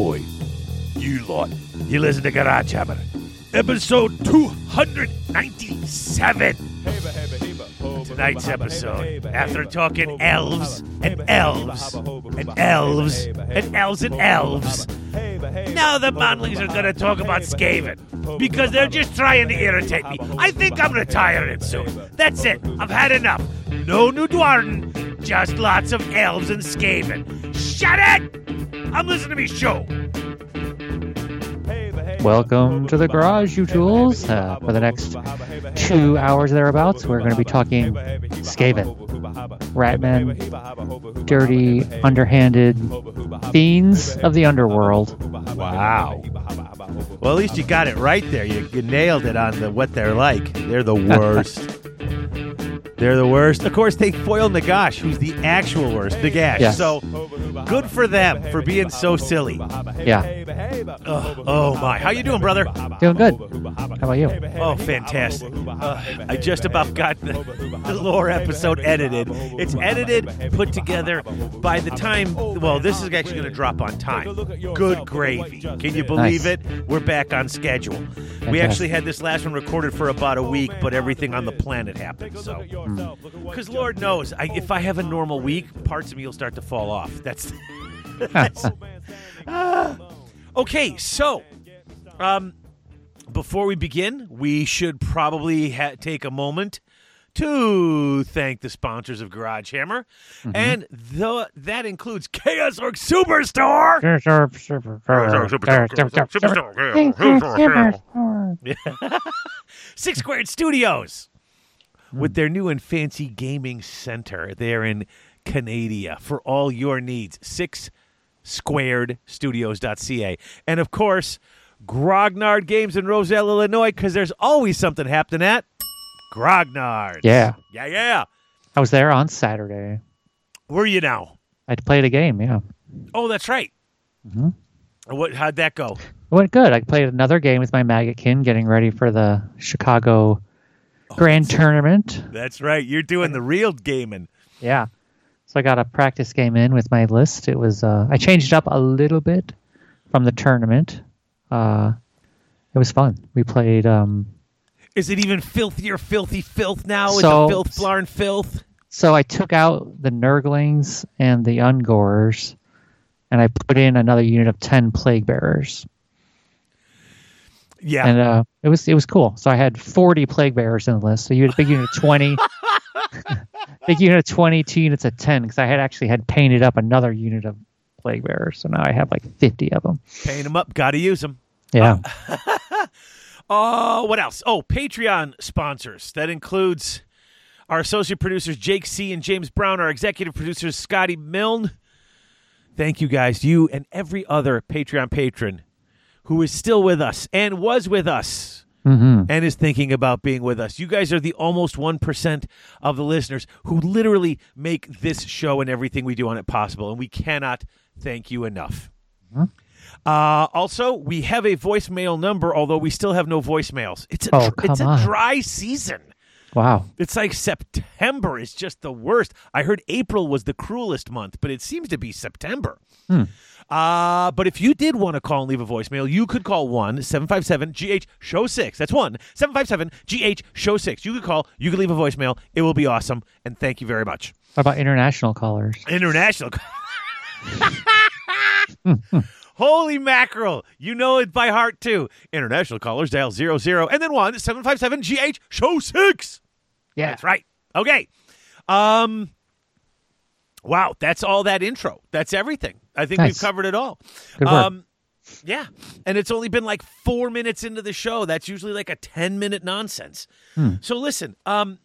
Oi, you lot, you listen to Garage Hammer, episode 297. Tonight's episode, after talking elves and elves and elves and elves and elves, now the Monlings are going to talk about Skaven because they're just trying to irritate me. I think I'm retiring soon. That's it. I've had enough. No new Duardin, just lots of elves and Skaven. Shut it! I'm listening to me show. Welcome to the garage, you tools. Uh, for the next two hours thereabouts, we're going to be talking Skaven, Ratmen, dirty, underhanded fiends of the underworld. Wow. Well, at least you got it right there. You, you nailed it on the what they're like. They're the worst. They're the worst. Of course, they foiled Nagash, who's the actual worst. Nagash. So good for them for being so silly. Yeah, Ugh. oh my! How you doing, brother? doing good. How about you? Oh, fantastic! Uh, I just about got the, the lore episode edited. It's edited, put together. By the time, well, this is actually going to drop on time. Good gravy! Can you believe Nice. it? We're back on schedule. We actually had this last one recorded for about a week, but everything on the planet happened. So. Because Lord knows, I, if I have a normal week, parts of me will start to fall off. That's. that's Ah. okay, so. Um, before we begin, we should probably ha- take a moment to thank the sponsors of Garage Hammer, and the, that includes Chaos Orc Superstore. Six Squared Studios with their new and fancy gaming center. They're in Canada for all your needs. Six squared studios.ca. And of course, Grognard Games in Roselle, Illinois, because there's always something happening at Grognard. Yeah, Yeah, yeah. I was there on Saturday. Where are you now? I played a game. Yeah, Oh, that's right. Mhm. What? How'd that go? it went good. I played another game with my maggotkin, getting ready for the Chicago Grand Tournament. That's right. You're doing the real gaming. Yeah. So I got a practice game in with my list. It was uh, I changed it up a little bit from the tournament. Uh, it was fun. We played um, Is it even filthier, filthy filth now? Is So- it filth, blarn filth? so I took out the Nurglings and the Ungorers, and I put in another unit of ten Plague Bearers, Yeah. and uh, it was it was cool. So I had forty Plague Bearers in the list. So you had a big unit of twenty, big unit of twenty, two units of ten, because I had actually had painted up another unit of Plague Bearers. So now I have like fifty of them. Paint them up. Got to use them. Yeah. Oh, what else? Oh, Patreon sponsors. That includes our associate producers, Jake C. and James Brown, our executive producers, Scotty Milne. Thank you guys, you and every other Patreon patron who is still with us and was with us hmm and is thinking about being with us. You guys are the almost 1% of the listeners who literally make this show and everything we do on it possible, and we cannot thank you enough. Uh, also, we have a voicemail number, although we still have no voicemails. It's a, Oh, it's a dry season. Wow. It's like September is just the worst. I heard April was the cruelest month, but it seems to be September. Hmm. Uh, but if you did want to call and leave a voicemail, you could call 1 757 GH Show 6. That's 1 757 GH Show 6. You could call, you could leave a voicemail. It will be awesome. And thank you very much. What about international callers? International. Holy mackerel. You know it by heart, too. International callers dial 00 and then 1 757 GH Show 6. Yeah. That's right. Okay. Um Wow, that's all that intro. That's everything. I think we've covered it all. Good work. Um yeah. And it's only been like 4 minutes into the show. That's usually like a 10 minute nonsense. Hmm. So listen, um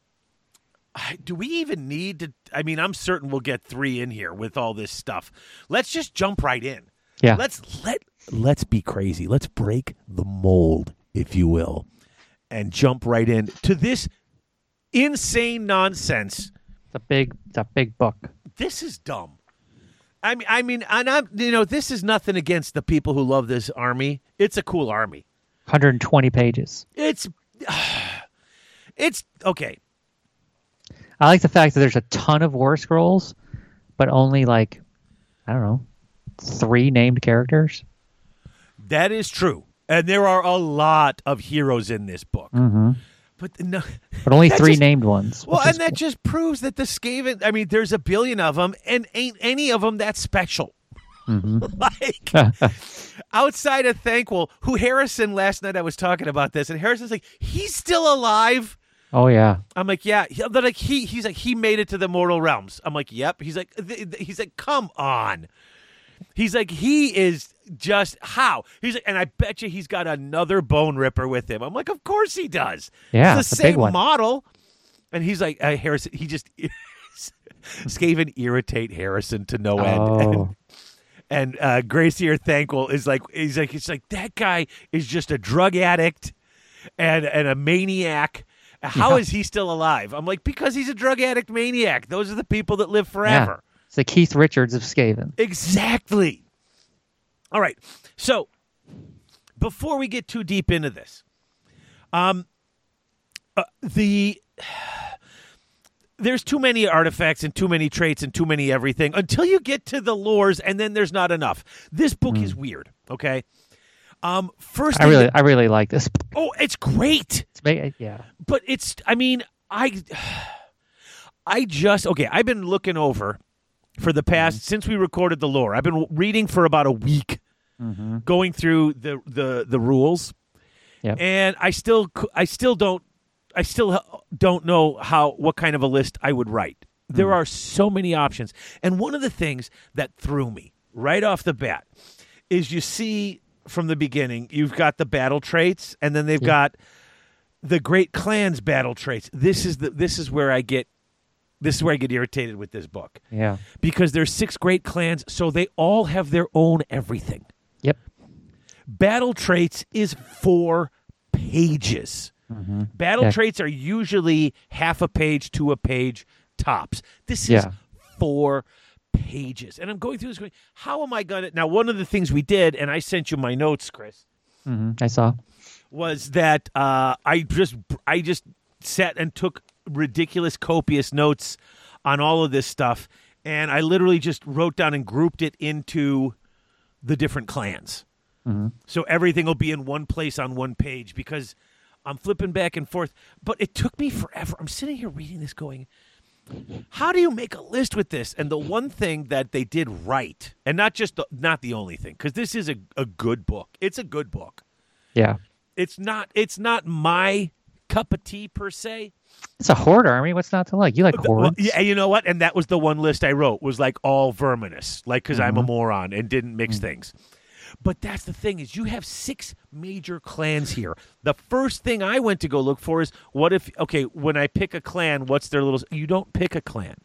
do we even need to I mean, I'm certain we'll get 3 in here with all this stuff. Let's just jump right in. Yeah. Let's let let's be crazy. Let's break the mold, if you will, and jump right in to this insane nonsense. It's a big, it's a big book. This is dumb. I mean, I mean, and I'm, you know, this is nothing against the people who love this army. It's a cool army. 120 pages. It's, it's okay. I like the fact that there's a ton of war scrolls, but only like, I don't know, three named characters. That is true. And there are a lot of heroes in this book. hmm But no, But only three just- named ones. well, and that cool. just proves that the Skaven, I mean, there's a billion of them, and ain't any of them that special. Mhm. like, outside of Thanquol, who Harrison last night I was talking about this, and Harrison's like, he's still alive. oh yeah. I'm like, yeah. He- They're like, he, he's like, he made it to the mortal realms. I'm like, yep. He's like, th- th- he's like, come on. He's like, he is just how he's like, and I bet you he's got another Boneripper with him. I'm like, of course he does. Yeah, it's the same model. And he's like, uh, Harrison. He just Skaven irritate Harrison to no end. And, Oh, and uh, Grey Seer Thanquol is like, he's like, it's like that guy is just a drug addict and and a maniac. How is Yeah. he still alive? I'm like, because he's a drug addict maniac. Those are the people that live yeah. It's the Keith Richards of Skaven. Exactly. All right. So before we get too deep into this, um, uh, the there's too many artifacts and too many traits and too many everything until you get to the lores, and then there's not enough. This book is weird. Okay. Um, first, I really, that- I really like this. oh, it's great It's yeah. but it's i mean i i just okay i've been looking over for the past since we recorded the lore i've been reading for about a week hmm going through the the the rules. Yep. and i still I still don't i still don't know how what kind of a list i would write. There are so many options. And one of the things that threw me right off the bat is you see from the beginning you've got the battle traits and then they've Yeah. got the great clans battle traits. This is the this is where i get this is where i get irritated with this book Yeah. because there's six great clans so they all have their own everything Yep. battle traits is four pages hmm battle Yeah. traits are usually half a page to a page tops this is Yeah. four pages and i'm going through this going how am i gonna now one of the things we did and i sent you my notes chris hmm I saw. was that uh, I just I just sat and took ridiculous copious notes on all of this stuff, and I literally just wrote down and grouped it into the different clans. hmm So everything will be in one place on one page because I'm flipping back and forth. But it took me forever. I'm sitting here reading this, going, "How do you make a list with this?" And the one thing that they did right, and not just the, not the only thing, because this is a, a good book. It's a good book Yeah. it's not it's not my cup of tea per se. It's a horde army. What's not to like? You like Well, yeah, you know what? And that was the one list I wrote was like all verminus, like because I'm a Mm-hmm. moron and didn't mix things. But that's the thing is you have six major clans here. The first thing I went to go look for is what if okay when I pick a clan, what's their little? You don't pick a clan.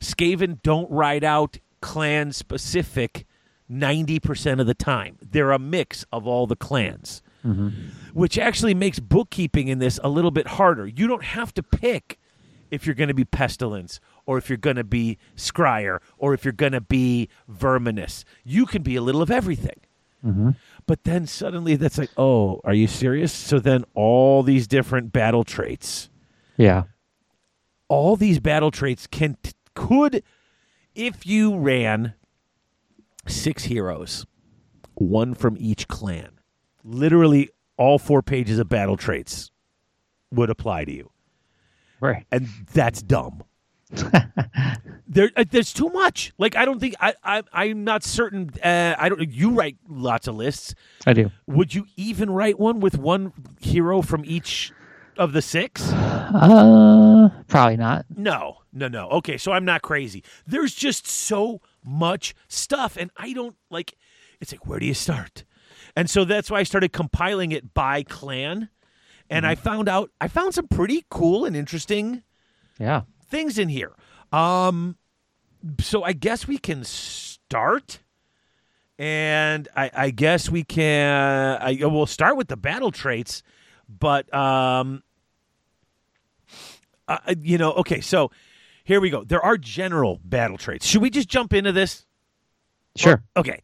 Skaven don't ride out clan specific ninety percent of the time. They're a mix of all the clans hmm which actually makes bookkeeping in this a little bit harder. You don't have to pick if you're going to be pestilence or if you're going to be skryre or if you're going to be verminus. You can be a little of everything. hmm But then suddenly that's like, oh, are you serious? So then all these different battle traits, Yeah. all these battle traits can could if you ran six heroes, one from each clan. Literally all four pages of battle traits would apply to you. Right. and that's dumb. there, uh, there's too much. Like I don't think I, I I'm not certain. Uh, I don't. You write lots of lists. I do. Would you even write one with one hero from each of the six? Uh, probably not. No, no, no. Okay, so I'm not crazy. There's just so much stuff, and I don't like. It's like where do you start? And so that's why I started compiling it by clan, and I found out I found some pretty cool and interesting Yeah. things in here. Um, so I guess we can start, and I, I guess we can. I we'll start with the battle traits, but um, uh, you know, okay. So here we go. There are general battle traits. Should we just jump into this? Sure. Okay.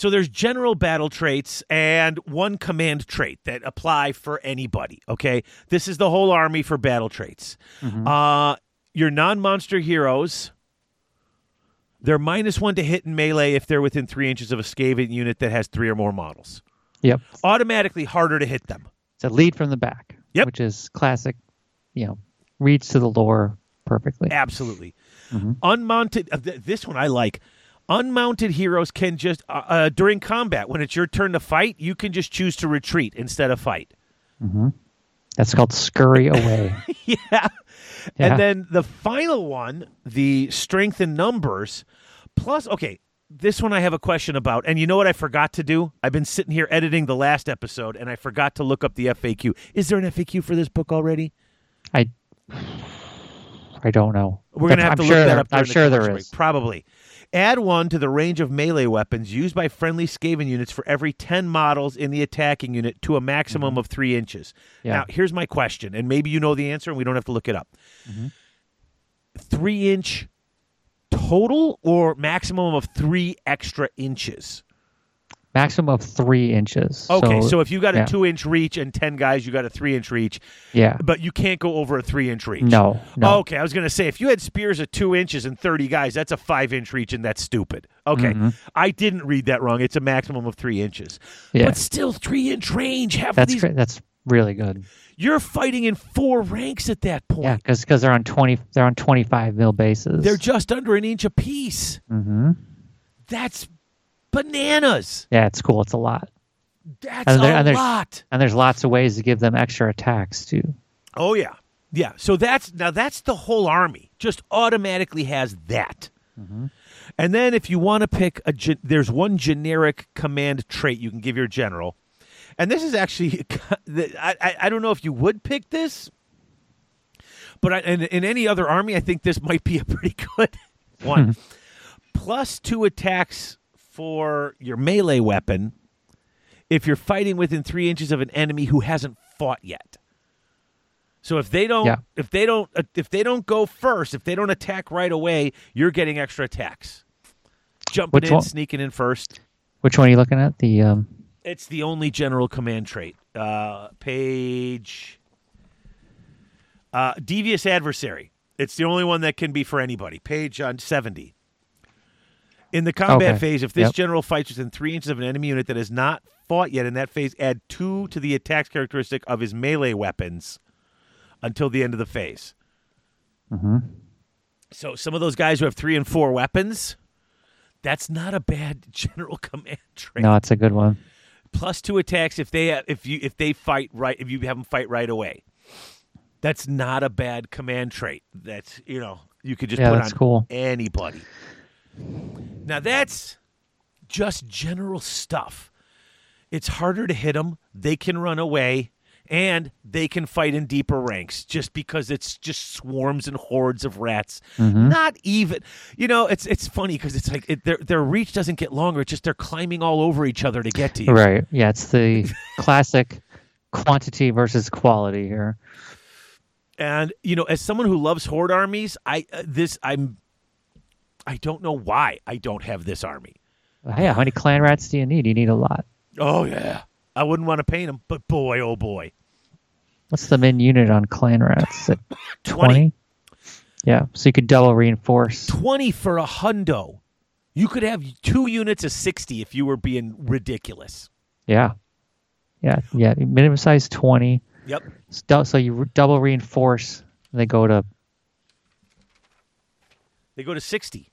So there's general battle traits and one command trait that apply for anybody. Okay. This is the whole army for battle traits. Mhm. Uh, your non monster heroes, they're minus one to hit in melee if they're within three inches of a Skaven unit that has three or more models. Yep. automatically harder to hit them. It's a lead from the back. Yep. Which is classic, you know, reads to the lore perfectly. Absolutely. Mm-hmm. Unmounted. Uh, th- this one I like. Unmounted heroes can just uh, uh, during combat when it's your turn to fight, you can just choose to retreat instead of fight. That's called scurry away. yeah. Yeah. And then the final one, the strength in numbers, plus, okay, this one I have a question about. And you know what I forgot to do? I've been sitting here editing the last episode and I forgot to look up the FAQ. Is there an FAQ for this book already? I I don't know. We're going to have I'm to sure look that up. I'm sure there commercial break. Probably. Add one to the range of melee weapons used by friendly Skaven units for every 10 models in the attacking unit to a maximum of three inches. Mm-hmm. Yeah. Now, here's my question, and maybe you know the answer and we don't have to look it up. Mm-hmm. Three inch total or maximum of three extra inches? Maximum of three inches. Okay, so, if you got a yeah. two inch reach and 10 guys, you got a three inch reach, yeah, but you can't go over a three inch reach. no, no. Okay, I was going to say if you had spears of two inches and 30 guys, that's a five inch reach, and that's stupid. Okay, I didn't read that wrong. It's a maximum of three inches. Yeah. But still, three inch range. That's these. That's really good. you're fighting in four ranks at that point. Yeah, because they're on twenty they're on twenty five mil bases. They're just under an inch apiece. Mm-hmm. That's bananas. Yeah, it's cool. It's a lot, That's And there- a and there's- lot. and there's lots of ways to give them extra attacks too. Oh yeah, yeah. So that's now that's the whole army. Just automatically has that. Mm-hmm. And then if you want to pick a, gen- there's one generic command trait you can give your general, and this is actually, I I, I don't know if you would pick this, but I, in, in any other army, I think this might be a pretty good one. Hmm. Plus two attacks for your melee weapon if you're fighting within three inches of an enemy who hasn't fought yet. So if they don't, Yeah. if they don't, uh, if they don't go first, if they don't attack right away, you're getting extra attacks. Jumping Which in, one? sneaking in first. Which one are you looking at? The um, It's the only general command trait. Uh, page. Uh, devious adversary. It's the only one that can be for anybody. Page on seventy. In the combat Okay. phase, if this Yep. general fights within three inches of an enemy unit that has not fought yet in that phase, add two to the attacks characteristic of his melee weapons until the end of the phase. Mm-hmm. So some of those guys who have three and four weapons, that's not a bad general command trait. no, it's a good one. Plus two attacks if they if you if they fight right if you have them fight right away. That's not a bad command trait. That's you know you could just Yeah, put on cool. anybody. Now that's just general stuff. It's harder to hit them. They can run away, and they can fight in deeper ranks. Just because it's just swarms and hordes of rats. Mm-hmm. Not even, you know. It's it's funny because it's like it, their their reach doesn't get longer. It's just they're climbing all over each other to get to you. Right. Yeah, it's the classic quantity versus quality here. And you know, as someone who loves horde armies, I uh, this I'm I don't know why I don't have this army. Hey, how many clan rats do you need? You need a lot. Oh yeah, I wouldn't want to paint them, but boy, oh boy, What's the min unit on clan rats? At 20. 20? Yeah, so you could double reinforce. twenty for a hundo. You could have two units of sixty if you were being ridiculous. Yeah. Yeah, yeah. Minimum size 20. Yep. So So you re- double reinforce, they go to, They go to sixty.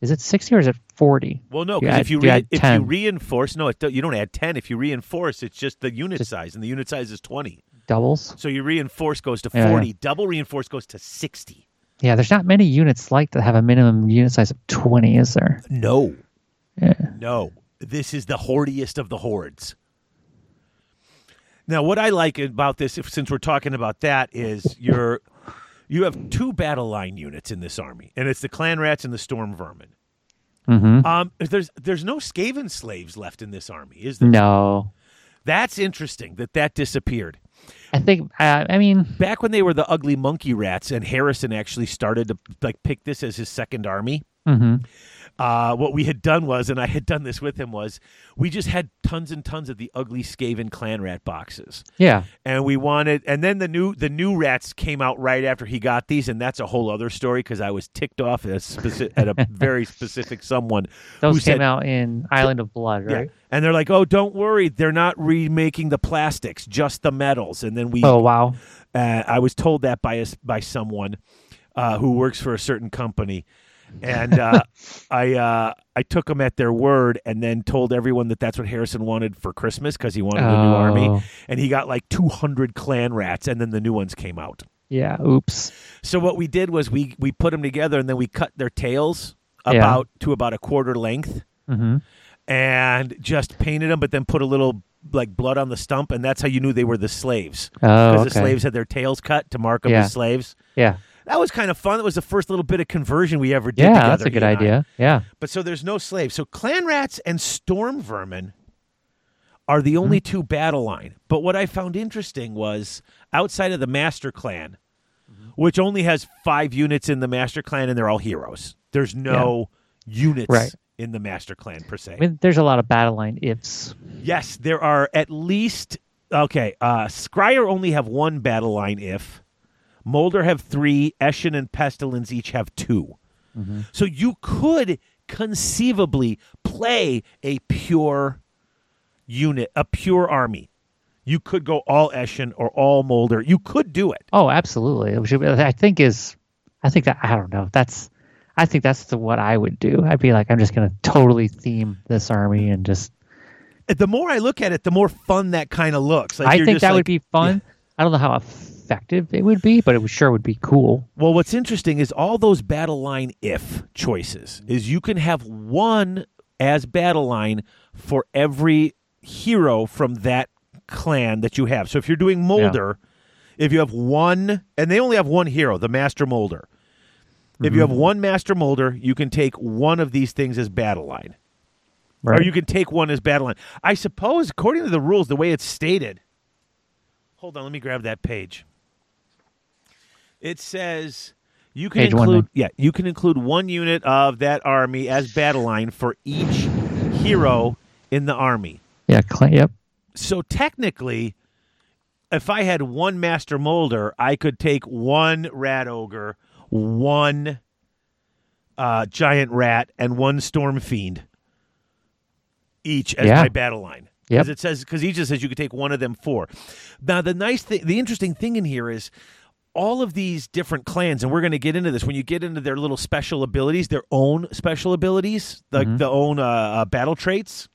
Is it 60 or is it 40? Well, no, because if you, re- if you reinforce, no, it, you don't add ten. If you reinforce, it's just the unit Just- size, and the unit size is twenty. Doubles? So your reinforce goes to Yeah, yeah. forty. Double reinforce goes to sixty. Yeah, there's not many units like that have a minimum unit size of 20, is there? No, Yeah. No, this is the hordiest of the hordes. Now, what I like about this, if, since we're talking about that, is you're you have two battle line units in this army, and it's the clan rats and the storm vermin. Mm-hmm. Um, there's there's no Skaven slaves left in this army, is there? No. That's interesting that that disappeared. I think, uh, I mean, Back when they were the ugly monkey rats, and Harrison actually started to like pick this as his second army. hmm uh, what we had done was, and I had done this with him, was we just had tons and tons of the ugly Skaven clan rat boxes, Yeah. and we wanted, and then the new the new rats came out right after he got these, and that's a whole other story because I was ticked off at a, at a very specific someone Those who came said, out in Island of Blood, yeah. right? and they're like, oh, don't worry, they're not remaking the plastics, just the metals, and then we Oh wow. uh, I was told that by a, by someone uh, who works for a certain company, and uh, I uh, I took them at their word, and then told everyone that that's what Harrison wanted for Christmas because he wanted a new army, Oh. and he got like 200 clan rats, and then the new ones came out. Yeah. Oops. So what we did was we we put them together, and then we cut their tails Yeah. about to about a quarter length, hmm and just painted them, but then put a little like blood on the stump, and that's how you knew they were the slaves Oh, because okay. the slaves had their tails cut to mark them Yeah. as slaves. Yeah. That was kind of fun. That was the first little bit of conversion we ever did. Yeah, together, that's a good and I. idea. Yeah. But so there's no slaves. So clan rats and storm vermin are the only Mm-hmm. two battle line. But what I found interesting was outside of the master clan, Mm-hmm. which only has five units in the master clan, and they're all heroes. There's no units Right. in the master clan per se. I mean, there's a lot of battle line ifs. Yes, there are at least okay. Uh, Skryre only have one battle line. If Moulder have three, Eshin and Pestilence each have 2 mm-hmm. So you could conceivably play a pure unit, a pure army. You could go all Eshin or all Moulder. You could do it. Oh, absolutely. Should I think is, I think that I don't know. That's, I think that's the what I would do. I'd be like, I'm just gonna totally theme this army and just. The more I look at it, the more fun that kind of looks. Like I think that like- would be fun. I don't know how effective it would be, but it sure would be cool. Well, what's interesting is all those battle line if choices is you can have one as battle line for every hero from that clan that you have. So if you're doing Moulder, if you have one, and they only have one hero, the Master Moulder. If you mm-hmm. have one Master Moulder, you can take one of these things as battle line, Right? or you can take one as battle line. I suppose, according to the rules, the way it's stated. Hold on, let me grab that page. It says you can Page include then. yeah, you can include one unit of that army as battle line for each hero in the army. yeah. Cl- yep. So technically, if I had one master moulder, I could take one rat ogre, one uh, giant rat, and one storm fiend each as Yeah. my battle line. Yep. Because it says because each says you could take one of them four. Now the nice thing, the interesting thing in here is all of these different clans, and we're going to get into this when you get into their little special abilities, their own special abilities, like the own uh, uh, battle traits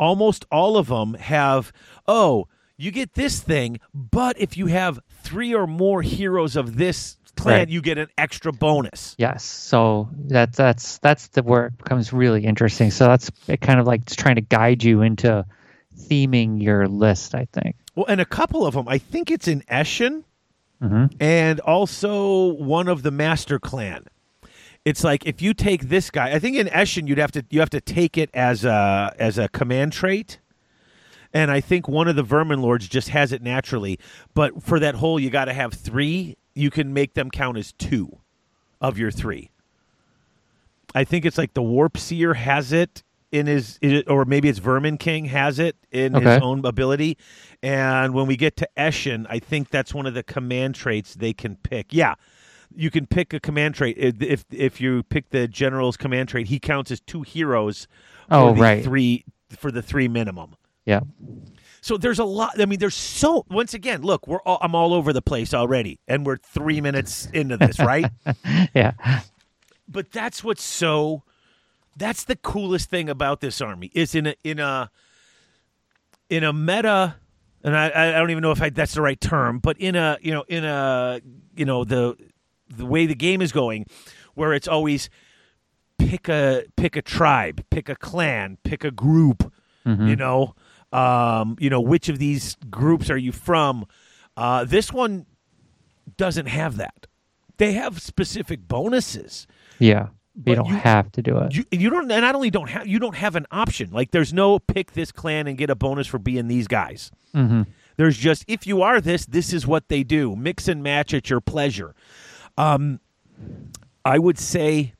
almost all of them have oh you get this thing but if you have three or more heroes of this clan Right. you get an extra bonus Yes. So that that's that's the where it becomes really interesting. So that's it kind of like it's trying to guide you into theming your list. I think. well and a couple of them i think it's in eshin hmm and also one of the master clan. It's like if you take this guy i think in eshin you'd have to you have to take it as a as a command trait. And i think one of the vermin lords just has it naturally. But for that whole you got to have three you can make them count as two of your three. I think it's like the warp seer has it in his or maybe it's vermin king has it in his own ability and when we get to eshin i think that's one of the command traits they can pick yeah you can pick a command trait if if, you pick the general's command trait he counts as two heroes oh, for Oh, the right. three for the three minimum Yeah. so there's a lot. I mean, there's so. Once again, look, we're all, I'm all over the place already, and we're three minutes into this, right? Yeah. but that's what's so. That's the coolest thing about this army is in a in a in a meta, and I I don't even know if I, that's the right term, but in a you know in a you know the the way the game is going, where it's always pick a pick a tribe, pick a clan, pick a group. You know, um, you know which of these groups are you from? Uh, this one doesn't have that. They have specific bonuses. Yeah. But You don't you- have to do it. You, you don't, and not only don't have you don't have an option. Like there's no pick this clan and get a bonus for being these guys. hmm There's just if you are this, this is what they do. Mix and match at your pleasure. Um, I would say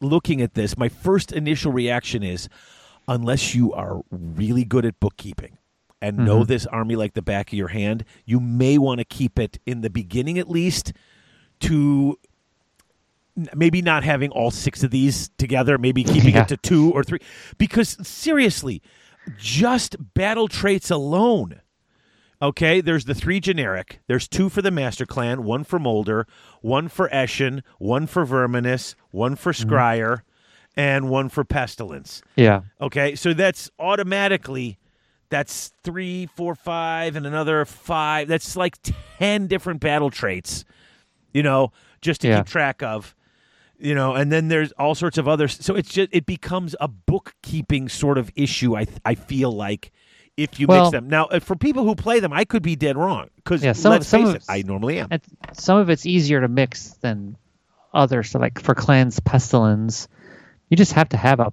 looking at this, my first initial reaction is, unless you are really good at bookkeeping and know this army like the back of your hand, you may want to keep it in the beginning at least to maybe not having all six of these together, maybe keeping Yeah. it to two or three. Because seriously, just battle traits alone. Okay, there's the three generic. There's two for the Master Clan, one for Moulder, one for Eshin, one for Verminus, one for mm-hmm. Skryre, and one for Pestilence. Yeah. Okay, so that's automatically that's three, four, five, and another five. That's like ten different battle traits, you know, just to Yeah. keep track of. You know, and then there's all sorts of other So it's just it becomes a bookkeeping sort of issue. I I feel like if you Well- mix them now, for people who play them, I could be dead wrong because Yeah, some- let's some face of it, I normally am. Some of it's easier to mix than others. So, like for clans pestilence, you just have to have a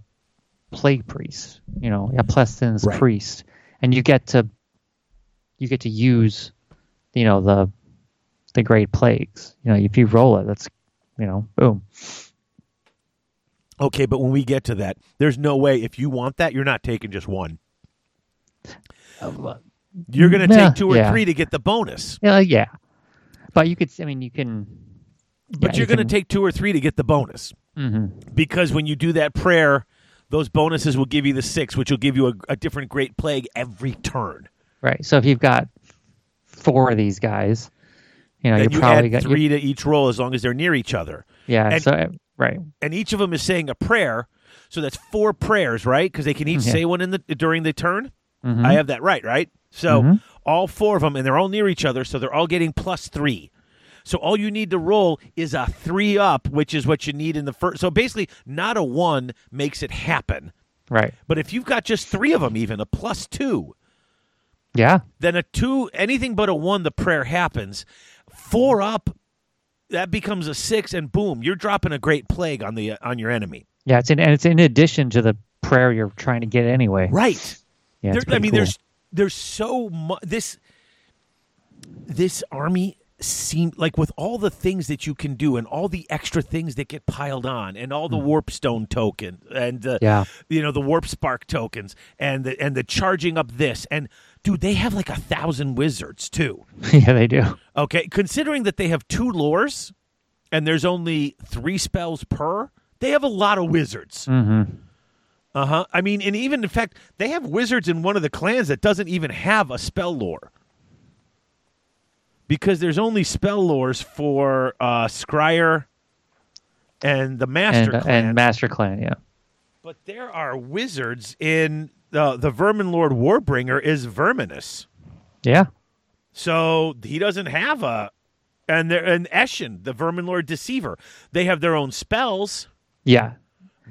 plague priest. You know, a pestilence Right. priest, and you get to you get to use, you know, the the great plagues. You know, if you roll it, that's you know, boom. Okay, but when we get to that, there's no way if you want that, you're not taking just one. You're going to take two or yeah. three to get the bonus. Yeah, yeah. But you could. I mean, you can. But you're going to take two or three to get the bonus. hmm Because when you do that prayer, those bonuses will give you the six, which will give you a, a different great plague every turn. Right. So if you've got four of these guys, you know, and you probably add got three to each roll as long as they're near each other. yeah. and- so right. And each of them is saying a prayer. So that's four prayers, right? Because they can each Yeah. say one in the during the turn. Mhm. I have that right, right? So Mhm. all four of them, and they're all near each other, so they're all getting plus three. So all you need to roll is a three up, which is what you need in the first. So basically, not a one makes it happen. Right. But if you've got just three of them, even a plus two, Yeah. then a two, anything but a one, the prayer happens. Four up, that becomes a six, and boom, you're dropping a great plague on the on your enemy. Yeah. It's in, and it's in addition to the prayer you're trying to get anyway. Right. Yeah. There- I mean, cool. there's there's so much. This this army seem like with all the things that you can do and all the extra things that get piled on and all the warp stone token and uh. Yeah. you know the warp spark tokens and the and the charging up this and dude they have like a thousand wizards too yeah, they do. okay considering that they have two lores and there's only three spells per they have a lot of wizards hmm uh huh. I mean, and even in fact, they have wizards in one of the clans that doesn't even have a spell lore. Because there's only spell lores for uh, Skryre and the Master And Clan. and Master Clan. Yeah. but there are wizards in the the Vermin Lord Warbringer is verminus. Yeah. So he doesn't have a and there and Eshin, the Vermin Lord Deceiver. They have their own spells, Yeah.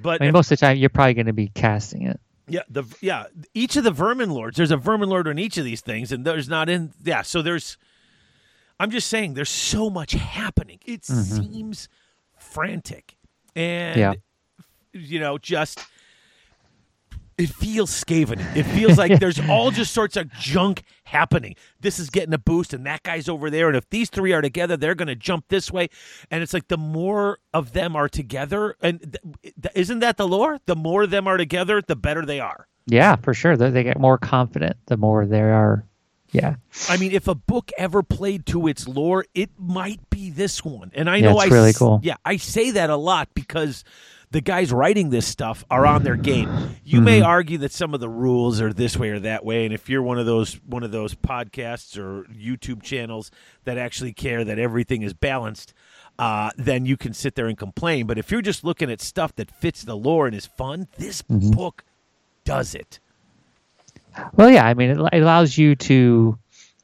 but I mean, most of the time you're probably going to be casting it. Yeah, the yeah, each of the vermin lords. There's a vermin lord on each of these things, and there's not in. Yeah, so there's. I'm just saying, there's so much happening. It mm-hmm. seems frantic, and Yeah. you know, just it feels Skaven. It feels like there's all just sorts of junk happening. This is getting a boost, and that guy's over there. And if these three are together, they're going to jump this way. And it's like the more of them are together, and th- isn't that the lore? The more of them are together, the better they are. Yeah, for sure. They, get more confident the more they are. Yeah. I mean, if a book ever played to its lore, it might be this one. And I Yeah, know it's I really cool. Yeah, I say that a lot because the guys writing this stuff are on their game. You may Mm-hmm. argue that some of the rules are this way or that way, and if you're one of those one of those podcasts or YouTube channels that actually care that everything is balanced, uh, then you can sit there and complain. But if you're just looking at stuff that fits the lore and is fun, this Mm-hmm. book does it. Well, yeah. I mean, it, it allows you to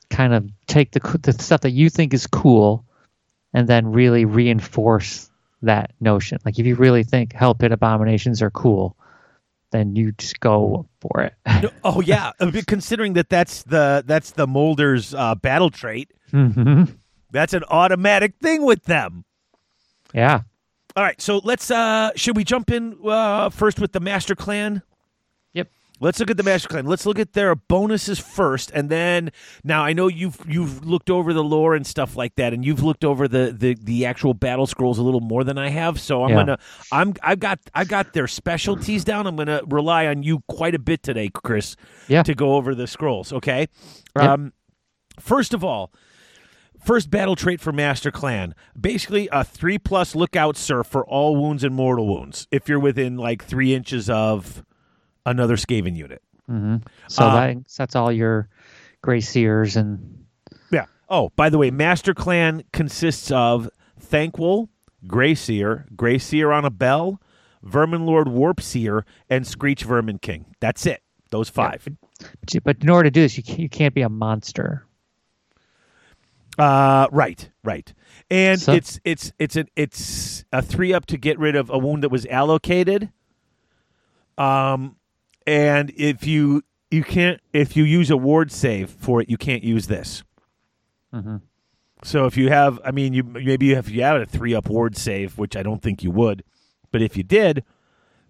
kind of take the the stuff that you think is cool, and then really reinforce that notion. Like if you really think Hell Pit abominations are cool, then you just go for it. Oh yeah, considering that that's the that's the Moulder's uh, battle trait. hmm That's an automatic thing with them. Yeah. All right, so let's uh should we jump in uh first with the Master Clan? Let's look at the Master Clan. Let's look at their bonuses first, and then now I know you've you've looked over the lore and stuff like that, and you've looked over the the, the actual battle scrolls a little more than I have. So I'm Yeah. gonna I'm I've got I've got their specialties down. I'm gonna rely on you quite a bit today, Chris, Yeah. to go over the scrolls. Okay. Yep. Um, first of all, first battle trait for Master Clan. Basically, a three plus look out sir for all wounds and mortal wounds. If you're within like three inches of another Skaven unit. hmm So Um, that, that's all your Grey Seers and Yeah. Oh, by the way, Master Clan consists of Thanquol, Grey Seer, Grey Seer on a Bell, Vermin Lord Warp Seer, and Skreech Vermin King. That's it. Those five. but you- but in order to do this, you can't, you can't be a monster. Uh, right, right. And So- it's it's it's a it's a three up to get rid of a wound that was allocated. Um, and if you you can't if you use a ward save for it, you can't use this. hmm So if you have, I mean, you maybe you have you have a three up ward save, which I don't think you would, but if you did,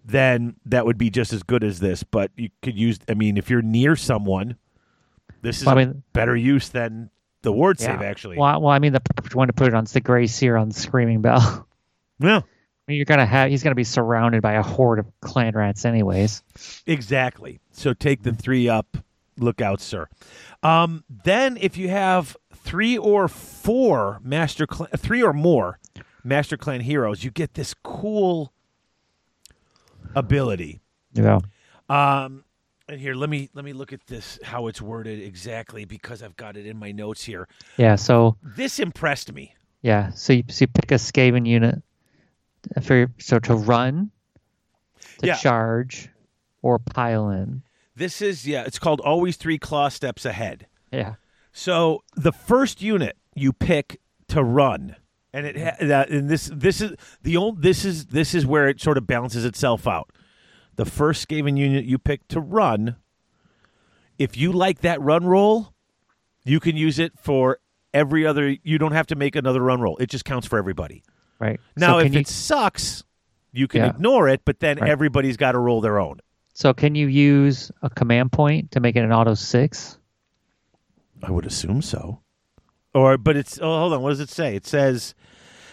then that would be just as good as this. But you could use, I mean, if you're near someone, this is Well, I mean- better use than the ward save. Actually, Well, well, I mean, the one to put it on is the Grey Seer on the Screaming Bell. yeah, you're gonna have he's gonna be surrounded by a horde of clan rats, anyways. exactly. So take the three up. Look out, sir. Um, then if you have three or four master clan, three or more master clan heroes, you get this cool ability. Know, Um, and here, let me let me look at this how it's worded exactly because I've got it in my notes here. yeah. So This impressed me. yeah, so you, so you pick a Skaven unit for so to run, to Yeah. charge, or pile in. This is yeah, it's called always three claw steps ahead. Yeah. So the first unit you pick to run, and it ha- that and this this is the old this is this is where it sort of balances itself out. The first Skaven unit you pick to run, if you like that run roll, you can use it for every other. You don't have to make another run roll. It just counts for everybody. Right. Now, so if you, it sucks, you can Yeah. ignore it, but then Right. everybody's got to roll their own. so can you use a command point to make it an auto six? I would assume so. Or, but it's, oh, hold on. What does it say? It says,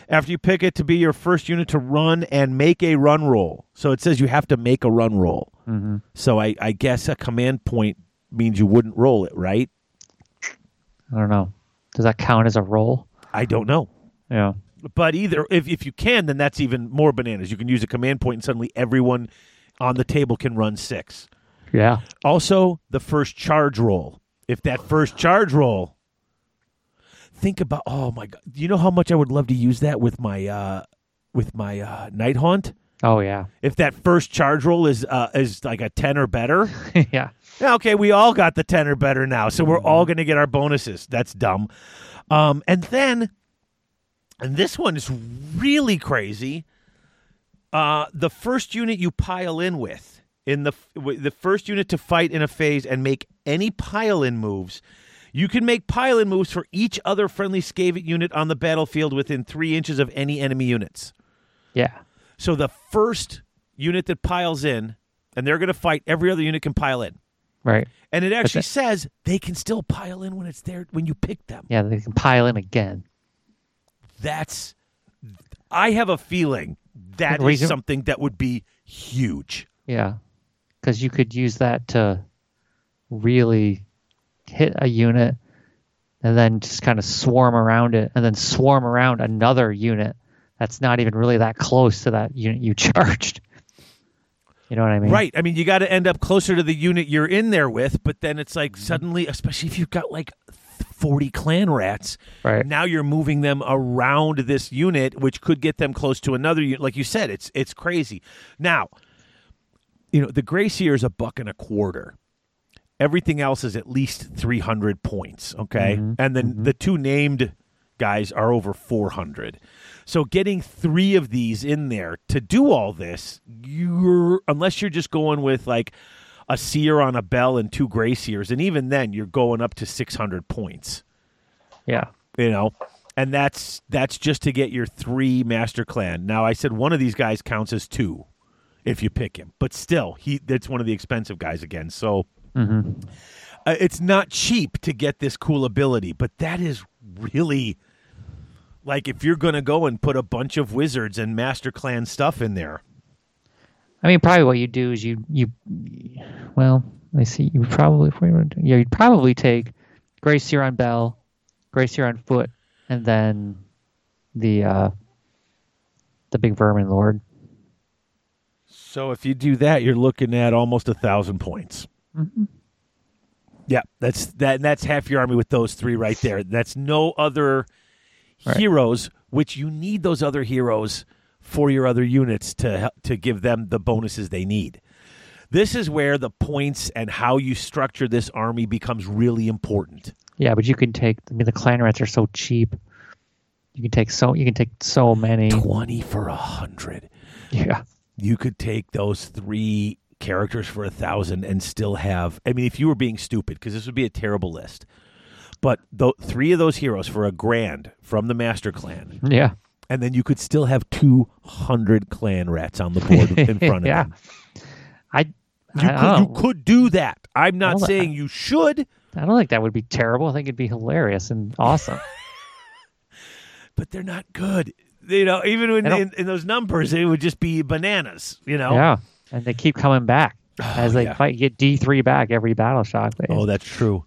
after you pick it to be your first unit to run and make a run roll. So it says you have to make a run roll. Mm-hmm. So I, I guess a command point means you wouldn't roll it, right? I don't know. Does that count as a roll? I don't know. Yeah. But either, if, if you can, then that's even more bananas. You can use a command point and suddenly everyone on the table can run six. Yeah. Also, the first charge roll. If that first charge roll, think about. Oh my god! Do you know how much I would love to use that with my uh, with my uh, night haunt. Oh yeah. If that first charge roll is uh, is like a ten or better, yeah. okay, we all got the ten or better now, so we're all going to get our bonuses. That's dumb. Um, and then, and this one is really crazy. Uh, the first unit you pile in with in the the first unit to fight in a phase and make any pile in moves. You can make pile in moves for each other friendly Skaven unit on the battlefield within three inches of any enemy units. Yeah. So the first unit that piles in, and they're going to fight, every other unit can pile in. Right. And it actually that- says they can still pile in when it's there when you pick them. Yeah. They can pile in again. That's I have a feeling that is something that would be huge. Yeah. Because you could use that to really hit a unit and then just kind of swarm around it and then swarm around another unit that's not even really that close to that unit you charged. You know what I mean? Right. I mean, you got to end up closer to the unit you're in there with, but then it's like suddenly, especially if you've got like 40 clan rats, Right. now you're moving them around this unit, which could get them close to another unit. Like you said, it's it's crazy. Now, you know, the Grey Seer is a buck and a quarter. Everything else is at least 300 points, okay? Mm-hmm. And then mm-hmm. the two named guys are over 400. So getting 3 of these in there to do all this, you're unless you're just going with like a seer on a bell and two grey seers and even then you're going up to 600 points Yeah. you know and that's that's just to get your three master clan now i said one of these guys counts as two if you pick him. But still, he that's one of the expensive guys again. So hmm uh, it's not cheap to get this cool ability, but that is really like if you're going to go and put a bunch of wizards and Master Clan stuff in there. I mean, probably what you do is you you, well, I see. You probably if we were to- yeah, you'd probably take Grey Seer on Bell, Grey Seer on Foot, and then the uh the big Vermin Lord. So if you do that, you're looking at almost a thousand points. Yeah, that's that. That's half your army with those three right there. That's no other Right. heroes, which you need those other heroes for your other units to to give them the bonuses they need. This is where the points and how you structure this army becomes really important. Yeah, but you can take. I mean, the clan rats are so cheap. You can take so you can take so many. Twenty for a hundred. Yeah, you could take those three characters for a thousand and still have i mean if you were being stupid because this would be a terrible list but th- three of those heroes for a grand from the master clan yeah, and then you could still have 200 clan rats on the board in front of yeah. them I you I could, you could do that i'm not saying you should I don't think that would be terrible. I think it'd be hilarious and awesome. but they're not good you know even when in, in those numbers it would just be bananas you know Yeah, and they keep coming back oh, as they yeah. fight. You get D three back every battle shock. Oh, that's true.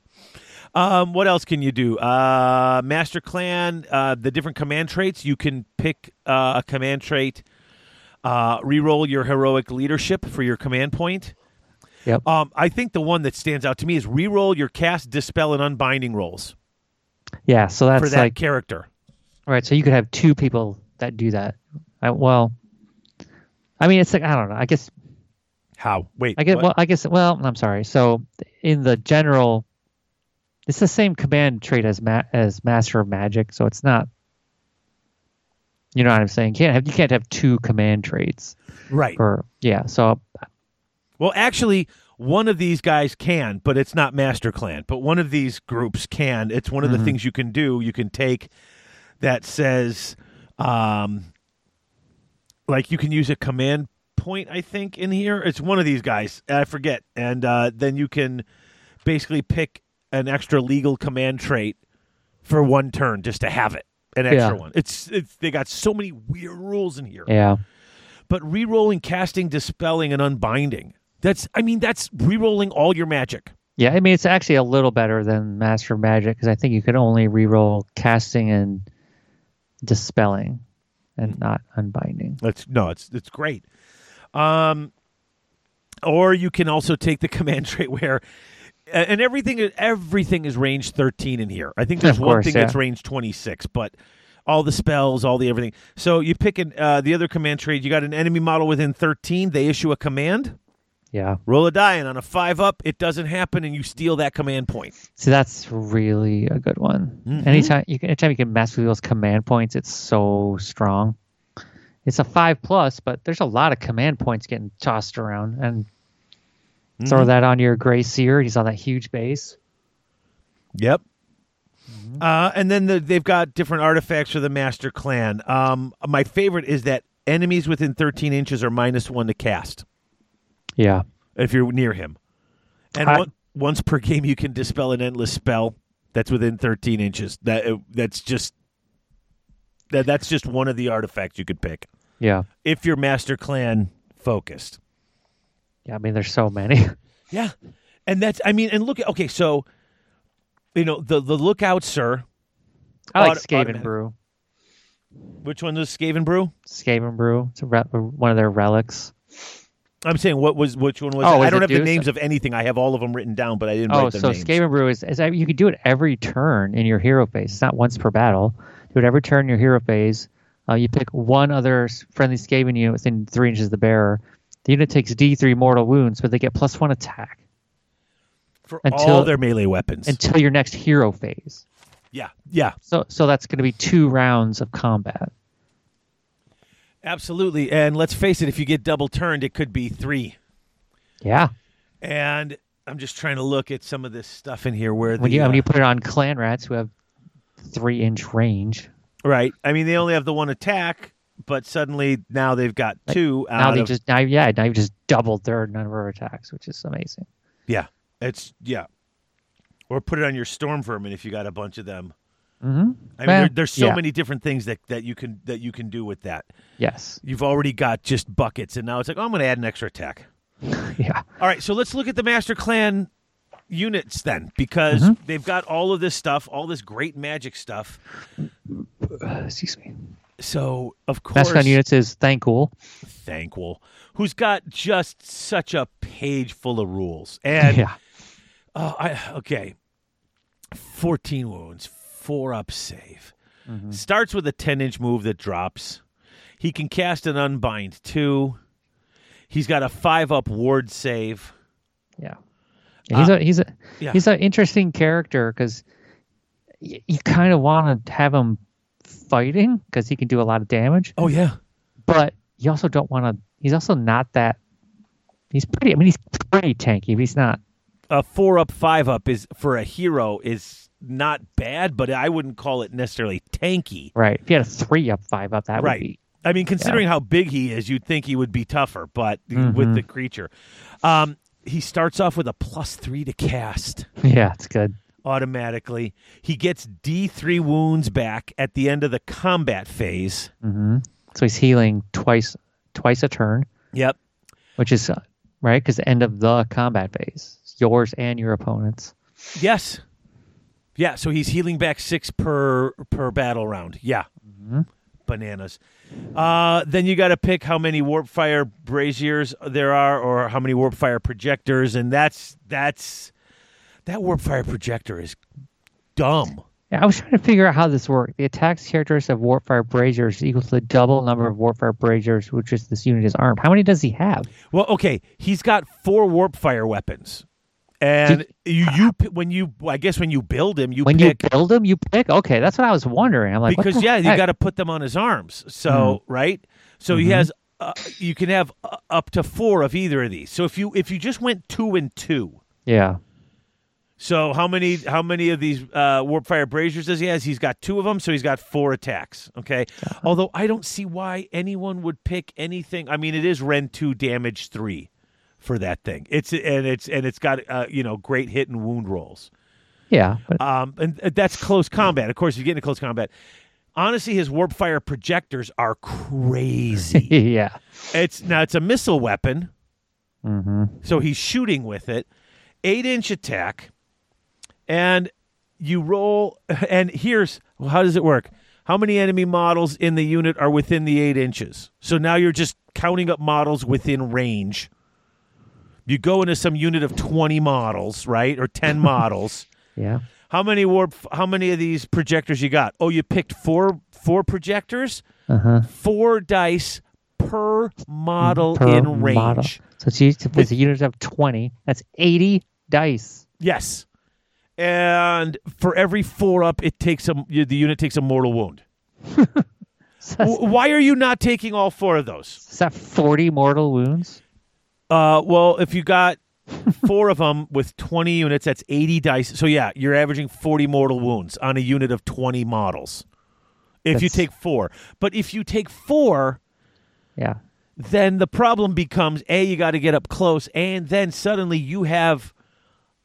Um, what else can you do? Uh, Master Clan, uh, the different command traits. You can pick uh, a command trait, uh, reroll your heroic leadership for your command point. Yep. Um, I think the one that stands out to me is reroll your cast, dispel, and unbinding rolls yeah, so for that's that like character. right. So you could have two people that do that. I, well, I mean, it's like I don't know. I guess How? Wait. I guess what? well, I guess well, I'm sorry. So in the general, it's the same command trait as ma- as Master of Magic. So it's not. You know what I'm saying? You can't have you can't have two command traits right. or yeah. So Well, actually, one of these guys can, but it's not Master Clan. But one of these groups can. It's one of the things you can do. You can take that says, um, like you can use a command point. I think in here, it's one of these guys. I forget, and uh, then you can basically pick an extra legal command trait for one turn just to have it. An extra Yeah. one. It's it's they got so many weird rules in here yeah, but re-rolling, casting, dispelling, and unbinding. That's, I mean, that's re-rolling all your magic. yeah. I mean, it's actually a little better than Master Magic because I think you could only reroll casting and dispelling, and not unbinding. That's no, it's it's great. Um, or you can also take the command trait where, and everything everything is range thirteen in here. I think there's Of one thing yeah. that's range twenty six, but all the spells, all the everything. So you pick an, uh, the other command trade. You got an enemy model within thirteen. They issue a command. Yeah. Roll a die, and on a five up, it doesn't happen, and you steal that command point. So that's really a good one. Mhm. Anytime you can, anytime you can mess with those command points, it's so strong. It's a five plus, but there's a lot of command points getting tossed around, and throw Mhm. that on your Grey Seer. He's on that huge base. Yep. Uh, and then the, they've got different artifacts for the Master Clan. Um, my favorite is that enemies within 13 inches are minus one to cast Yeah, if you're near him. And I- one, once per game, you can dispel an endless spell that's within 13 inches. That uh, that's just that that's just one of the artifacts you could pick yeah, if you're Master Clan focused. Yeah. I mean, there's so many. Yeah, and that's I mean, and look at okay, so you know the the lookout, sir. I like Auto- Skaven. Brew. Which one was Skaven Brew? Skaven Brew. It's a re- one of their relics. I'm saying what was which one was? Oh, I don't have the names of anything. I have all of them written down, but I didn't Oh, write their so names. Skaven Brew is, is you can do it every turn in your hero phase. It's not once per battle. Do it every turn in your hero phase. Uh, you pick one other friendly Skaven unit within three inches of the bearer. The unit takes D3 mortal wounds, but they get plus one attack for until- all their melee weapons. until your next hero phase. yeah, yeah, So, so that's going to be two rounds of combat. absolutely. And let's face it, if you get double turned, it could be three. Yeah. And I'm just trying to look at some of this stuff in here where the When you uh, when you put it on clan rats who have three inch range. right. I mean, they only have the one attack, but suddenly now they've got two now they of just now yeah now you've just doubled their number of attacks, which is amazing. yeah. It's yeah. Or put it on your storm vermin if you got a bunch of them. Mm-hmm. I mean, there, there's so yeah. many different things that, that you can that you can do with that. Yes. You've already got just buckets, and now it's like, oh, I'm going to add an extra attack. Yeah. All right, so let's look at the Master Clan units then, because Mm-hmm. they've got all of this stuff, all this great magic stuff. Excuse me. So of course, Master Clan units is Thanquol. Thanquol, who's got just such a page full of rules, and yeah. oh, I okay, fourteen wounds, four up save. Mm-hmm. Starts with a ten inch move that drops. He can cast an unbind too. He's got a five up ward save. Yeah. Yeah, he's Uh, a he's a yeah. he's an interesting character because y- you kind of want to have him fighting because he can do a lot of damage, Oh yeah, but you also don't want to. He's also not that. He's pretty. I mean, he's pretty tanky, but he's not. a four up, five up is for a hero is not bad, but I wouldn't call it necessarily tanky. Right. If you had a three up, five up, that Right. would be. I mean, considering how big he is, you'd think he would be tougher, but Mm-hmm. with the creature, um, he starts off with a plus three to cast Yeah, it's good. Automatically. He gets D three wounds back at the end of the combat phase. hmm So he's healing twice, twice a turn, Yep. which is uh, right because the end of the combat phase, yours and your opponent's. Yes. Yeah. So he's healing back six per per battle round. Yeah. Bananas. Uh, then you got to pick how many warp fire braziers there are, or how many warp fire projectors, and that's that's that warp fire projector is dumb. Yeah, I was trying to figure out how this worked. The attacks characteristic of Warpfire Braziers is equal to the double number of Warpfire Braziers, which is this unit is armed. How many does he have? Well, okay, he's got four warp fire weapons, and you you when you I guess when you build him, you when pick you build him, you pick. Okay, that's what I was wondering. I'm like, because yeah, you got to put them on his arms. So right, so he has uh, you can have uh, up to four of either of these. So if you if you just went two and two, yeah, so how many how many of these uh, warp fire braziers does he has? He's got two of them, so he's got four attacks. Okay, although I don't see why anyone would pick anything. I mean, it is Rend two damage three for that thing. It's and it's and it's got uh, you know great hit and wound rolls. yeah, but Um, and that's close combat. Of course, if you get into close combat. Honestly, his warp fire projectors are crazy. yeah, it's now it's a missile weapon, hmm so he's shooting with it. Eight inch attack, and you roll. And here's well, how does it work? How many enemy models in the unit are within the eight inches? So now you're just counting up models within range. You go into some unit of twenty models, right, or ten models. yeah. How many warp? How many of these projectors you got? Oh, you picked four four projectors, Uh huh. four dice per model Per in range. model. So it's, it's a unit of twenty. That's eighty dice. Yes, and for every four up, it takes a the unit takes a mortal wound. Why are you not taking all four of those? is that forty mortal wounds? Uh, well, if you got four of them with 20 units, that's 80 dice. So, yeah, you're averaging 40 mortal wounds on a unit of 20 models. If you take four. But if you take four, Yeah. then the problem becomes A, you got to get up close, and then suddenly you have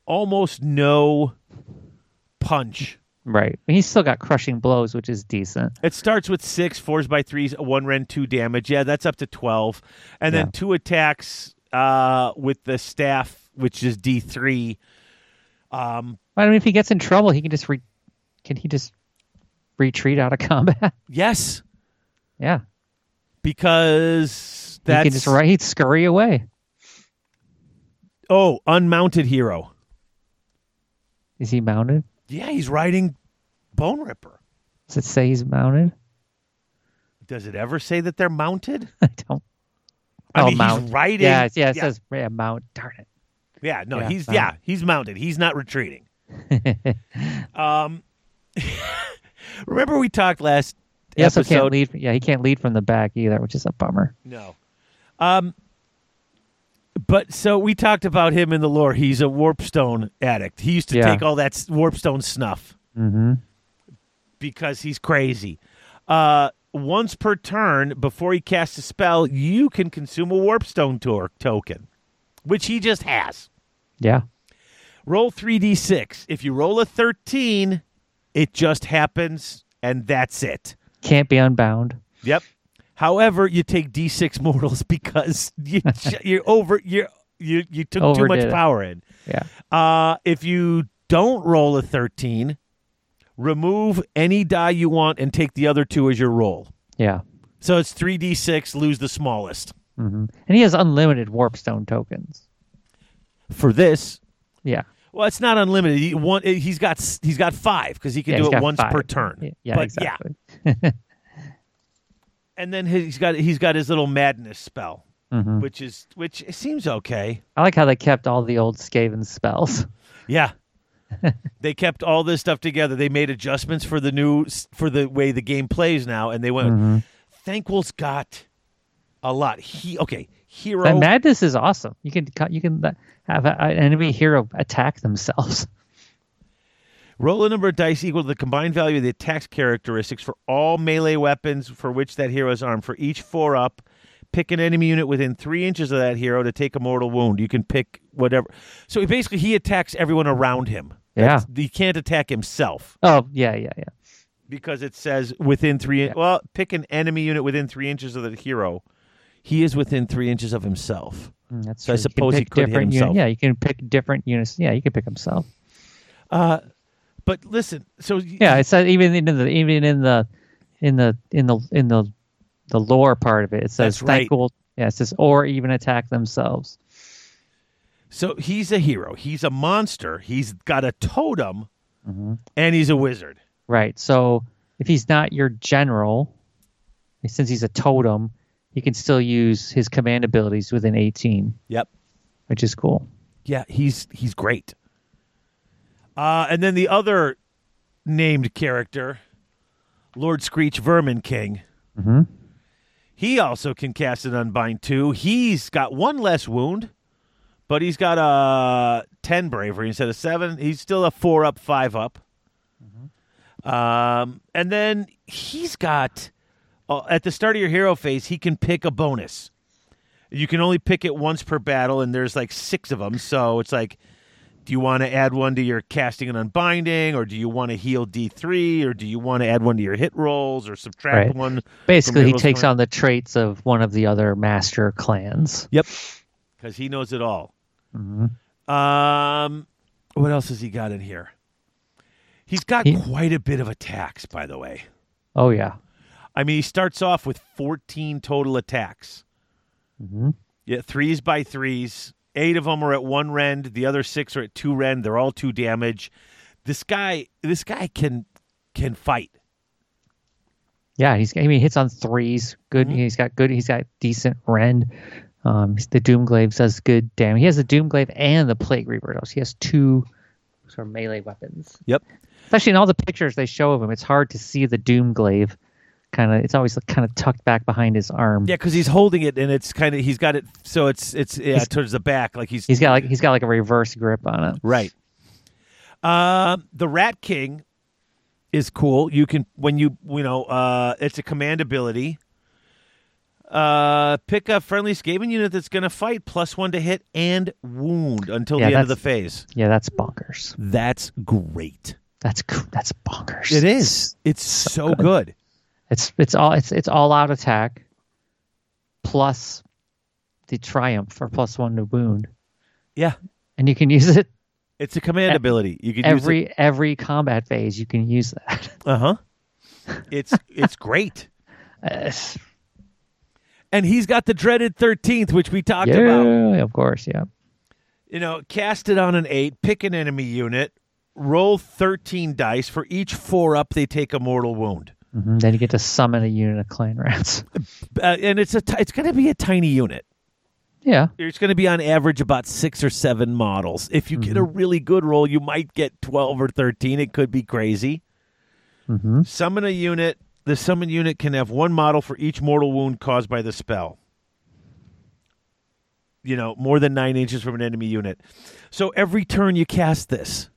almost no punch. Right. He's still got crushing blows, which is decent. It starts with six, fours by threes, one rend, two damage. Yeah, that's up to 12. And then Yeah. two attacks uh, with the staff, which is D3. Um, I mean, if he gets in trouble, he can just re- can he just retreat out of combat? yes, yeah. because he that's. can just right he'd scurry away. Oh, unmounted hero. Is he mounted? Yeah, he's riding Boneripper. Does it say he's mounted? Does it ever say that they're mounted? I don't. I oh, mean, mount. he's riding. Yeah, yeah, it yeah. says yeah, mount. Darn it. Yeah, no, Yeah, he's yeah, he's mounted. He's not retreating. um, remember we talked last He also episode. can't lead. Yeah, he can't lead from the back either, which is a bummer. No. Um, but so we talked about him in the lore. He's a warpstone addict. He used to Yeah. take all that warpstone snuff Mm-hmm. because he's crazy. Uh, once per turn before he casts a spell, you can consume a warpstone tor- token, which he just has. Yeah. Roll 3d6. If you roll a 13, it just happens and that's it. Can't be unbound. Yep. However, you take d6 mortals because you you're over you you you took too much it. power in. Yeah. Uh, if you don't roll a 13, remove any die you want and take the other two as your roll. Yeah. So it's 3d6, lose the smallest. hmm And he has unlimited warpstone tokens. For this, Yeah. well, it's not unlimited. He, one, he's got he's got five because he can Yeah, do it once five. per turn. Yeah, but exactly. yeah, and then he's got he's got his little madness spell, Mhm. which is which seems okay. I like how they kept all the old Skaven spells. Yeah. they kept all this stuff together. They made adjustments for the new for the way the game plays now, and they went. Mhm. Thanquol's got a lot. He okay. Hero. But madness is awesome. You can you can have a- an enemy hero attack themselves. Roll a number of dice equal to the combined value of the attack's characteristics for all melee weapons for which that hero is armed. For each four up, pick an enemy unit within three inches of that hero to take a mortal wound. You can pick whatever. So basically, he attacks everyone around him. Yeah. That's- He can't attack himself Oh yeah, yeah, yeah. because it says within three. Yeah. Well, pick an enemy unit within three inches of the hero. He is within three inches of himself. Mm, That's So I true. Can suppose he could hit himself. yeah, you can pick different units. Yeah, you can pick himself. Uh, but listen. So Yeah, it says even in the even in the in the in the in the the lore part of it, it says right. Thanquol. Yeah, it says or even attack themselves. So he's a hero. He's a monster. He's got a totem, mm-hmm. and he's a wizard. Right. So if he's not your general, since he's a totem, he can still use his command abilities within 18, Yep. which is cool. Yeah, he's he's great. Uh, and then the other named character, Lord Skreech Vermin King. Mhm. He also can cast an unbind too. He's got one less wound, but he's got a ten bravery instead of seven. He's still a four up, five up. Um, and then he's got uh, at the start of your hero phase, he can pick a bonus. You can only pick it once per battle, and there's like six of them. So it's like, do you want to add one to your casting and unbinding, or do you want to heal D3, or do you want to add one to your hit rolls, or subtract Right. one? Basically, he takes on the traits of one of the other master clans. Yep, because he knows it all. Mhm. Um, what else has he got in here? He's got He- quite a bit of attacks, by the way. Oh yeah. I mean, he starts off with 14 total attacks. Mhm. Yeah, threes by threes. Eight of them are at one rend. The other six are at two rend. They're all two damage. This guy, this guy can can fight. Yeah, he's I mean, he hits on threes. Good. Mm-hmm. He's got good. He's got decent rend. Um, the Doomglaive does good damage. He has the Doomglaive and the Plague Reaper. So he has two sort of melee weapons. Yep. Especially in all the pictures they show of him, it's hard to see the Doomglaive. Kind of, it's always kind of tucked back behind his arm. Yeah, because he's holding it and it's kind of he's got it so it's it's yeah He's- towards the back like he's He's got like he's got like a reverse grip on it. Right. Um, the Rat King is cool. You can when you you know uh, it's a command ability. Uh, pick a friendly Skaven unit that's going to fight plus one to hit and wound until Yeah, the end of the phase. Yeah, that's bonkers. That's great. That's that's bonkers. It is. It's so good. It's it's all it's it's all out attack plus the triumph for plus one to wound, Yeah, and you can use it it's a command ability. You can every every combat phase. You can use that. Uh huh. It's it's great. Uh, And he's got the dreaded thirteenth, which we talked yeah, about. of course, yeah. you know, cast it on an eight, pick an enemy unit, roll 13 dice. For each four up, they take a mortal wound. Hmm Then you get to summon a unit of clan rats. Uh, and it's a t- it's going to be a tiny unit. yeah, It's going to be on average about six or seven models. If you get a really good roll, you might get 12 or 13. It could be crazy. hmm Summon a unit. The summon unit can have one model for each mortal wound caused by the spell. You know, more than nine inches from an enemy unit. So every turn you cast this,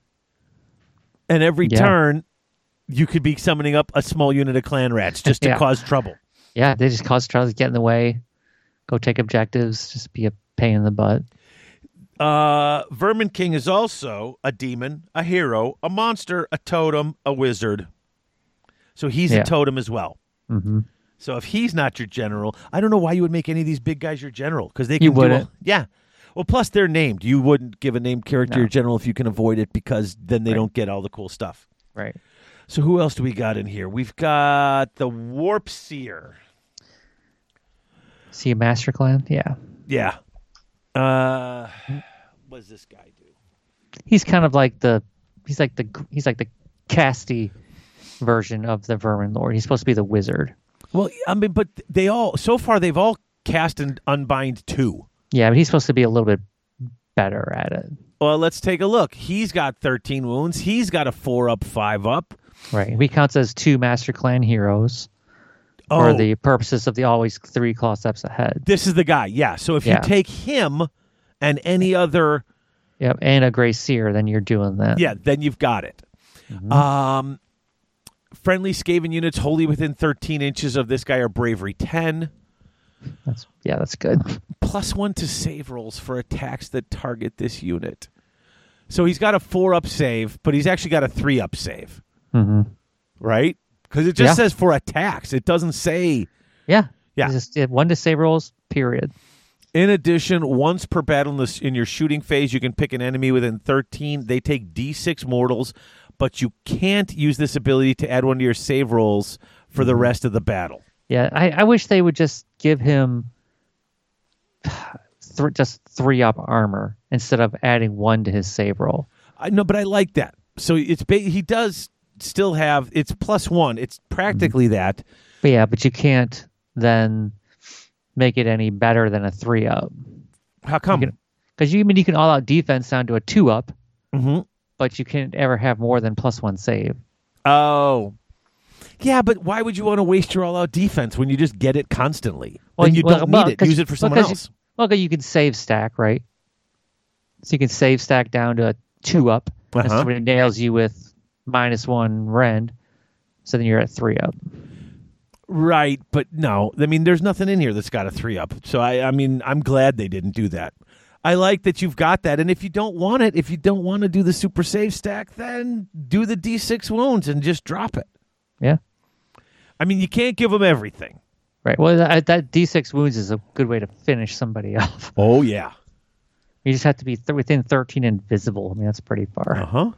and every Yeah. turn you could be summoning up a small unit of clan rats just to Yeah. cause trouble. Yeah, they just cause trouble, get in the way, go take objectives, just be a pain in the butt. Uh, Vermin King is also a demon, a hero, a monster, a totem, a wizard. So he's Yeah. a totem as well. hmm So if he's not your general, I don't know why you would make any of these big guys your general because they can You do wouldn't. all- yeah. Well, plus they're named. You wouldn't give a named character No. your general if you can avoid it because then they Right. don't get all the cool stuff. Right. So who else do we got in here? We've got the Warp Seer. See a master clan? Yeah. Yeah. Uh, what does this guy do? He's kind of like the he's like the he's like the casty version of the Vermin Lord. He's supposed to be the wizard. Well, I mean, but they all so far they've all cast and unbind two. Yeah, but he's supposed to be a little bit better at it. Well, let's take a look. He's got 13 wounds. He's got a four up, five up. Right. He counts as two master clan heroes Oh, for the purposes of the always three claw steps ahead. this is the guy. Yeah. So if Yeah. you take him and any other, Yep. And a Grey Seer, then you're doing that. yeah, then you've got it. Mm-hmm. Um, friendly Skaven units wholly within 13 inches of this guy are bravery 10. That's yeah, that's good. plus one to save rolls for attacks that target this unit. So he's got a four up save, but he's actually got a three up save, hmm right? Because it just Yeah. says for attacks. It doesn't say. Yeah. Yeah. It's Just, one to save rolls, period. In addition, once per battle in, this, in your shooting phase, you can pick an enemy within 13. They take d6 mortals, but you can't use this ability to add one to your save rolls for the rest of the battle. Yeah, I, I wish they would just give him th- just three up armor instead of adding one to his save roll. I know, but I like that. So it's ba- he does still have it's plus one. It's practically that. But yeah, but you can't then make it any better than a three up How come? because you I mean you can all out defense down to a two up, Mhm. but you can't ever have more than plus one save. Oh. Yeah, but why would you want to waste your all-out defense when you just get it constantly? Well, then you well, don't well, need it. Use it for someone 'cause you- else. Well, you can save stack, right? So you can save stack down to a two up, and Uh-huh. somebody nails you with minus one rend, so then you're at three up. Right, but no. I mean, there's nothing in here that's got a three up. So I, I mean, I'm glad they didn't do that. I like that you've got that. And if you don't want it, if you don't want to do the super save stack, then do the D6 wounds and just drop it. Yeah. I mean, you can't give them everything. Right. Well, that, that D6 wounds is a good way to finish somebody off. Oh yeah. You just have to be th- within 13 invisible. I mean, that's pretty far. Uh huh.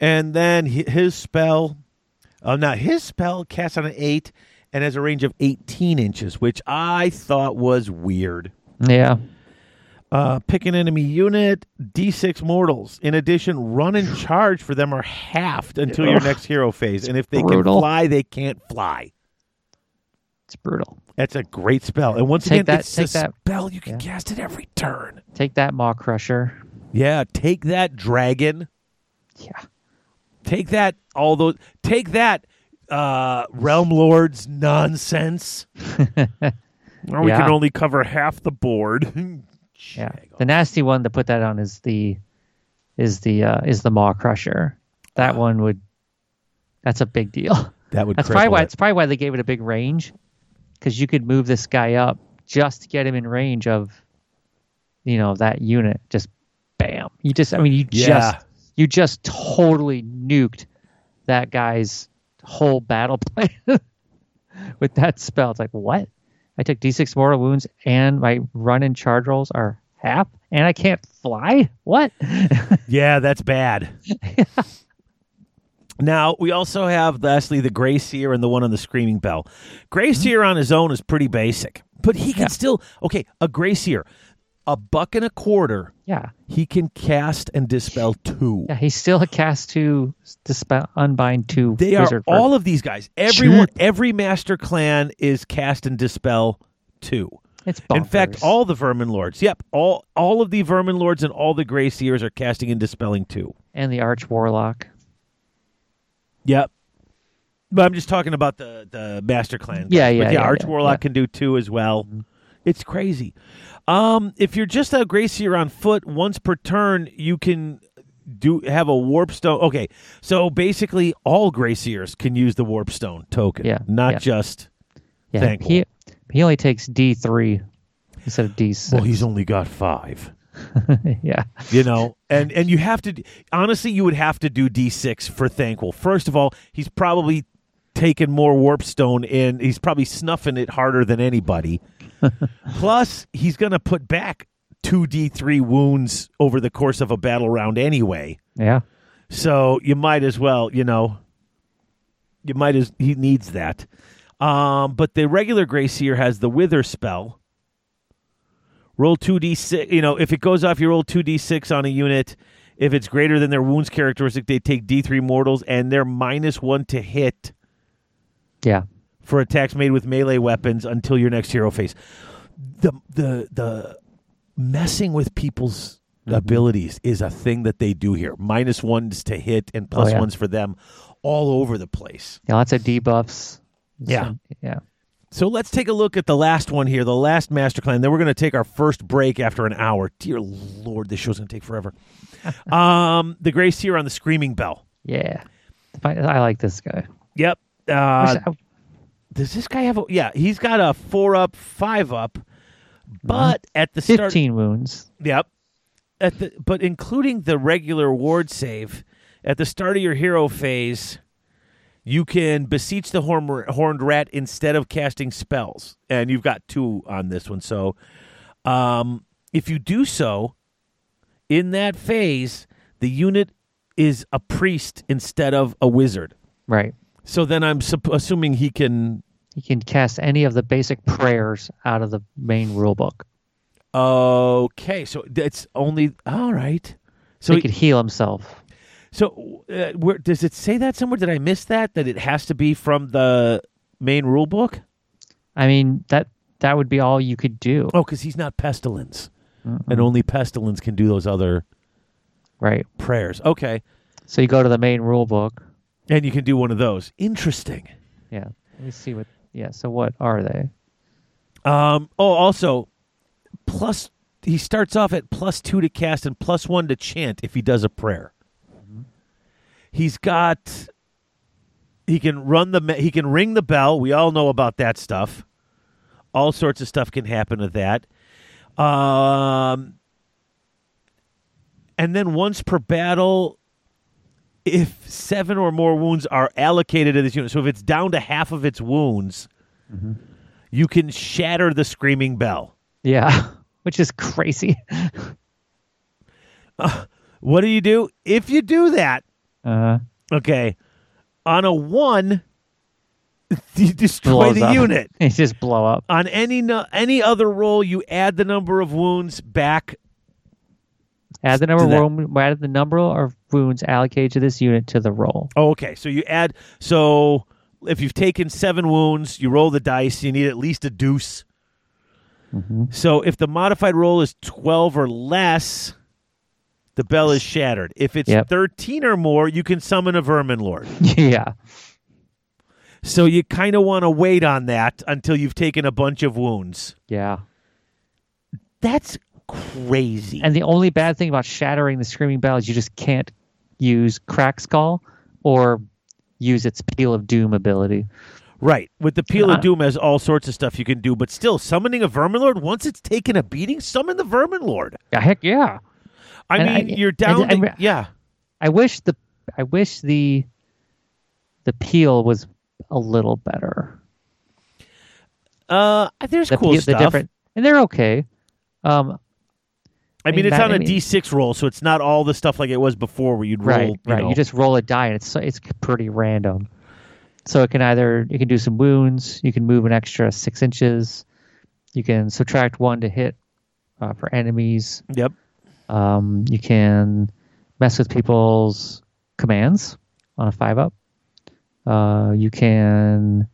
And then his spell, oh, now his spell casts on an eight and has a range of 18 inches, which I thought was weird. Yeah. Uh, pick an enemy unit, D6 mortals. In addition, run and charge for them are halved until your next hero phase. And if they brutal. can fly, they can't fly. It's brutal. That's a great spell. And once Take again, that- it's take a that. spell you can Yeah. cast it every turn. Take that, Maw Crusher. Yeah, take that, dragon. Yeah. Take that, all those. Take that, uh, Realm Lords nonsense. Or we Yeah. can only cover half the board. Yeah. The nasty one to put that on is the is the uh, is the Maw Crusher. That Ah. one would. That's a big deal. That would. That's probably why it. it's probably why they gave it a big range, because you could move this guy up just to get him in range of, you know, that unit. Just bam. You just, I mean, you Yeah. just, you just totally nuked that guy's whole battle plan with that spell. It's like what? I took D6 mortal wounds and my run and charge rolls are half, and I can't fly. What? Yeah, that's bad. Now we also have lastly the Grey Seer and the one on the Screaming Bell. Grey Seer on his own is pretty basic, but he can Yeah. still okay. A Grey Seer, a buck and a quarter. yeah. He can cast and dispel two. Yeah, he still a cast two, dispel, unbind two. They are for- all of these guys. Everyone, every Master Clan is cast and dispel two. It's bonkers. In fact, all the Vermin Lords. Yep, all all of the Vermin Lords and all the Grey Seers are casting and dispelling two. and the Arch Warlock. Yep. But I'm just talking about the the Master Clan. Yeah, guys. yeah, But yeah, Arch yeah, Warlock yeah. Mm-hmm. can do two as well. It's crazy. Um, if you're just a Grey Seer on foot, once per turn, you can do have a warp stone. Okay, so basically, all Grey Seers can use the warp stone token. Yeah, not yeah. just. Yeah, Thanquol. he he only takes D three instead of D six. Well, he's only got five. yeah, You know, and and you have to honestly, you would have to do D six for Thanquol. First of all, he's probably taking more warp stone in. He's probably snuffing it harder than anybody. Plus, he's going to put back two D three wounds over the course of a battle round anyway. yeah, So you might as well, you know, you might as he needs that. Um, but the regular Grey Seer has the Wither spell. Roll two d six. You know, if it goes off, you roll two d six on a unit. If it's greater than their wounds characteristic, they take d three mortals, and they're minus one to hit yeah. For attacks made with melee weapons until your next hero phase. The the the messing with people's Mm-hmm. abilities is a thing that they do here. Minus ones to hit and plus Oh, yeah. ones for them, all over the place. Yeah, lots of debuffs. Yeah. So, yeah. So let's take a look at the last one here, the last master clan. Then we're going to take our first break after an hour. Dear Lord, this show's going to take forever. um, the Grey Seer on the Screaming Bell. Yeah. I, I like this guy. Yep. Uh, I- does this guy have a? Yeah, he's got a four up, five up, but at the start, 15 wounds. Yep. At the but including the regular ward save at the start of your hero phase, you can beseech the horn, horned rat instead of casting spells, and you've got two on this one. So, um, if you do so in that phase, the unit is a priest instead of a wizard. Right. So then I'm sup- assuming he can. He can cast any of the basic prayers out of the main rule book. Okay, so that's only all right. So So he could heal himself. So, uh, where does it say that somewhere? Did I miss that? That it has to be from the main rule book? I mean, that that would be all you could do. Oh, because he's not pestilence, and only pestilence can do those other Right. prayers. Okay, So you go to the main rule book. and you can do one of those. Interesting. Yeah. Let me see what. Yeah. So what are they? Um. Oh, also, plus he starts off at plus two to cast and plus one to chant if he does a prayer. He's got. He can run the. He can ring the bell. We all know about that stuff. All sorts of stuff can happen with that. Um. And then once per battle, if seven or more wounds are allocated to this unit, so if it's down to half of its wounds, you can shatter the screaming bell. Yeah. Which is crazy. What do you do? If you do that, Uh, okay, on a one, you destroy the up. unit. It just blow up. On any no, any other roll, you add the number of wounds back. Add the number add the number of wounds allocated to this unit to the roll. Oh, okay. So you add. So if you've taken seven wounds, you roll the dice. You need at least a deuce. Mm-hmm. So if the modified roll is twelve or less, the bell is shattered. If it's Yep. thirteen or more, you can summon a vermin lord. yeah. So you kind of want to wait on that until you've taken a bunch of wounds. Yeah. That's crazy. And the only bad thing about shattering the screaming bell is you just can't use Cracks Call or use its peal of doom ability. right. With the Peal Uh, of Doom has all sorts of stuff you can do, but still summoning a Vermin Lord, once it's taken a beating, summon the Vermin Lord. Yeah, heck yeah. I And mean, I- you're down. and- and- to- yeah. I wish the I wish the the peal was a little better. Uh, there's The cool peal, stuff. the different and they're okay. Um I mean, it's on a I mean- D6 roll, so it's not all the stuff like it was before where you'd roll. right, you right. know. You just roll a die and it's it's pretty random. So it can either you can do some wounds, you can move an extra six inches, you can subtract one to hit uh, for enemies. Yep. Um, you can mess with people's commands on a five up. Uh, you can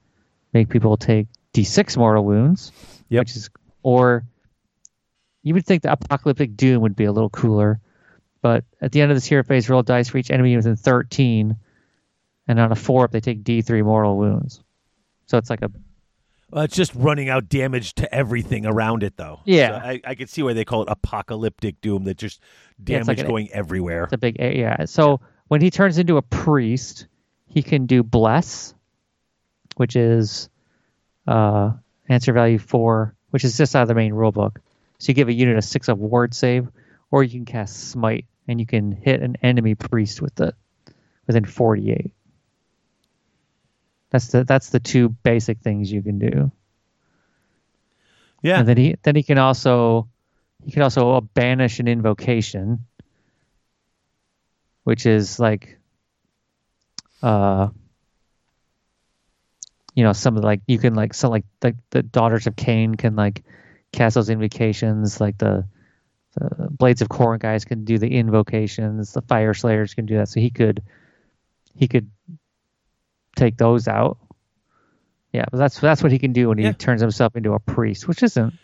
make people take d6 mortal wounds, Yep. which is or you would think the apocalyptic doom would be a little cooler, but at the end of this hero phase, roll dice for each enemy within 13, and on a four up they take d3 mortal wounds. So it's like a Well, it's just running out damage to everything around it, though. Yeah. So I, I could see why they call it apocalyptic doom. That just Yeah, damage like an- going everywhere. It's a big yeah. So when he turns into a priest, he can do bless, which is uh, answer value four, which is just out of the main rule book. So you give a unit a six of ward save, or you can cast smite, and you can hit an enemy priest with it within forty eight. That's the that's the two basic things you can do. Yeah. And then he then he can also he can also banish an invocation, which is like uh you know some of the, like you can like so like the the daughters of Khaine can like cast those invocations like the the blades of Khorne guys can do the invocations the Fyreslayers can do that so he could he could take those out yeah but that's that's what he can do when he Yeah. turns himself into a priest which isn't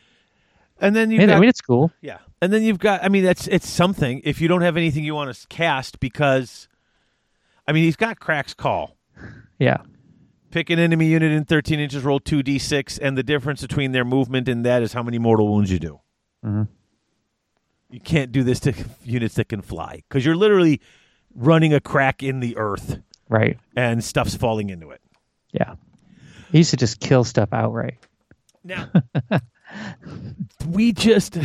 And then you I mean, it's cool. Yeah. And then you've got I mean that's it's something if you don't have anything you want to cast because I mean he's got Cracks Call. Yeah. Pick an enemy unit in 13 inches, roll 2d6, and the difference between their movement and that is how many mortal wounds you do. Mhm. You can't do this to units that can fly because you're literally running a crack in the earth Right. and stuff's falling into it. Yeah. He used to just kill stuff outright. Now, we just.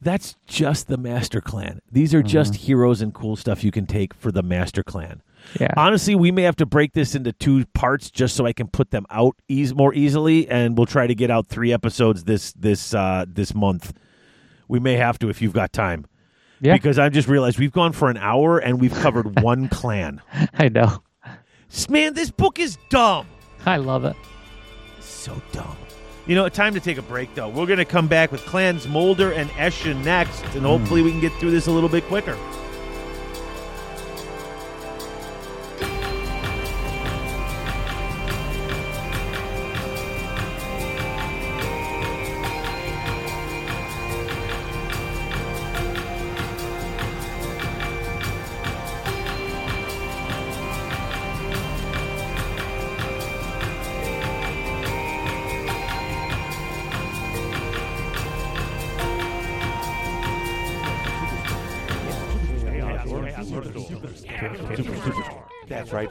That's just the Master Clan. These are just heroes and cool stuff you can take for the Master Clan. Yeah. Honestly, we may have to break this into two parts just so I can put them out eas- more easily, and we'll try to get out three episodes this this uh, this month. We may have to if you've got time, yeah. because I just realized we've gone for an hour and we've covered one clan. I know. Man, this book is dumb. I love it. So dumb. You know, time to take a break, though. We're going to come back with clans Moulder and Eshin next, and hopefully we can get through this a little bit quicker.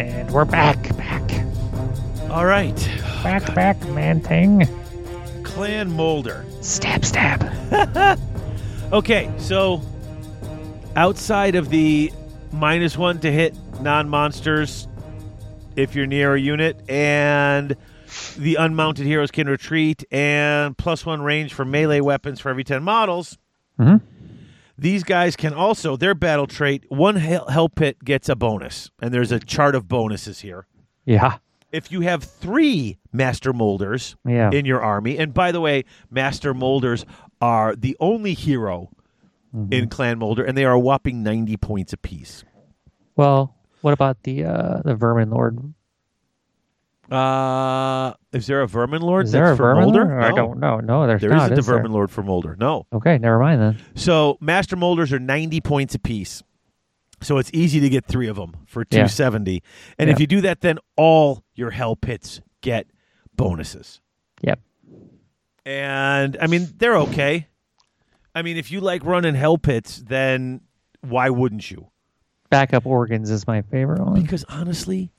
And we're back, back, All right. back, back, man thing. Clan Moulder. Stab, stab. Okay, so outside of the minus one to hit non monsters if you're near a unit, and the unmounted heroes can retreat, and plus one range for melee weapons for every 10 models. Mhm. These guys can also, their battle trait, one hell, pit gets a bonus, and there's a chart of bonuses here. Yeah. If you have three master moulders Yeah. in your army, and by the way, master moulders are the only hero Mm-hmm. in Clan Moulder, and they are a whopping 90 points apiece. Well, what about the uh the Vermin Lord? Uh, is there a Vermin Lord Is there that's a Vermin Moulder? Lord? I don't know. No, there's There not. isn't a is there? Vermin Lord for Moulder. No. Okay, never mind then. So Master Moulders are 90 points apiece. So it's easy to get three of them for Yeah. 270. And if you do that, then all your Hell Pits get bonuses. Yep. And I mean, they're okay. I mean, if you like running Hell Pits, then why wouldn't you? Backup organs is my favorite one. Because honestly,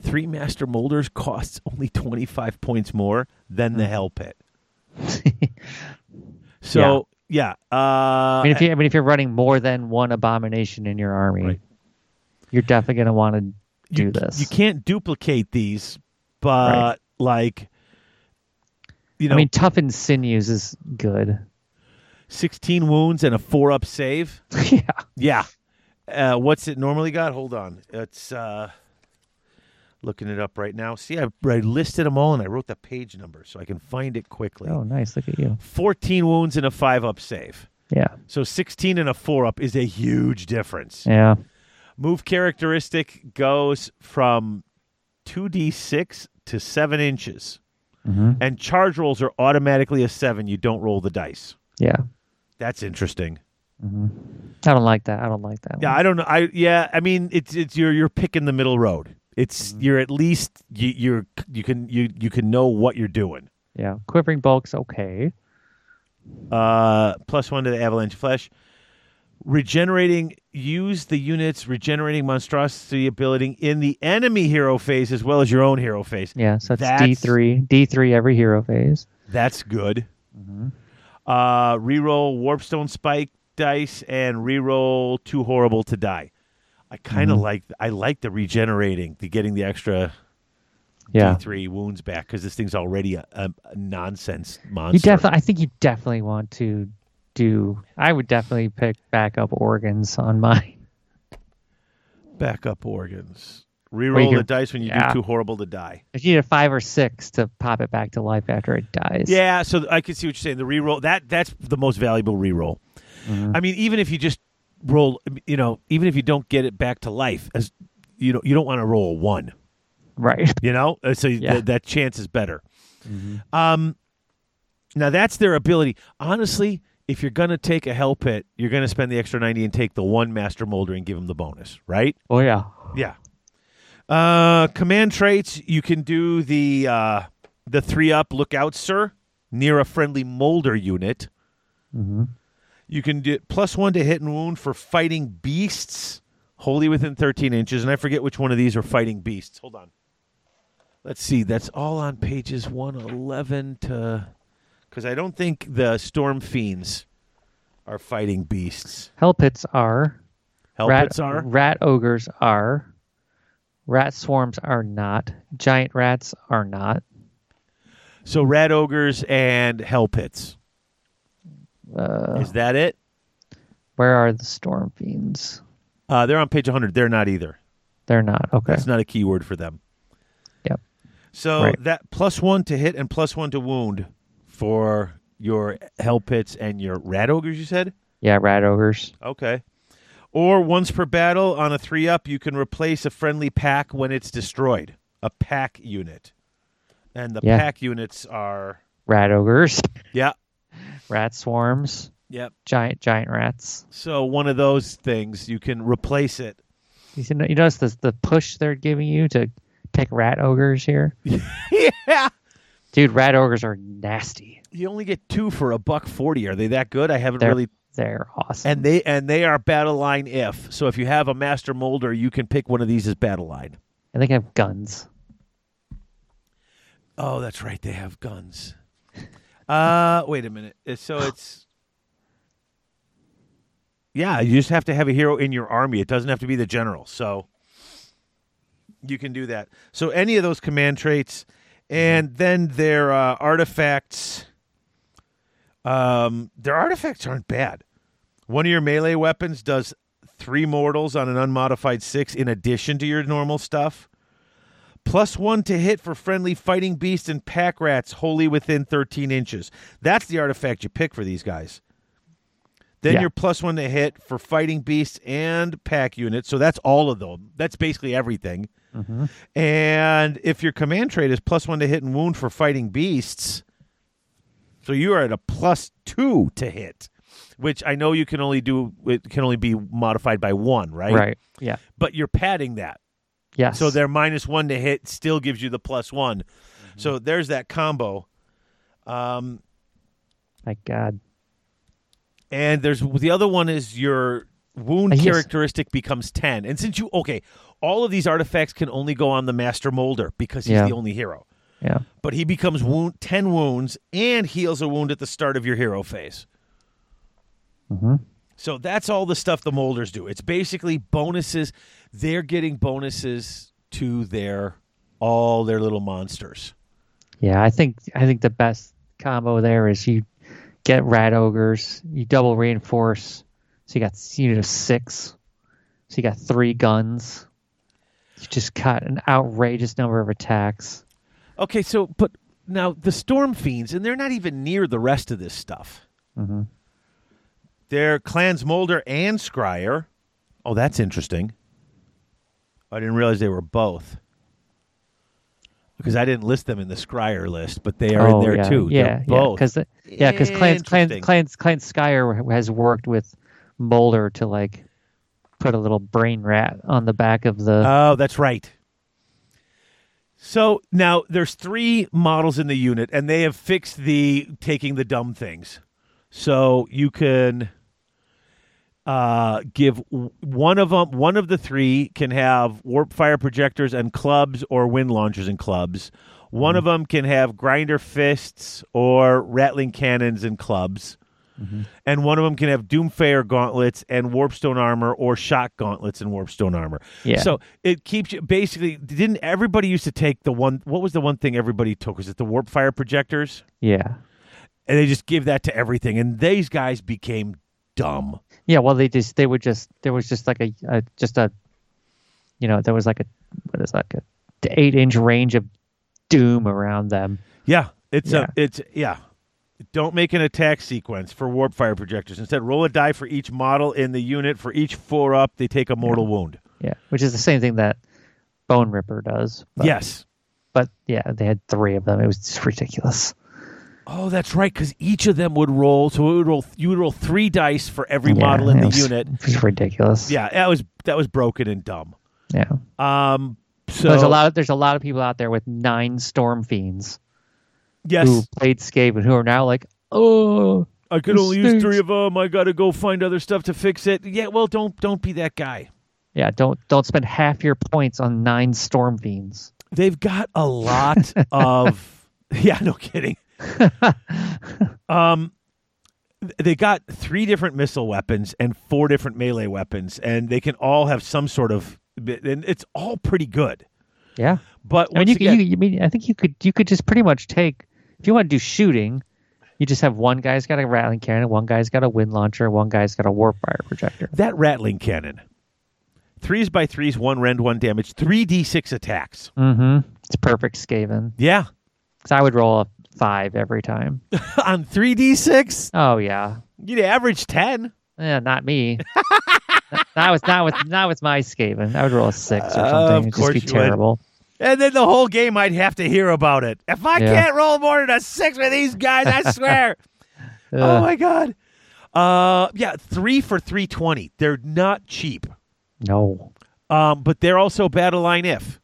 three Master Moulders costs only 25 points more than Hmm. the Hell Pit. So, yeah. uh, I mean, if you, I mean, if you're running more than one abomination in your army, Right. you're definitely going to want to do you, this. You can't duplicate these, but Right. like, you know, I mean, toughened sinews is good. 16 wounds and a four up save. yeah. Yeah. Uh, what's it normally got? Hold on. It's uh, looking it up right now. See, I, I listed them all and I wrote the page number so I can find it quickly. Oh, nice. Look at you. 14 wounds and a five up save. Yeah. So 16 and a four up is a huge difference. Yeah. Move characteristic goes from 2d6 to 7 inches. hmm And charge rolls are automatically a 7. You don't roll the dice. Yeah. That's interesting. hmm I don't like that. I don't like that. Yeah, one. I don't know. I yeah, I mean it's it's you're you're picking the middle road. It's you're at least you, you're you can you you can know what you're doing. Yeah. Quivering bulk's okay. Uh, plus one to the avalanche flesh. Regenerating. Use the unit's regenerating monstrosity ability in the enemy hero phase as well as your own hero phase. Yeah. So it's That's- D three. D three every hero phase. That's good. Mm-hmm. Uh, reroll warpstone spike dice and reroll too horrible to die. I kind of Mm-hmm. like I like the regenerating, the getting the extra Yeah. D3 wounds back because this thing's already a, a, a nonsense monster. You definitely. I think you definitely want to do. I would definitely pick backup organs on mine. backup organs. Or Reroll the dice when you yeah. do too horrible to die. If you need a five or six to pop it back to life after it dies. Yeah, so I can see what you're saying. The reroll that that's the most valuable reroll. Mhm. I mean, even if you just roll, you know, even if you don't get it back to life, as you know, you don't want to roll a one. Right. You know, Uh, so Yeah. th- that chance is better. Um, now that's their ability. Honestly, if you're gonna take a hell pit, you're gonna spend the extra ninety and take the one master moulder and give him the bonus, right? Oh yeah. Yeah. Uh, command traits. You can do the uh, the three up. Look out, sir! Near a friendly moulder unit. hmm You can do plus one to hit and wound for fighting beasts, wholly within 13 inches. And I forget which one of these are fighting beasts. Hold on. Let's see. That's all on pages 111 to. Because I don't think the storm fiends are fighting beasts. Hell pits are. Hell rat, pits are. Rat ogres are. Rat swarms are not. Giant rats are not. So rat ogres and hell pits. Uh, Is that it? where are the storm fiends? Uh, they're on page 100. They're not either. They're not. Okay. That's not a keyword for them. Yep. So Right. that plus one to hit and plus one to wound for your hell pits and your rat ogres, you said? Yeah, rat ogres. Okay. Or once per battle on a three up, you can replace a friendly pack when it's destroyed. A pack unit. And the Yeah. pack units are Rat ogres. yeah. Rat swarms. Yep. Giant giant rats. So one of those things you can replace it. You, see, you notice the the push they're giving you to pick rat ogres here? yeah. Dude, rat ogres are nasty. You only get two for a buck forty. Are they that good? I haven't They're really they're awesome. and they and they are battle line if. So if you have a master moulder, you can pick one of these as battle line. and they can have guns. Oh, that's right. They have guns. Uh, wait a minute. So it's yeah. You just have to have a hero in your army. It doesn't have to be the general. So you can do that. So any of those command traits, and then their uh, artifacts. Um, their artifacts aren't bad. One of your melee weapons does three mortals on an unmodified six in addition to your normal stuff. Plus one to hit for friendly fighting beasts and pack rats wholly within 13 inches. That's the artifact you pick for these guys. Then Yeah. you're plus one to hit for fighting beasts and pack units. So that's all of them. That's basically everything. hmm And if your command trait is plus one to hit and wound for fighting beasts, so you are at a plus two to hit, which I know you can only do. It can only be modified by one, right? Right. Yeah. But you're padding that. Yes. So their minus one to hit still gives you the plus one. So there's that combo. Um, My God. and there's the other one is your wound Uh, yes. characteristic becomes 10. And since you, okay, all of these artifacts can only go on the Master Moulder because he's Yeah. the only hero. Yeah. But he becomes wound 10 wounds and heals a wound at the start of your hero phase. hmm So that's all the stuff the moulders do. It's basically bonuses. They're getting bonuses to their all their little monsters. Yeah, I think I think the best combo there is you get rat ogres, you double reinforce, so you got unit of six, so you got three guns. You just got an outrageous number of attacks. Okay, so but now the Storm Fiends, and they're not even near the rest of this stuff. hmm They're Clans Moulder and Skryre. Oh, that's interesting. I didn't realize they were both. Because I didn't list them in the Skryre list, but they are oh, in there yeah, too. Yeah, They're yeah, both. because yeah, because Clans Interesting. Clans Clans Skryre has worked with Moulder to like put a little brain rat on the back of the. Oh, that's right. So now there's three models in the unit, and they have fixed the taking the dumb things. So you can uh, give one of them. One of the three can have warp fire projectors and clubs, or wind launchers and clubs. One of them can have grinder fists or rattling cannons and clubs and one of them can have Doomfire gauntlets and Warpstone armor, or Shock gauntlets and Warpstone armor. Yeah. So it keeps you basically. Didn't everybody used to take the one? What was the one thing everybody took? Was it the Warp Fire projectors? yeah, And they just give that to everything, and these guys became dumb. Yeah. Well, they just they were just there was just like a, a just a, you know, there was like a what is like a eight inch range of doom around them. Yeah, it's Yeah. a it's yeah. Don't make an attack sequence for warp fire projectors. Instead, roll a die for each model in the unit. For each four up, they take a mortal wound. Yeah, which is the same thing that Boneripper does. But, yes. but yeah, they had three of them. It was just ridiculous. Oh, that's right. Because each of them would roll. So it would roll. You would roll three dice for every Yeah, model in the was- unit. It was ridiculous. Yeah, that was that was broken and dumb. yeah. Um. So there's a lot. Of, there's a lot of people out there with nine Storm Fiends Yes, who played Skaven who are now like, oh, I could only use three of them. I got to go find other stuff to fix it. Yeah. Well, don't don't be that guy. yeah. Don't don't spend half your points on nine Storm Fiends. They've got a lot of. Yeah. No kidding. um. They got three different missile weapons and four different melee weapons, and they can all have some sort of. And it's all pretty good. Yeah. But I mean, you, again, you, you mean I think you could you could just pretty much take if you want to do shooting, you just have one guy's got a rattling cannon, one guy's got a wind launcher, one guy's got a warp fire projector. that rattling cannon, threes by threes, one rend, one damage, three d six attacks. Mm-hmm. It's perfect Skaven. Yeah, Because I would roll a five every time. on three d six. Oh yeah. you'd average ten. Yeah, not me. not with not with not with my Skaven. I would roll a six or Uh, something. of It'd course just be you would. terrible. And then the whole game, I'd have to hear about it. If I Yeah. can't roll more than a six with these guys, I swear. oh my god. Uh, yeah, three for three twenty. They're not cheap. No. Um, but they're also battle line if.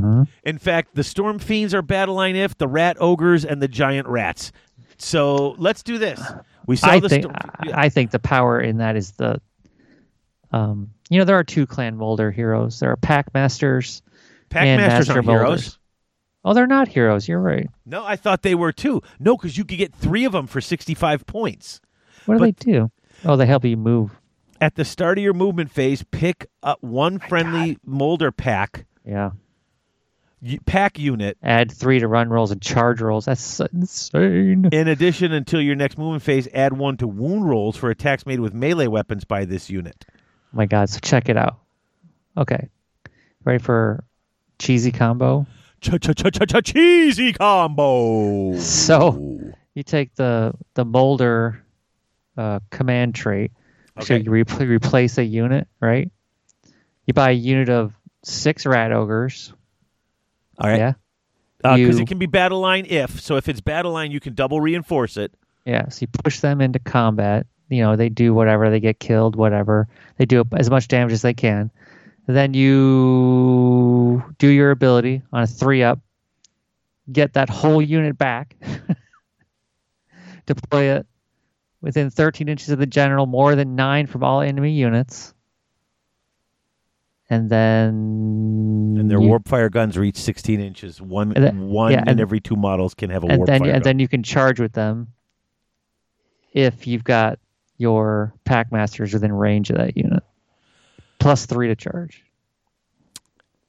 Hmm In fact, the storm fiends are battle line if the rat ogres and the giant rats. So let's do this. We saw I the think storm. I think the power in that is the um you know there are two clan moulder heroes. There are pack masters. Pack and masters Master are heroes. Oh, they're not heroes. You're right. No, I thought they were too. No, because you could get three of them for sixty-five points. What do But- they do? Oh, they help you move. At the start of your movement phase, pick up one friendly moulder pack Yeah. Pack unit. Add three to run rolls and charge rolls. That's insane. In addition, until your next movement phase, add one to wound rolls for attacks made with melee weapons by this unit. Oh my God. So check it out. Okay. Ready for cheesy combo? Cheesy combo. So you take the the moulder uh, command trait. So Okay. you re- replace a unit, right? You buy a unit of six rat ogres. All right. Yeah. Uh, because You- it can be battle line if. So if it's battle line, you can double reinforce it. Yeah, so you push them into combat. You know, they do whatever, they get killed, whatever. They do as much damage as they can. Then you do your ability on a three up, get that whole unit back, deploy it within 13 inches of the general, more than nine from all enemy units. And then And their you- warp fire guns reach 16 inches. One, then- one yeah, in and- every two models can have a and warp then fire and gun. then you can charge with them if you've got your pack masters within range of that unit plus three to charge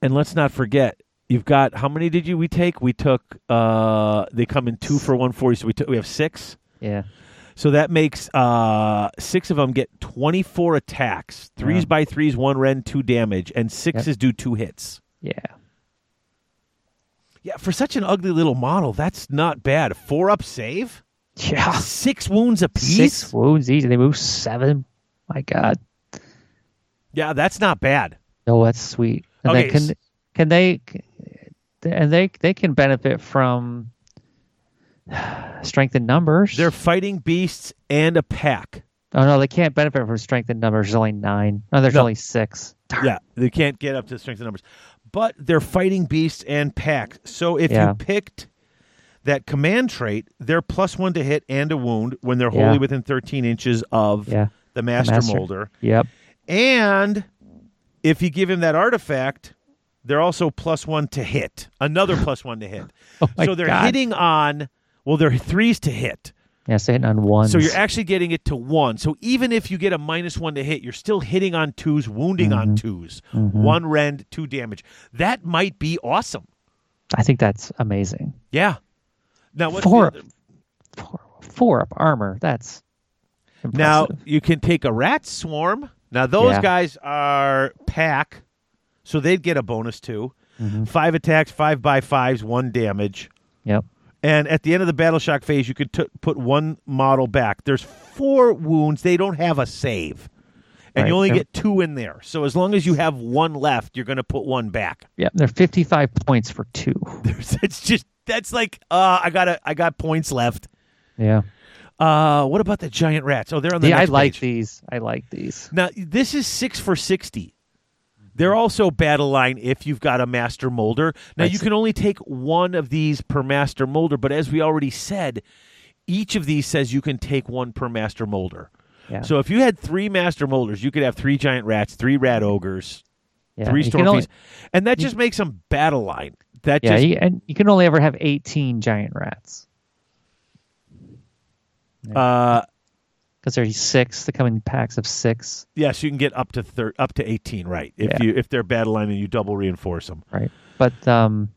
and let's not forget, you've got how many did you we take? We took uh they come in two for one forty, so we took we have six. Yeah. So that makes uh six of them get twenty four attacks, threes Yeah. by threes, one rend, two damage, and sixes do two hits. Yeah. Yeah, for such an ugly little model, that's not bad. Four up save, Yeah. six wounds apiece. Six wounds each. They move seven. My God. Yeah, that's not bad. No, that's sweet. And Okay, they can can they and they they can benefit from strength in numbers. They're fighting beasts and a pack. oh no, they can't benefit from strength in numbers. There's only nine. No, there's No. only six. Darn. Yeah, they can't get up to strength of numbers, but they're fighting beasts and packs. So if Yeah. you picked that command trait, they're plus one to hit and a wound when they're Yeah. wholly within 13 inches of Yeah. the master, master. moulder. Yep. And if you give him that artifact, they're also plus one to hit. Another plus one to hit. Oh my so they're God. hitting on, well, they're threes to hit. Yeah, so hitting on ones. So you're actually getting it to one. So even if you get a minus one to hit, you're still hitting on twos, wounding Mm-hmm. on 2s One rend, two damage. That might be awesome. I think that's amazing. Yeah. Now what's Four, the other- four, four up armor. That's now you can take a rat swarm. Now those Yeah. guys are pack, so they'd get a bonus too. Mm-hmm. Five attacks, five by fives, one damage. Yep. And at the end of the battle shock phase, you could t- put one model back. There's four wounds. They don't have a save. And you only They're- get two in there. So as long as you have one left, you're going to put one back. Yeah, They're 55 points for two. There's, it's just that's like uh, I got I got points left. Yeah. Uh, what about the giant rats? Oh, they're on the Yeah, I like page. these. I like these. Now this is six for sixty. They're also battle line if you've got a master moulder. Now Right, you can only take one of these per master moulder, but as we already said, each of these says you can take one per master moulder. Yeah. So if you had three master moulders, you could have three giant rats, three rat ogres, yeah. three you storm only, and that just makes them battle line. That Yeah, just you, and you can only ever have 18 giant rats uh, because there's six. They come in packs of six. yes, you can get up to thir- up to eighteen, right? If Yeah. you if they're battle line and you double reinforce them. Right. But um,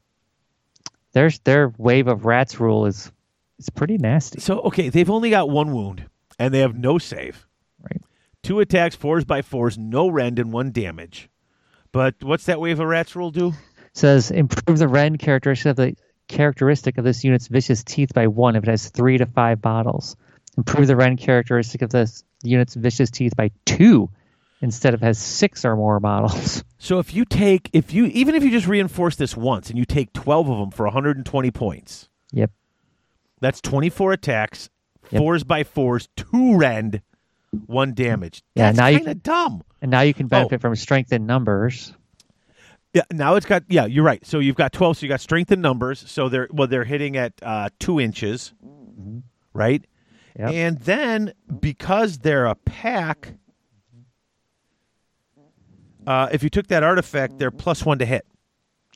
there's their wave of rats rule is is pretty nasty. So okay, they've only got one wound and they have no save. Right. Two attacks, fours by fours, no rend, and one damage. But what's that wave of rats rule do? says improve the rend characteristic of the characteristic of this unit's vicious teeth by one if it has three to five bottles. Improve the rend characteristic of this unit's vicious teeth by two instead of has six or more models. So if you take if you even if you just reinforce this once and you take twelve of them for 120 points, Yep. that's 24 attacks, Yep. fours by fours, two rend, one damage. Yeah, that's now you kind of can- dumb. And now you can Oh. benefit from strength in numbers. Yeah, now it's got yeah, you're right. So you've got twelve. So you got strength in numbers. So they're well, they're hitting at uh, two inches, right? Yep. And then because they're a pack, uh, if you took that artifact, they're plus one to hit.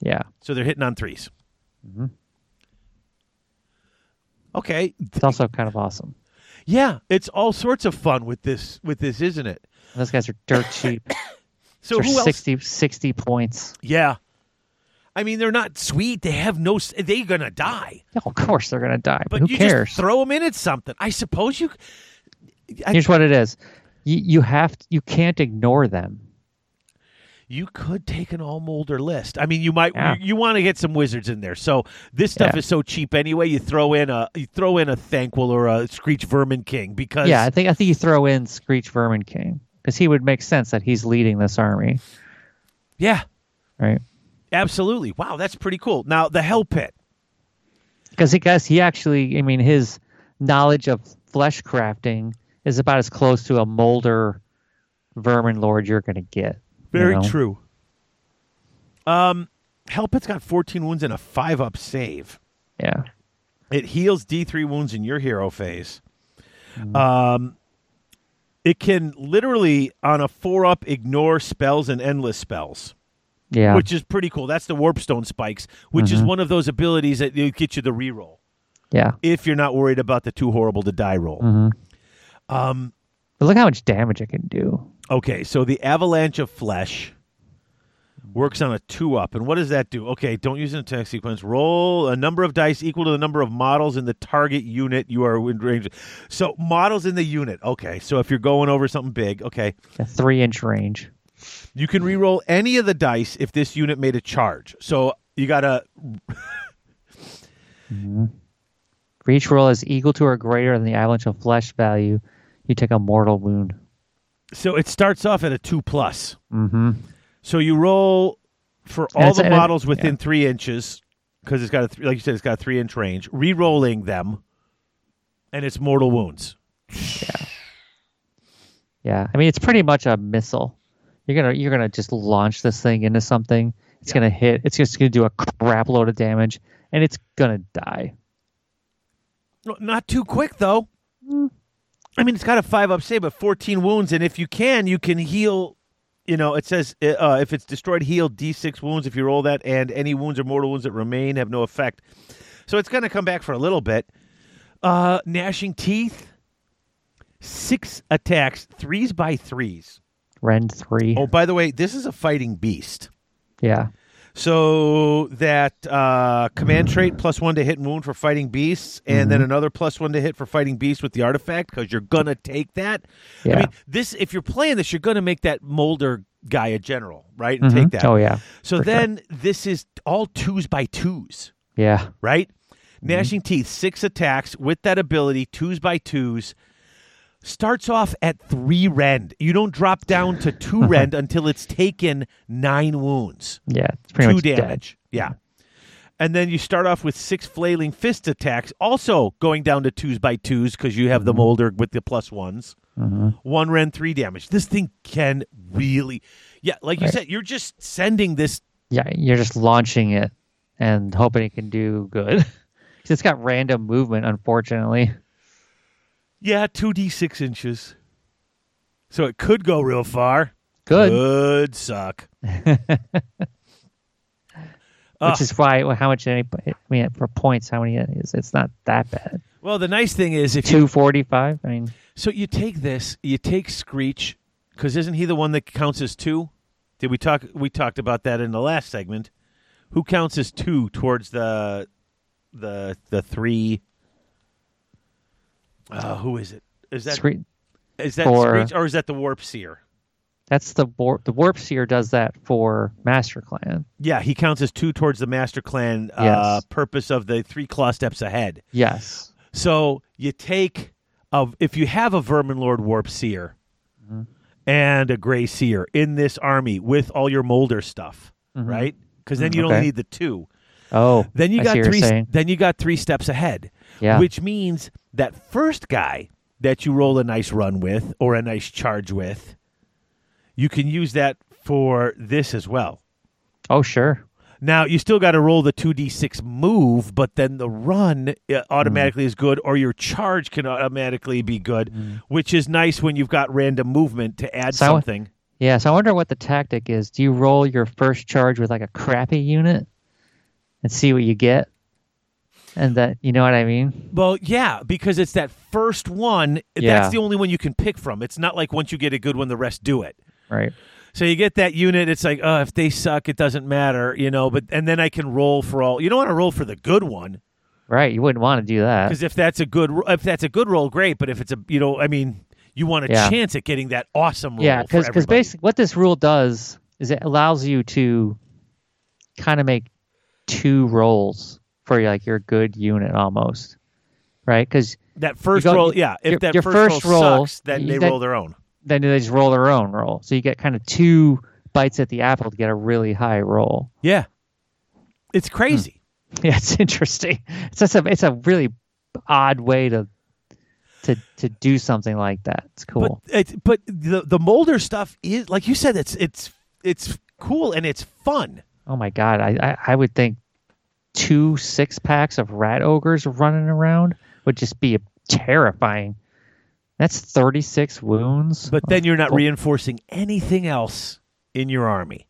Yeah. So they're hitting on 3s Okay, It's also kind of awesome. yeah, it's all sorts of fun with this. With this, isn't it? Those guys are dirt cheap. So who else? 60, 60 points. Yeah, I mean they're not sweet. They have no. They're gonna die. Of course they're going to die, but, But who you cares? just throw them in at something. I suppose you. I- Here's what it is. You, you have to, you can't ignore them. You could take an all moulder list. I mean, you might. Yeah. You, want to get some wizards in there. So this stuff Yeah. is so cheap anyway. You throw in a you throw in a Thanquol or a Skreech Vermin King because Yeah, I think I think you throw in Skreech Vermin King because he would make sense that he's leading this army, yeah, right? Absolutely. Wow, that's pretty cool. Now the Hell Pit. Because he guess he actually, I mean, his knowledge of flesh crafting is about as close to a moulder vermin lord you're going to get. you Very know? true. Um, Hell Pit's got 14 wounds and a five up save. Yeah, It heals D3 wounds in your hero phase. Um, it can literally, on a four up, ignore spells and endless spells, yeah, which is pretty cool. That's the Warpstone Spikes, which is mm-hmm. one of those abilities that you get you the reroll yeah. if you're not worried about the too horrible to die roll. Mm-hmm. Um, but look how much damage it can do. Okay, so the Avalanche of Flesh. Works on a two up. And what does that do? Okay, don't use an attack sequence. Roll a number of dice equal to the number of models in the target unit you are in range. So models in the unit. Okay, so if you're going over something big, okay, A three inch range. You can re-roll any of the dice if this unit made a charge. So you gotta For each roll is equal to or greater than the avalanche of flesh value, you take a mortal wound. so it starts off at a two plus. Mm-hmm. So you roll for all the models within yeah. three inches because it's got a th- like you said, it's got a three inch range. Re-rolling them, and it's mortal wounds. Yeah. Yeah, I mean it's pretty much a missile. You're gonna you're gonna just launch this thing into something. It's gonna hit. It's just gonna do a crap load of damage, and it's gonna die. Not too quick though. I mean, it's got a five up save, but fourteen wounds, and if you can, you can heal. You know, it says uh, if it's destroyed, heal d six wounds if you roll that, and any wounds or mortal wounds that remain have no effect. So it's going to come back for a little bit. Uh, gnashing teeth, six attacks, threes by threes. Rend three. Oh, by the way, this is a fighting beast. Yeah. So that uh, command trait plus one to hit and wound for fighting beasts, and then another plus one to hit for fighting beasts with the artifact because you're gonna take that. I mean, this if you're playing this, you're gonna make that Moulder guy a general, right? And Mhm. take that. Oh yeah. so for sure. then this is all twos by twos, Yeah. right? Gnashing teeth, six attacks with that ability, twos by twos. Starts off at three rend. You don't drop down to two rend until it's taken nine wounds Yeah. It's pretty two much dead. damage. Yeah. And then you start off with six flailing fist attacks, also going down to twos by twos because you have the moulder with the plus ones. Mhm. One rend, three damage. This thing can really, yeah, like you Right. said, you're just sending this. Yeah. You're just launching it and hoping it can do good. it's got random movement, unfortunately. Yeah, two d six inches, so it could go real far. Good. Could suck. Which Ugh. is why how much any I mean for points how many it is it's not that bad. Well, the nice thing is if you Two forty five. I mean So you take this, you take Skreech, because isn't he the one that counts as two? Did we talk? We talked about that in the last segment. Who counts as two towards the the the three? Uh, who is it? Is that Scree- is that for- Skreech or is that the Warp Seer? that's the warp the warp seer does that for Master Clan. Yeah, he counts as two towards the Master Clan uh, Yes. purpose of the three claw steps ahead. Yes. So you take of if you have a Vermin Lord Warp Seer Mm-hmm. and a Grey Seer in this army with all your Moulder stuff, right? Because then Mm, you only okay. need the two. Oh. Then you I got three. Then you got three steps ahead. Yeah. Which means that first guy that you roll a nice run with or a nice charge with, you can use that for this as well. Oh sure. Now you still got to roll the two d six move, but then the run uh, automatically is good, or your charge can automatically be good, which is nice when you've got random movement to add So- something. Yeah, so I wonder what the tactic is. Do you roll your first charge with like a crappy unit and see what you get? And that you know what I mean? Well, yeah, because it's that first one. Yeah. That's the only one you can pick from. It's not like once you get a good one, the rest do it. Right. So you get that unit. It's like, oh, if they suck, it doesn't matter, you know. But and then I can roll for all. You don't want to roll for the good one Right. You wouldn't want to do that. because if that's a good if that's a good roll, great. But if it's a you know, I mean, you want a Yeah. chance at getting that awesome roll. Yeah, for because basically what this rule does is it allows you to kind of make two rolls for like your good unit almost, right? Because that first go- roll, yeah. If your- that your first, first roll, sucks, then they roll their own. then they just roll their own roll, so you get kind of two bites at the apple to get a really high roll. Yeah, it's crazy. Hmm. Yeah, it's interesting. It's just a it's a really odd way to to to do something like that. It's cool. But it, but the the Moulder stuff is like you said. It's it's it's cool and it's fun. oh my god, I, I I would think two six packs of rat ogres running around would just be terrifying. That's thirty six wounds. But then you're not reinforcing anything else in your army,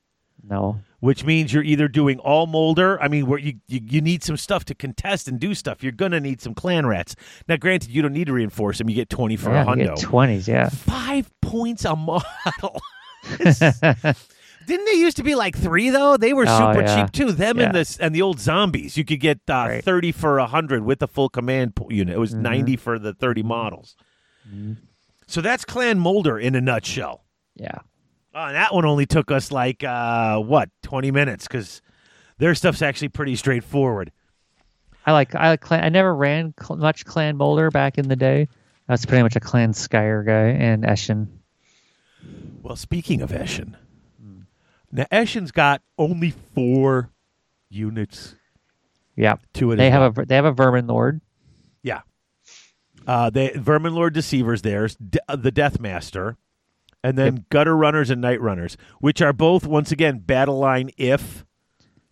no. which means you're either doing all Moulder. I mean, where you, you you need some stuff to contest and do stuff. You're gonna need some clan rats. Now, granted, you don't need to reinforce them. You get twenty for Yeah, a you hundo. get twenties. Yeah. Five points a model. Didn't they used to be like three though? They were Oh, super yeah. cheap too. Them Yeah. and the and the old zombies. You could get uh, Right. thirty for a hundred with the full command unit. It was Mm-hmm. ninety for the thirty models. So that's Clan Moulder in a nutshell. Yeah. Oh, and that one only took us like uh, what twenty minutes because their stuff's actually pretty straightforward. I like I like clan. I never ran cl- much Clan Boulder back in the day. I was pretty much a Clan Skryre guy and Eshin. Well, speaking of Eshin, now Eshin's got only four units Yeah, to it. they have well. a they have a Vermin Lord. Yeah. Uh, they Vermin Lord Deceivers. There's D- uh, the Deathmaster, and then Gutter Runners and Night Runners, which are both once again battle line if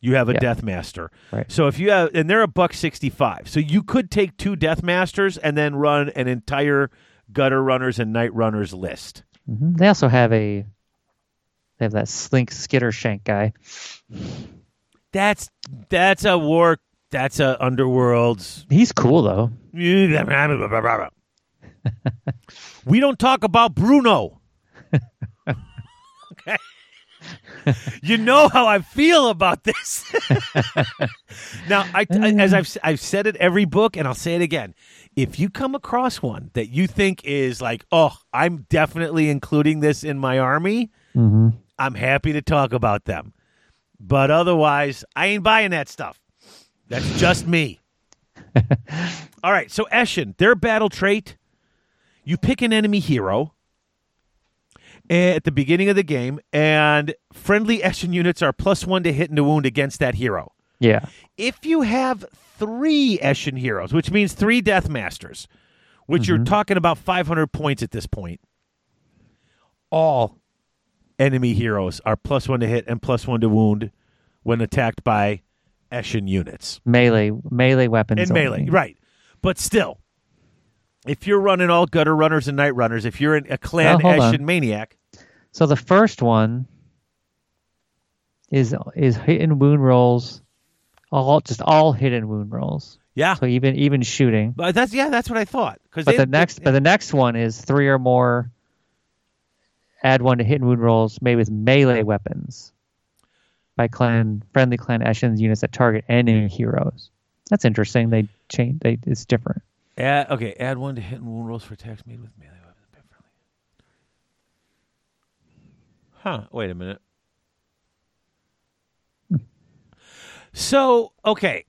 you have a Yeah. master. Right. So if you have, and they're a buck sixty five, so you could take two death masters and then run an entire Gutter Runners and Night Runners list. hmm They also have a they have that Slink Skitter Shank guy. That's that's a war. That's a underworld's He's cool though. we don't talk about Bruno. okay. you know how I feel about this. now, I, I- as I've I've said it every book, and I'll say it again. If you come across one that you think is like, oh, I'm definitely including this in my army, Mm-hmm. I'm happy to talk about them. But otherwise, I ain't buying that stuff. That's just me. All right, so Eshin, their battle trait, you pick an enemy hero eh, at the beginning of the game, and friendly Eshin units are plus one to hit and to wound against that hero. Yeah. If you have three Eshin heroes, which means three Death Masters, which you're mm-hmm. talking about 500 points at this point, all enemy heroes are plus one to hit and plus one to wound when attacked by Eshin units Melee melee weapons. and melee, only. right? But still, if you're running all gutter runners and night runners, if you're in a clan Oh, hold on. Eshin maniac, So the first one is is hit and wound rolls, all just all hit and wound rolls. yeah, So even even shooting. but that's yeah, that's what I thought. Because But the next but the next one is three or more. Add one to hit and wound rolls made with melee weapons by clan friendly clan Eshin's units that target enemy heroes. That's interesting. They change. They it's different. Add, okay, add one to hit and wound rolls for attacks made with melee weapons. Huh, wait a minute. Hmm. So, okay.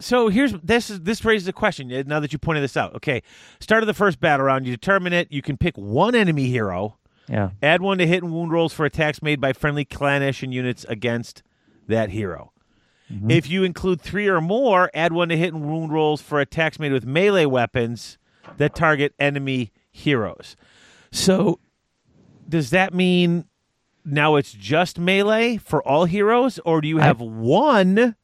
so here's this is this raises a question now that you pointed this out. Okay. Start of the first battle round, you determine it, you can pick one enemy hero, Yeah. add one to hit and wound rolls for attacks made by friendly clan and units against that hero. Mm-hmm. If you include three or more, add one to hit and wound rolls for attacks made with melee weapons that target enemy heroes. So, does that mean now it's just melee for all heroes, or do you I- have one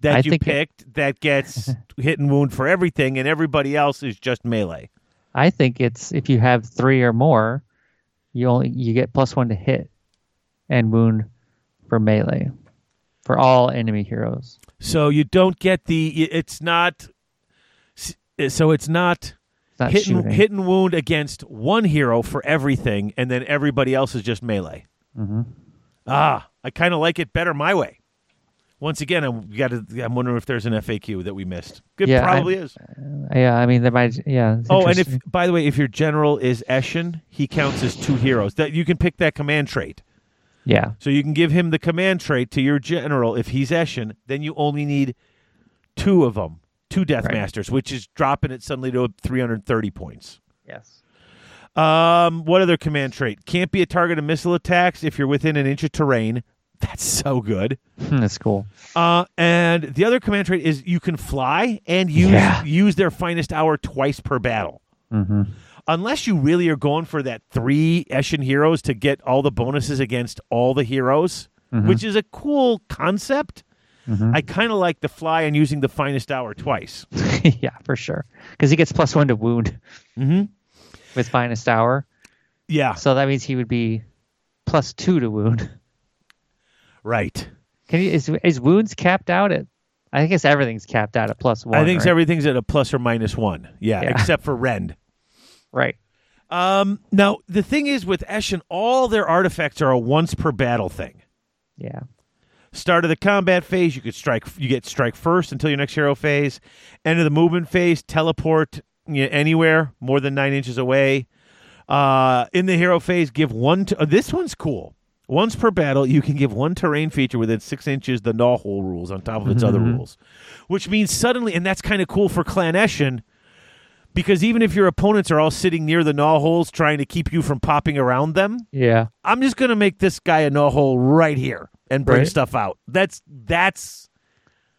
that I you think it- picked that gets hit and wound for everything, and everybody else is just melee? I think it's if you have three or more, you only you get plus one to hit and wound for melee for all enemy heroes. So you don't get the. It's not. So it's not It's not hit and, hit and wound against one hero for everything, and then everybody else is just melee. Mhm. Ah, I kind of like it better my way. Once again, I'm got to. I'm wondering if there's an FAQ that we missed. Good, Yeah, probably is. Yeah, I mean there might. Yeah. Oh, and if by the way, if your general is Eshin, he counts as two heroes. That you can pick that command trait. yeah, So you can give him the command trait to your general if he's Eshin. Then you only need two of them, two Death Right. Masters, which is dropping it suddenly to 330 points. yes, Um, what other command trait? Can't be a target of missile attacks if you're within an inch of terrain. That's so good. that's cool. Uh, and the other command trait is you can fly and use Yeah. use their finest hour twice per battle. hmm Unless you really are going for that three Eshin heroes to get all the bonuses against all the heroes, Mhm. which is a cool concept. Mhm. I kind of like the fly and using the finest hour twice. yeah, for sure. Because he gets plus one to wound Mm-hmm. with finest hour, Yeah, so that means he would be plus two to wound. Right. Can you is is wounds capped out at? I guess everything's capped out at plus one. I think right? everything's at a plus or minus one. Yeah, Yeah. except for Rend. right. Um, now the thing is with Eshin, all their artifacts are a once per battle thing. Yeah. Start of the combat phase, you could strike. You get strike first until your next hero phase. End of the movement phase, teleport you know, anywhere more than nine inches away. Uh, in the hero phase, give one. To, uh, this one's cool. Once per battle, you can give one terrain feature within six inches the gnaw hole rules on top of its other mm-hmm. rules, which means suddenly, and that's kind of cool for Clan Eshin, because even if your opponents are all sitting near the gnaw holes trying to keep you from popping around them, Yeah. I'm just gonna make this guy a gnaw hole right here and bring Right. stuff out. That's that's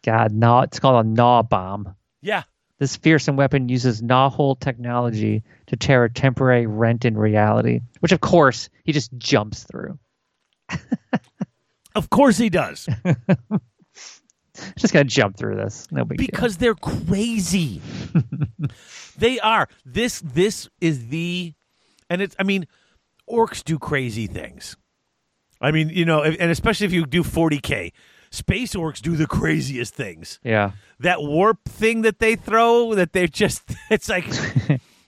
God, gnaw. It's called a gnaw bomb. yeah. This fearsome weapon uses gnaw hole technology to tear a temporary rent in reality, which of course he just jumps through. Of course he does. Just gotta jump through this. No big deal. because they're crazy. they are. This this is the and it's I mean orcs do crazy things. I mean, you know, and especially if you do 40k, space orcs do the craziest things. Yeah. That warp thing that they throw that they're just it's like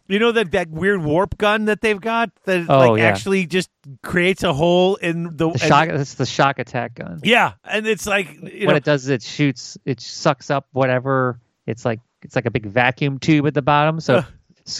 you know that that weird warp gun that they've got that Oh, like yeah. actually just creates a hole in the, The and- shock. It's the shock attack gun. Yeah, and it's like you what know, it does is it shoots. It sucks up whatever. It's like it's like a big vacuum tube at the bottom, so Uh.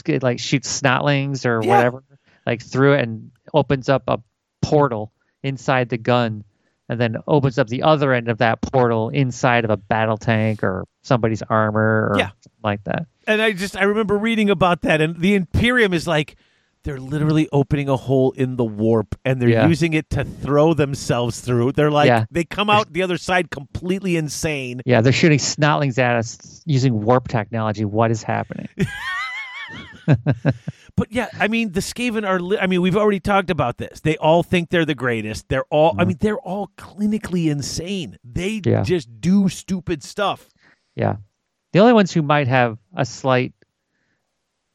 it like shoots snotlings or Yeah. whatever like through it and opens up a portal inside the gun, and then opens up the other end of that portal inside of a battle tank or somebody's armor or Yeah. something like that. and I just I remember reading about that, and the Imperium is like they're literally opening a hole in the warp, and they're Yeah. using it to throw themselves through. They're like Yeah. they come out the other side completely insane. Yeah, they're shooting snotlings at us using warp technology. What is happening? But yeah, I mean the Skaven are. Li- I mean we've already talked about this. They all think they're the greatest. They're all. I mm-hmm. mean they're all clinically insane. They Yeah. just do stupid stuff. Yeah. The only ones who might have a slight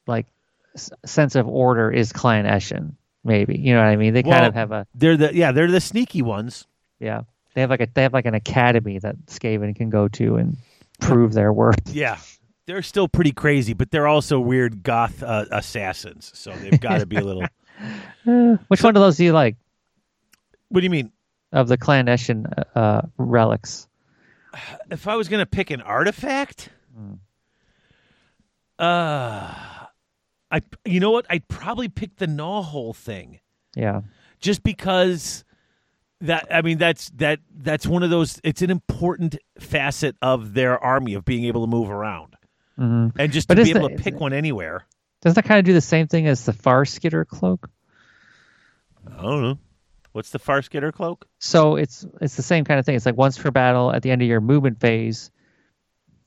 like s- sense of order is Clan Eshin, maybe. You know what I mean? They kind of have a They're the yeah they're the sneaky ones. yeah. They have like a they have like an academy that Skaven can go to and prove their worth. Yeah. They're still pretty crazy, but they're also weird goth uh, assassins. So they've got to be a little. Which one of those do you like What do you mean? of the Clan Eshin uh, relics? if I was going to pick an artifact, uh, I you know what? I'd probably pick the gnaw hole thing, Yeah. just because that I mean that's that that's one of those. It's an important facet of their army of being able to move around hmm and just But to be able to pick one anywhere. Doesn't that kind of do the same thing as the Far Skitter cloak? I don't know. What's the far skitter cloak? So it's it's the same kind of thing. It's like once per battle at the end of your movement phase,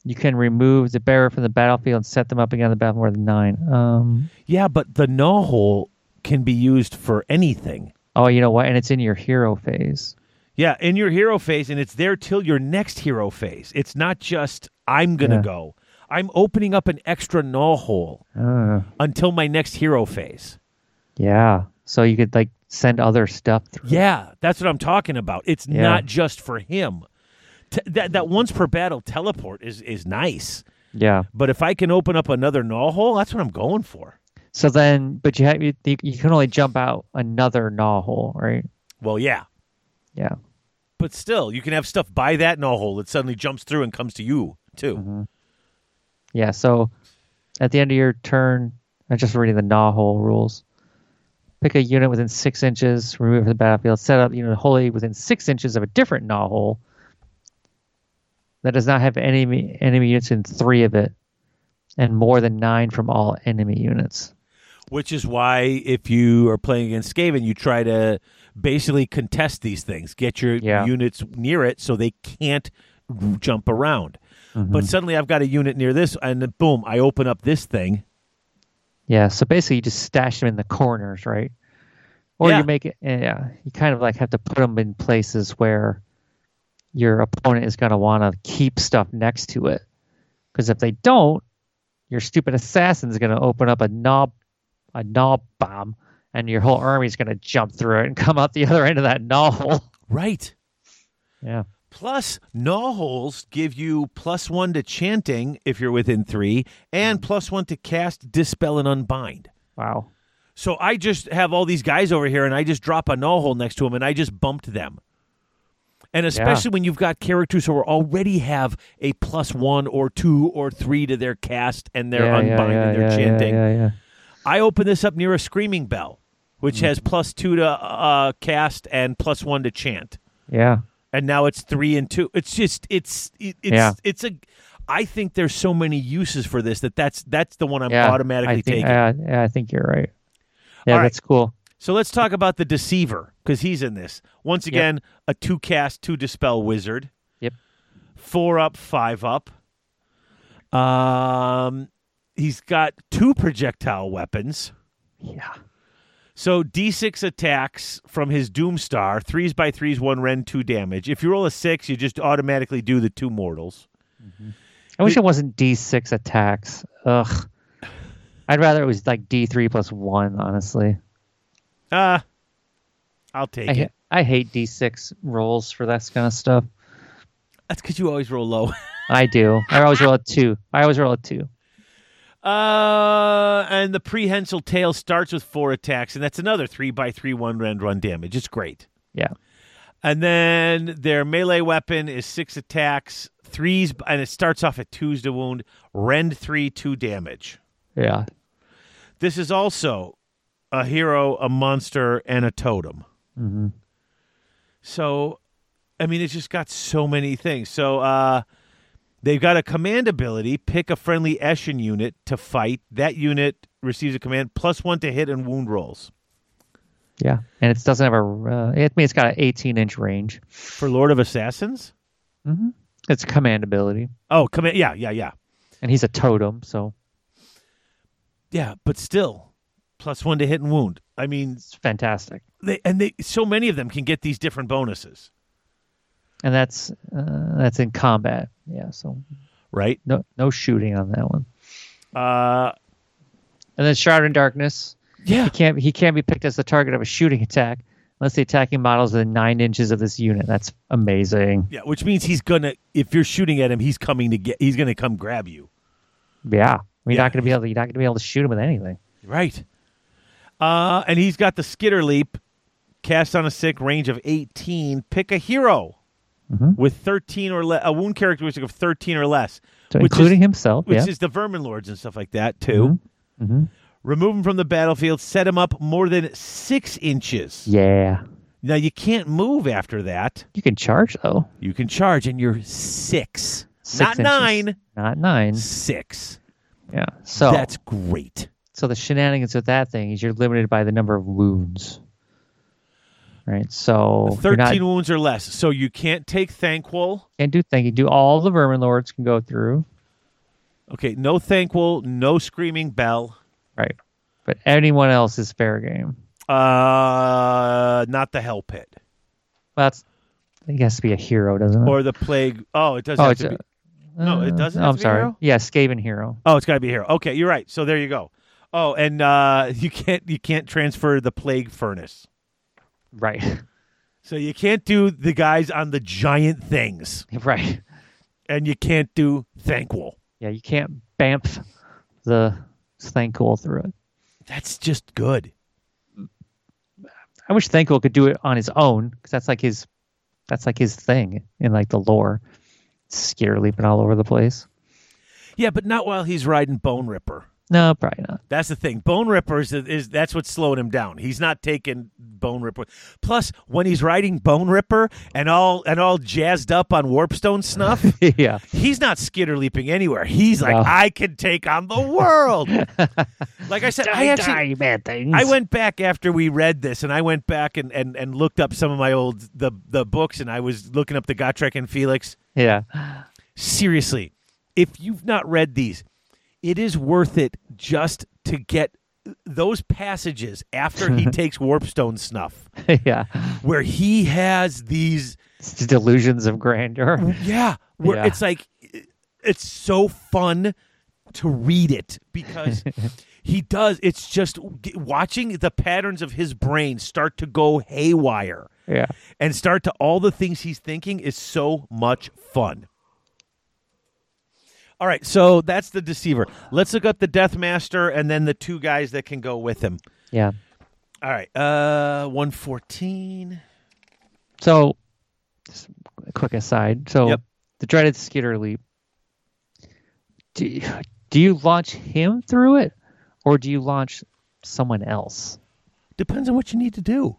you can remove the bearer from the battlefield and set them up again on the battle more than nine. Um, Yeah, but the gnaw hole can be used for anything. oh, you know what? And it's in your hero phase. Yeah, in your hero phase, and it's there till your next hero phase. It's not just I'm gonna Yeah. go. I'm opening up an extra gnaw hole Uh, until my next hero phase. yeah. So you could like send other stuff through. Yeah, that's what I'm talking about. It's Yeah. not just for him. T- that that once per battle teleport is is nice, Yeah. but if I can open up another gnaw hole, that's what I'm going for. So then, but you have you, you can only jump out another gnaw hole, right? Well, yeah, Yeah. but still, you can have stuff by that gnaw hole that suddenly jumps through and comes to you too. Mm-hmm. Yeah. So at the end of your turn, I'm just reading the gnaw hole rules. Pick a unit within six inches, remove it from the battlefield. Set up unit wholly within six inches of a different gnaw hole that does not have enemy enemy units in three of it, and more than nine from all enemy units. Which is why, if you are playing against Skaven, you try to basically contest these things, get your Yeah. units near it so they can't jump around. Mm-hmm. But suddenly, I've got a unit near this, and boom, I open up this thing. Yeah. So basically, you just stash them in the corners, right? Or Yeah. you make it. Yeah. You kind of like have to put them in places where your opponent is going to want to keep stuff next to it, because if they don't, your stupid assassin is going to open up a knob, a knob bomb, and your whole army is going to jump through it and come out the other end of that knob. Right. Yeah. Plus, gnaw holes give you plus one to chanting if you're within three, and plus one to cast, dispel, and unbind. Wow. So I just have all these guys over here, and I just drop a gnaw hole next to them, and I just bumped them. And especially when you've got characters who already have a plus one or two or three to their cast and their yeah, unbind yeah, and their yeah, chanting. Yeah, yeah, yeah. I open this up near a screaming bell, which has plus two to uh, cast and plus one to chant, Yeah. And now it's three and two. It's just it's it, it's Yeah. it's a. I think there's so many uses for this that that's that's the one I'm yeah. automatically I think, taking. Yeah, yeah, I think you're right. Yeah, right. that's cool. So let's talk about the deceiver because he's in this. Once again, a two cast, two dispel wizard. Yep. Four up, five up. Um, he's got two projectile weapons. Yeah. So D6 attacks from his Doomstar, threes by threes, one rend, two damage. If you roll a six, you just automatically do the two mortals. I wish it wasn't D6 attacks. Ugh. I'd rather it was like D3 plus one, honestly. Uh I'll take I, it. I hate D6 rolls for that kind of stuff. That's because you always roll low. I do. I always roll a two. I always roll a two. Uh, and the prehensile tail starts with four attacks, and that's another three by three one rend run damage. It's great. Yeah. And then their melee weapon is six attacks, threes, and it starts off at twos to wound, rend three, two damage. Yeah. This is also a hero, a monster, and a totem. hmm So, I mean, it's just got so many things. So, uh, they've got a command ability pick a friendly Eshin unit to fight. That unit receives a command plus one to hit and wound rolls. Yeah. And it doesn't have a. Uh, I mean, it's got an 18 inch range. For Lord of Assassins? Mm-hmm. It's a command ability, Oh, command. Yeah, yeah, yeah. and he's a totem, so Yeah, but still, plus one to hit and wound. I mean, it's fantastic. they and they so many of them can get these different bonuses, And that's uh, that's in combat. Yeah. So right? no no shooting on that one. Uh, And then Shroud in Darkness. yeah. He can't he can't be picked as the target of a shooting attack unless the attacking model is within nine inches of this unit. That's amazing. Yeah, which means he's gonna. If you're shooting at him, he's coming to get. He's gonna come grab you. Yeah. You're Yeah. not gonna be able to, you're not gonna be able to shoot him with anything. Right. Uh, and he's got the skitter leap, cast on a sick range of 18. Pick a hero Mhm. with 13 or less, a wound characteristic of 13 or less, So including is- himself. which yeah. is the vermin lords and stuff like that too. hmm Remove him from the battlefield, set him up more than six inches. Yeah. Now you can't move after that. You can charge though. You can charge, and you're six, Six not inches. nine, Not nine. six. Yeah. So That's great. so the shenanigans with that thing is you're limited by the number of wounds. Right. So 13 not wounds or less. So you can't take Thanquol. can't do thing. You do all the vermin lords can go through. Okay, no Thanquol, no Screaming Bell. Right. But anyone else is fair game. Uh, not the Hell Pit Well, that's it has to be a hero, doesn't it? or the Plague. Oh, it doesn't oh, have to a, be. no, it uh, doesn't have I'm to be sorry. hero? Yeah, Skaven hero. Oh, it's got to be hero. Okay, you're right. So there you go. Oh, and uh, you can't you can't transfer the Plague Furnace. Right. So you can't do the guys on the giant things, right. and you can't do Thanquol. Yeah, you can't bamf the Thanquol through it. That's just good. I wish Thanquol could do it on his own because that's like his that's like his thing in like the lore. Scare leaping all over the place. Yeah, but not while he's riding Boneripper. No, probably not. That's the thing. Boneripper is, is that's what's slowing him down. He's not taking Boneripper. Plus, when he's riding Boneripper and all and all jazzed up on Warpstone snuff, yeah. he's not skitter leaping anywhere. He's like, No. I can take on the world. like I said, I actually bad things. I went back after we read this, and I went back and, and, and looked up some of my old the the books, and I was looking up the Gotrek and Felix. Yeah. Seriously, if you've not read these, it is worth it just to get those passages after he takes Warpstone snuff, yeah. where he has these, delusions of grandeur. yeah, where Yeah. it's like it's so fun to read it because he does. It's just watching the patterns of his brain start to go haywire Yeah. and start to all the things he's thinking is so much fun. All right, so that's the deceiver. Let's look up the Death Master and then the two guys that can go with him. Yeah. All right. Uh, one fourteen. So, just a quick aside. So, Yep. the dreaded skitter leap. Do you, do you launch him through it, or do you launch someone else? Depends on what you need to do.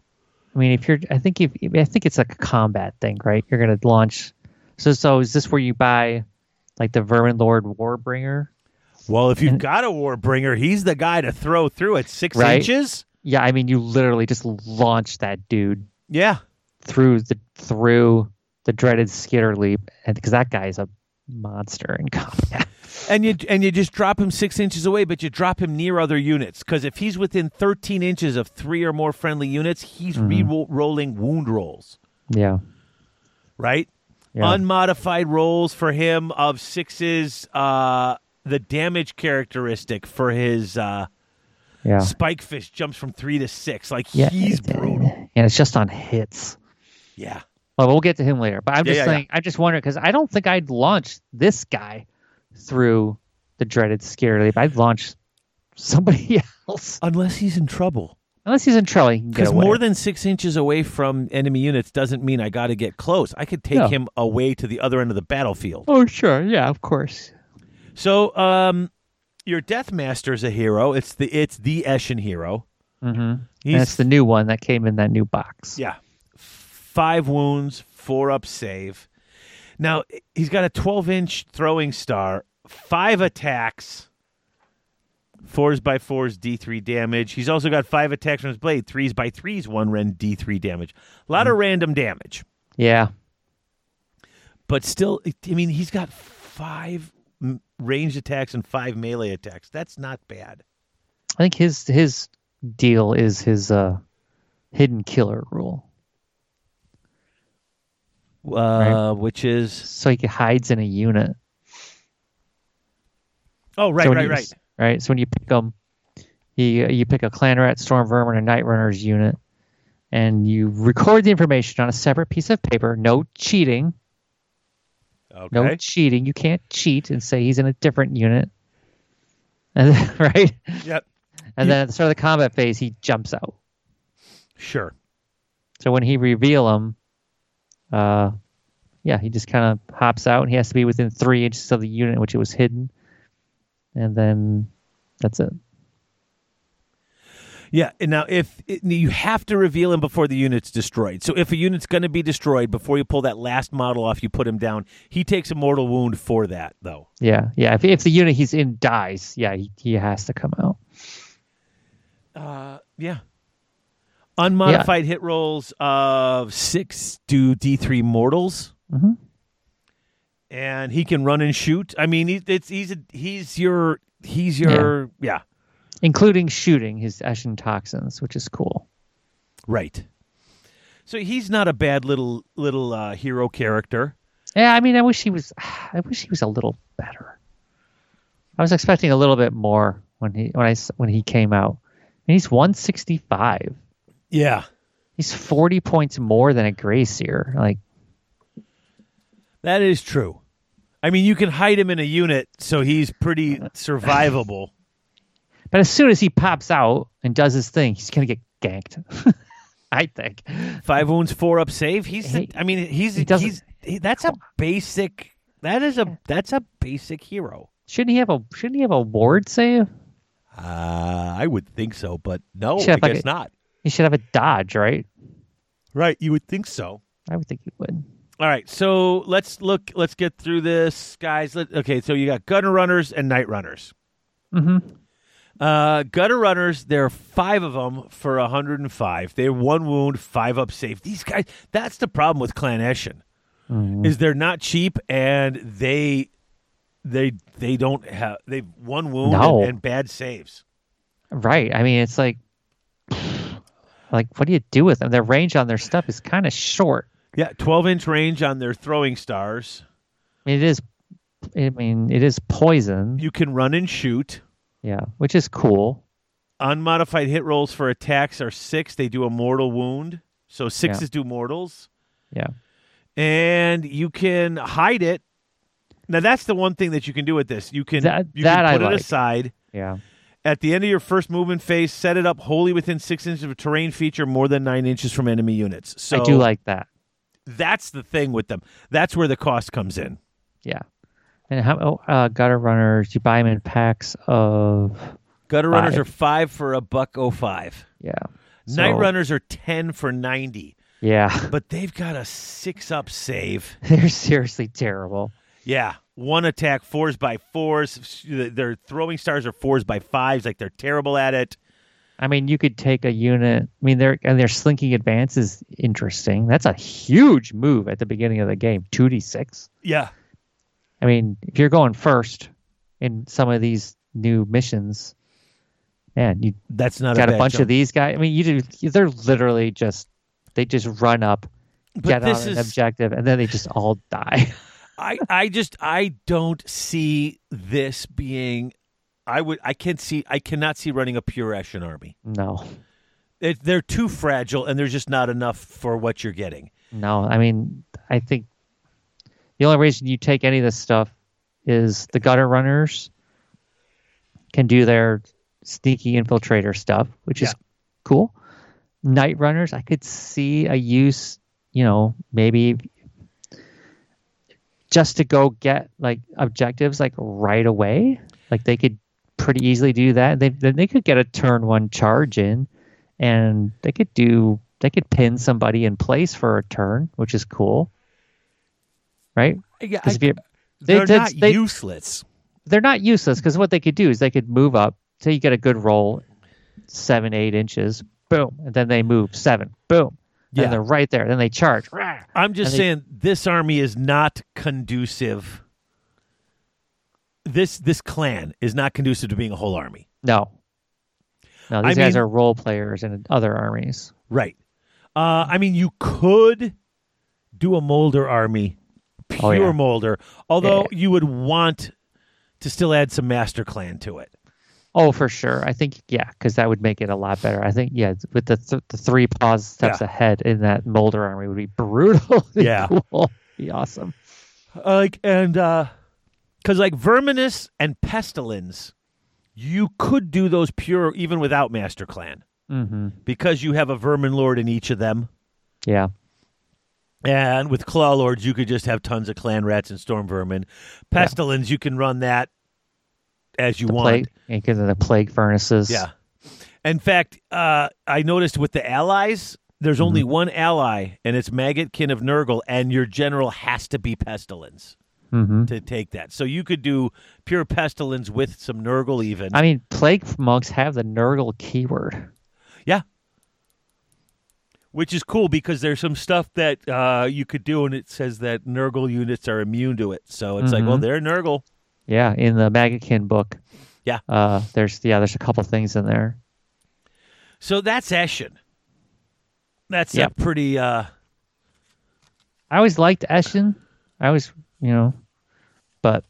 I mean, if you're, I think if I think it's like a combat thing, right? You're gonna launch. So, so is this where you buy, like the Vermin Lord Warbringer? Well, if you've And- got a Warbringer, he's the guy to throw through at six Right. inches. Yeah, I mean, you literally just launch that dude Yeah. through the through the dreaded skitter leap, and because that guy is a monster in combat. And you and you just drop him six inches away, but you drop him near other units because if he's within 13 inches of three or more friendly units, he's Mm-hmm. re-rolling wound rolls, yeah, right? Yeah, Unmodified rolls for him of sixes. Uh, the damage characteristic for his uh, yeah. spike fist jumps from three to six. Like Yeah, he's brutal. and it's just on hits. Yeah. Well, we'll get to him later. But I'm just saying, I just wonder because I don't think I'd launch this guy through the dreaded scare leap. I'd launch somebody else Unless he's in trouble. Unless he's in trouble. He can get Because more than six inches away from enemy units doesn't mean I got to get close. I could take No. him away to the other end of the battlefield. oh, sure, yeah, of course. So, um, your Death Master is a hero. It's the it's the Eshin hero. Mm-hmm. And it's the new one that came in that new box. yeah, five wounds, four up save. Now he's got a twelve inch throwing star, five attacks, fours by fours, D three damage. He's also got five attacks from his blade, threes by threes, one ren D three damage. A lot of random damage. Yeah, but still, I mean, he's got five ranged attacks and five melee attacks. That's not bad. I think his his deal is his uh, hidden killer rule. Uh, Which is So he hides in a unit. oh right, so right, right. Right. So when you pick them, you you pick a clan rat, storm vermin, or night runners unit, and you record the information on a separate piece of paper. No cheating. Okay. No cheating. You can't cheat and say he's in a different unit. And then, right. Yep. And then at the start of the combat phase, he jumps out. Sure. So when he reveal him, uh, yeah, he just kind of hops out. and He has to be within three inches of the unit in which it was hidden, and then that's it. Yeah. And now, if it, you have to reveal him before the unit's destroyed, so if a unit's going to be destroyed before you pull that last model off, you put him down. He takes a mortal wound for that, though. Yeah, yeah. If if the unit he's in dies, yeah, he, he has to come out. Uh, yeah. Unmodified hit rolls of six do D three mortals. Mhm. And he can run and shoot. I mean, he, it's he's a, he's your he's your yeah. including shooting his Eshin toxins, which is cool. right. So he's not a bad little little uh, hero character. Yeah, I mean, I wish he was. I wish he was a little better. I was expecting a little bit more when he when I when he came out. And he's 165. Yeah, He's 40 points more than a Grey Seer. Like, that is true. I mean, you can hide him in a unit, so he's pretty survivable. but as soon as he pops out and does his thing, he's gonna get ganked. I think. Five wounds, four up save. He's. He- I mean, he's. he he's. He, that's a basic. That is a. That's a basic hero. Shouldn't he have a Shouldn't he have a ward save? Uh, I would think so, but no, I have like guess a- not. He should have a dodge, right? Right, you would think so. I would think he would. All right, so let's look. Let's get through this, guys. Let, okay, so you got gutter runners and night runners. Mm-hmm. Uh, gutter runners, there are five of them for 105. They're one wound, five up safe. These guys, that's the problem with Clan Eshin, is they're not cheap and they they they don't have they've one wound No. and, and bad saves. Right. I mean, it's like, like, what do you do with them? Their range on their stuff is kind of short. Yeah, 12 inch range on their throwing stars. It is. I mean, it is poison. You can run and shoot. Yeah, which is cool. Unmodified hit rolls for attacks are six. They do a mortal wound. So sixes do mortals. Yeah. And you can hide it. Now that's the one thing that you can do with this. You can That- you that can I put it like. aside Yeah. At the end of your first movement phase, set it up wholly within six inches of a terrain feature more than nine inches from enemy units. So I do like that. That's the thing with them. That's where the cost comes in. Yeah. And how oh, uh, gutter runners? You buy them in packs of Gutter runners Five. are five for a buck oh five. yeah. Night So, runners are ten for ninety. Yeah, But they've got a six up save. they're seriously terrible. Yeah. One attack, fours by fours. Their throwing stars are fours by fives. Like they're terrible at it. I mean, you could take a unit. I mean, their and their slinking advance is interesting. That's a huge move at the beginning of the game. Two d six. Yeah. I mean, if you're going first in some of these new missions, man, you That's not got a, a bunch jump. of these guys. I mean, you do, they're literally just they just run up, But get on this an is objective, and then they just all die. I, I just I don't see this being I would I can't see I cannot see running a pure Eshin army. no, It, they're too fragile and there's just not enough for what you're getting. no. I mean, I think the only reason you take any of this stuff is the gutter runners can do their sneaky infiltrator stuff, which is cool. Night runners, I could see a use, you know, maybe just to go get like objectives like right away. Like they could pretty easily do that. They then they could get a turn one charge in, and they could do they could pin somebody in place for a turn, which is cool, right? Yeah, you they, they're not they, useless. they're not useless because what they could do is they could move up. Say you get a good roll, seven eight inches, boom, and then they move seven, boom. Yeah. and they're right there. Then they charge. I'm just saying this army is not conducive. This this clan is not conducive to being a whole army. No, no, I these guys mean- are role players in other armies. Right. Uh, I mean, you could do a Moulder army, pure Oh, yeah. Moulder, although Yeah. you would want to still add some Master Clan to it. Oh, for sure. I think yeah, because that would make it a lot better. I think yeah, with the th- the three pause steps Yeah. ahead in that Moulder army would be brutal. Yeah. cool. Be awesome. Uh, like and because like Verminus and Pestilence, you could do those pure even without Master Clan hmm because you have a Vermin Lord in each of them. Yeah. And with Claw Lords, you could just have tons of Clan Rats and Storm Vermin. Pestilence, you can run that as you The want. because of the plague furnaces. Yeah. In fact, uh, I noticed with the allies, there's only Mm-hmm. one ally, and it's Maggotkin of Nurgle, and your general has to be Pestilence hmm to take that. So you could do pure Pestilence with some Nurgle even. I mean, plague monks have the Nurgle keyword. yeah. Which is cool because there's some stuff that uh, you could do, and it says that Nurgle units are immune to it. So it's like, well, Mhm. they're Nurgle. Yeah, in the Maggotkin book. Yeah. Uh, there's yeah, there's a couple things in there. So that's Eshin. That's a pretty. Uh, I always liked Eshin. I always, you know, but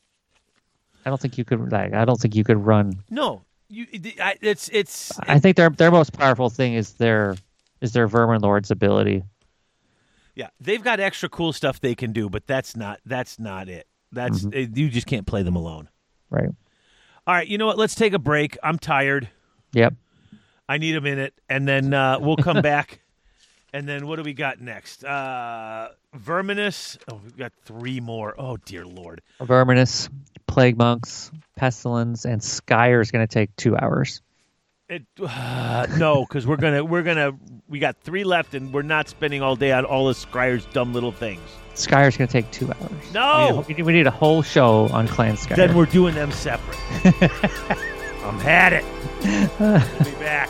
I don't think you could like. I don't think you could run. no, you. I- It's it's. I think their their most powerful thing is their is their Vermin Lord's ability. Yeah, they've got extra cool stuff they can do, but that's not that's not it. That's Mm-hmm. eh, you just can't play them alone. Right. All right, you know what? Let's take a break. I'm tired. Yep. I need a minute, and then uh, we'll come back. And then what do we got next? Uh, Verminus. Oh, we've got three more. Oh dear lord. Verminus, Plague Monks, Pestilence, and Skryre is going to take two hours. It, uh, no, because we're gonna we're gonna we got three left, and we're not spending all day on all of Skryre's dumb little things. Skryre's going to take two hours. No! We need, we need a whole show on Clan Skyer. Then we're doing them separate. I'm had it. We'll be back.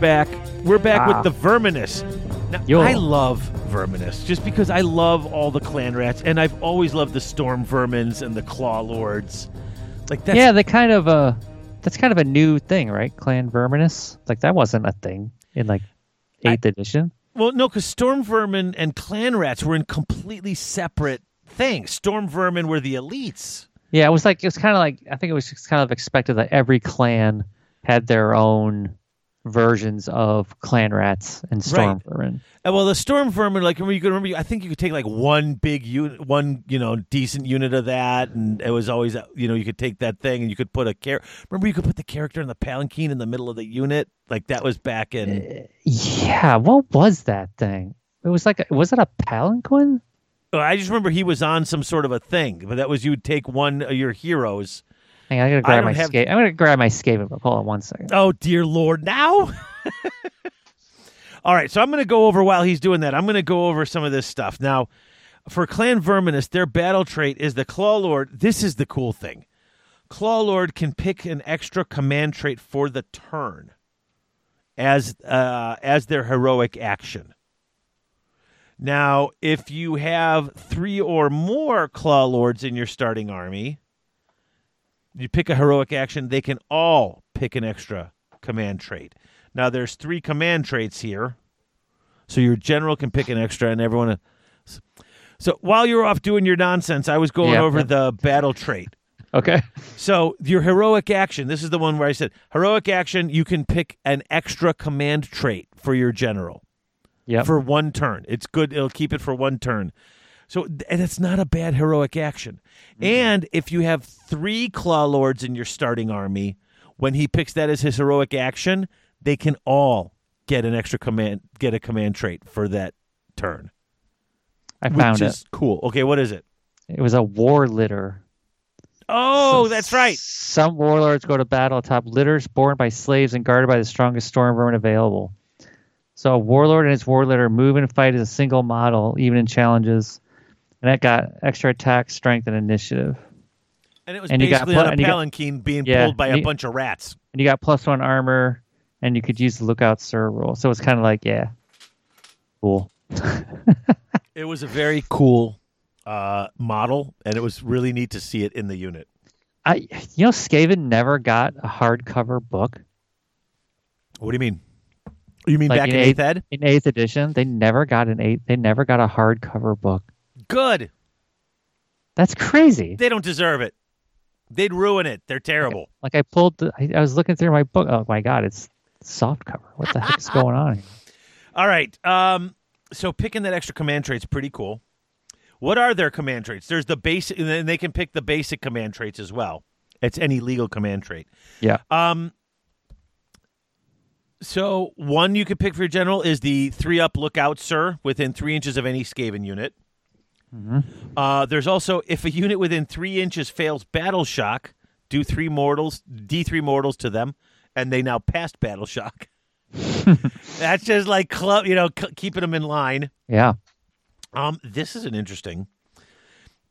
Back. We're back Ah. with the Verminus. Now, Yo. I love Verminus just because I love all the clan rats, and I've always loved the Storm Vermins and the Claw Lords. Like that's yeah, they kind of uh that's kind of a new thing, right? Clan Verminus. Like that wasn't a thing in like eighth edition. well, no, because Storm Vermin and Clan Rats were in completely separate things. Storm Vermin were the elites. Yeah, it was like it was kind of like I think it was just kind of expected that every clan had their own versions of clan rats and storm Right. vermin. Uh, well, the storm vermin, like remember you could remember. I think you could take like one big unit, one you know decent unit of that, and it was always uh, you know you could take that thing and you could put a char. Remember you could put the character in the palanquin in the middle of the unit. Like that was back in. Yeah, what was that thing? It was like a, was it a palanquin? Oh, I just remember he was on some sort of a thing, but that was you would take one of your heroes. Hang on, I gotta grab my have- scape. I'm gonna grab my scape book. Hold on one second. Oh dear lord, now. All right, so I'm going to go over while he's doing that. I'm going to go over some of this stuff now. For Clan Verminus, their battle trait is the Claw Lord. This is the cool thing. Claw Lord can pick an extra command trait for the turn as uh, as their heroic action. Now, if you have three or more Claw Lords in your starting army, you pick a heroic action, they can all pick an extra command trait. Now, there's three command traits here. So your general can pick an extra, and everyone. So while you're off doing your nonsense, I was going Yeah. over the battle trait. Okay. So your heroic action, this is the one where I said heroic action, you can pick an extra command trait for your general Yep. for one turn. It's good. It'll keep it for one turn. So that's not a bad heroic action. Mm-hmm. And if you have three claw lords in your starting army, when he picks that as his heroic action, they can all get an extra command, get a command trait for that turn, I which found is cool. Okay, what is it? it. It was a war litter. Oh, So that's right. Some warlords go to battle atop litters borne by slaves and guarded by the strongest storm vermin available. So a warlord and his war litter move and fight as a single model, even in challenges. And that got extra attack, strength, and initiative. And it was And you got basically on a palanquin being Yeah, pulled by and a you- bunch of rats. And you got plus one armor, and you could use the lookout sir rule. So it's kind of like, yeah, cool. It was a very cool uh, model, and it was really neat to see it in the unit. I, you know, Skaven never got a hardcover book. What do you mean? You mean Like back in in eighth ed? In eighth edition, they never got an eighth. They never got a hardcover book. Good. That's crazy. They don't deserve it. They'd ruin it. They're terrible. Like I pulled, the, I, I was looking through my book. Oh my god, it's soft cover. What the heck is going on? Here? All right. Um, so picking that extra command trait's pretty cool. What are their command traits? There's the basic, and they can pick the basic command traits as well. It's any legal command trait. Yeah. Um. So one you could pick for your general is the three up lookout, sir, within three inches of any Skaven unit. Uh, there's also if a unit within three inches fails battle shock, do three mortals, d three mortals to them, and they now passed battle shock. That's just like club, you know, c- keeping them in line. Yeah. Um, this is an interesting.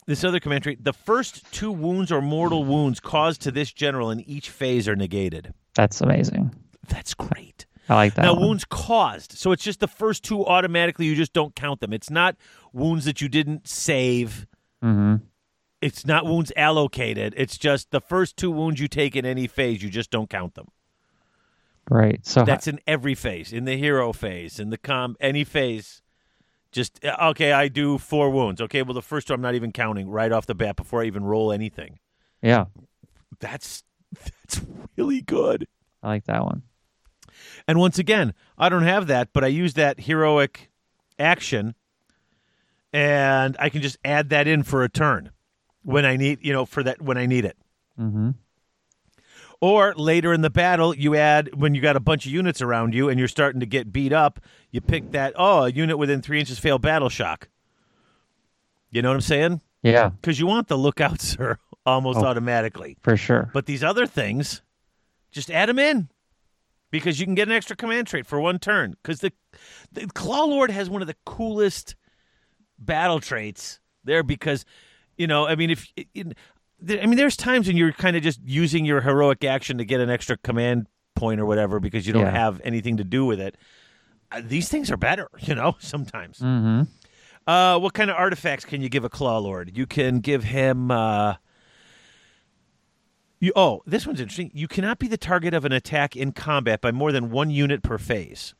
This other commentary: the first two wounds or mortal wounds caused to this general in each phase are negated. That's amazing. That's great. I like that. now, one. wounds caused. So it's just the first two automatically. You just don't count them. It's not wounds that you didn't save. Mhm. It's not wounds allocated. It's just the first two wounds you take in any phase. You just don't count them. Right. So That's in every phase. In the hero phase, in the com, any phase, Just uh, okay, I do four wounds. Okay, well the first two I'm not even counting right off the bat before I even roll anything. Yeah, That's that's really good. I like that one. And once again, I don't have that, but I use that heroic action and I can just add that in for a turn when I need, you know, for that when I need it. Mm-hmm. Or later in the battle, you add when you got a bunch of units around you and you're starting to get beat up, you pick that, oh, a unit within three inches failed battle shock. You know what I'm saying? Yeah, Because you want the lookout, sir, almost Oh. automatically. for sure. But these other things, just add them in because you can get an extra command trait for one turn. Because the, the Claw Lord has one of the coolest battle traits there. Because you know, I mean, if in, I mean, there's times when you're kind of just using your heroic action to get an extra command point or whatever because you don't Yeah. have anything to do with it. Uh, these things are better, you know. Sometimes. Mm-hmm. Uh, what kind of artifacts can you give a Claw Lord? You can give him. Uh, you, oh, this one's interesting. You cannot be the target of an attack in combat by more than one unit per phase.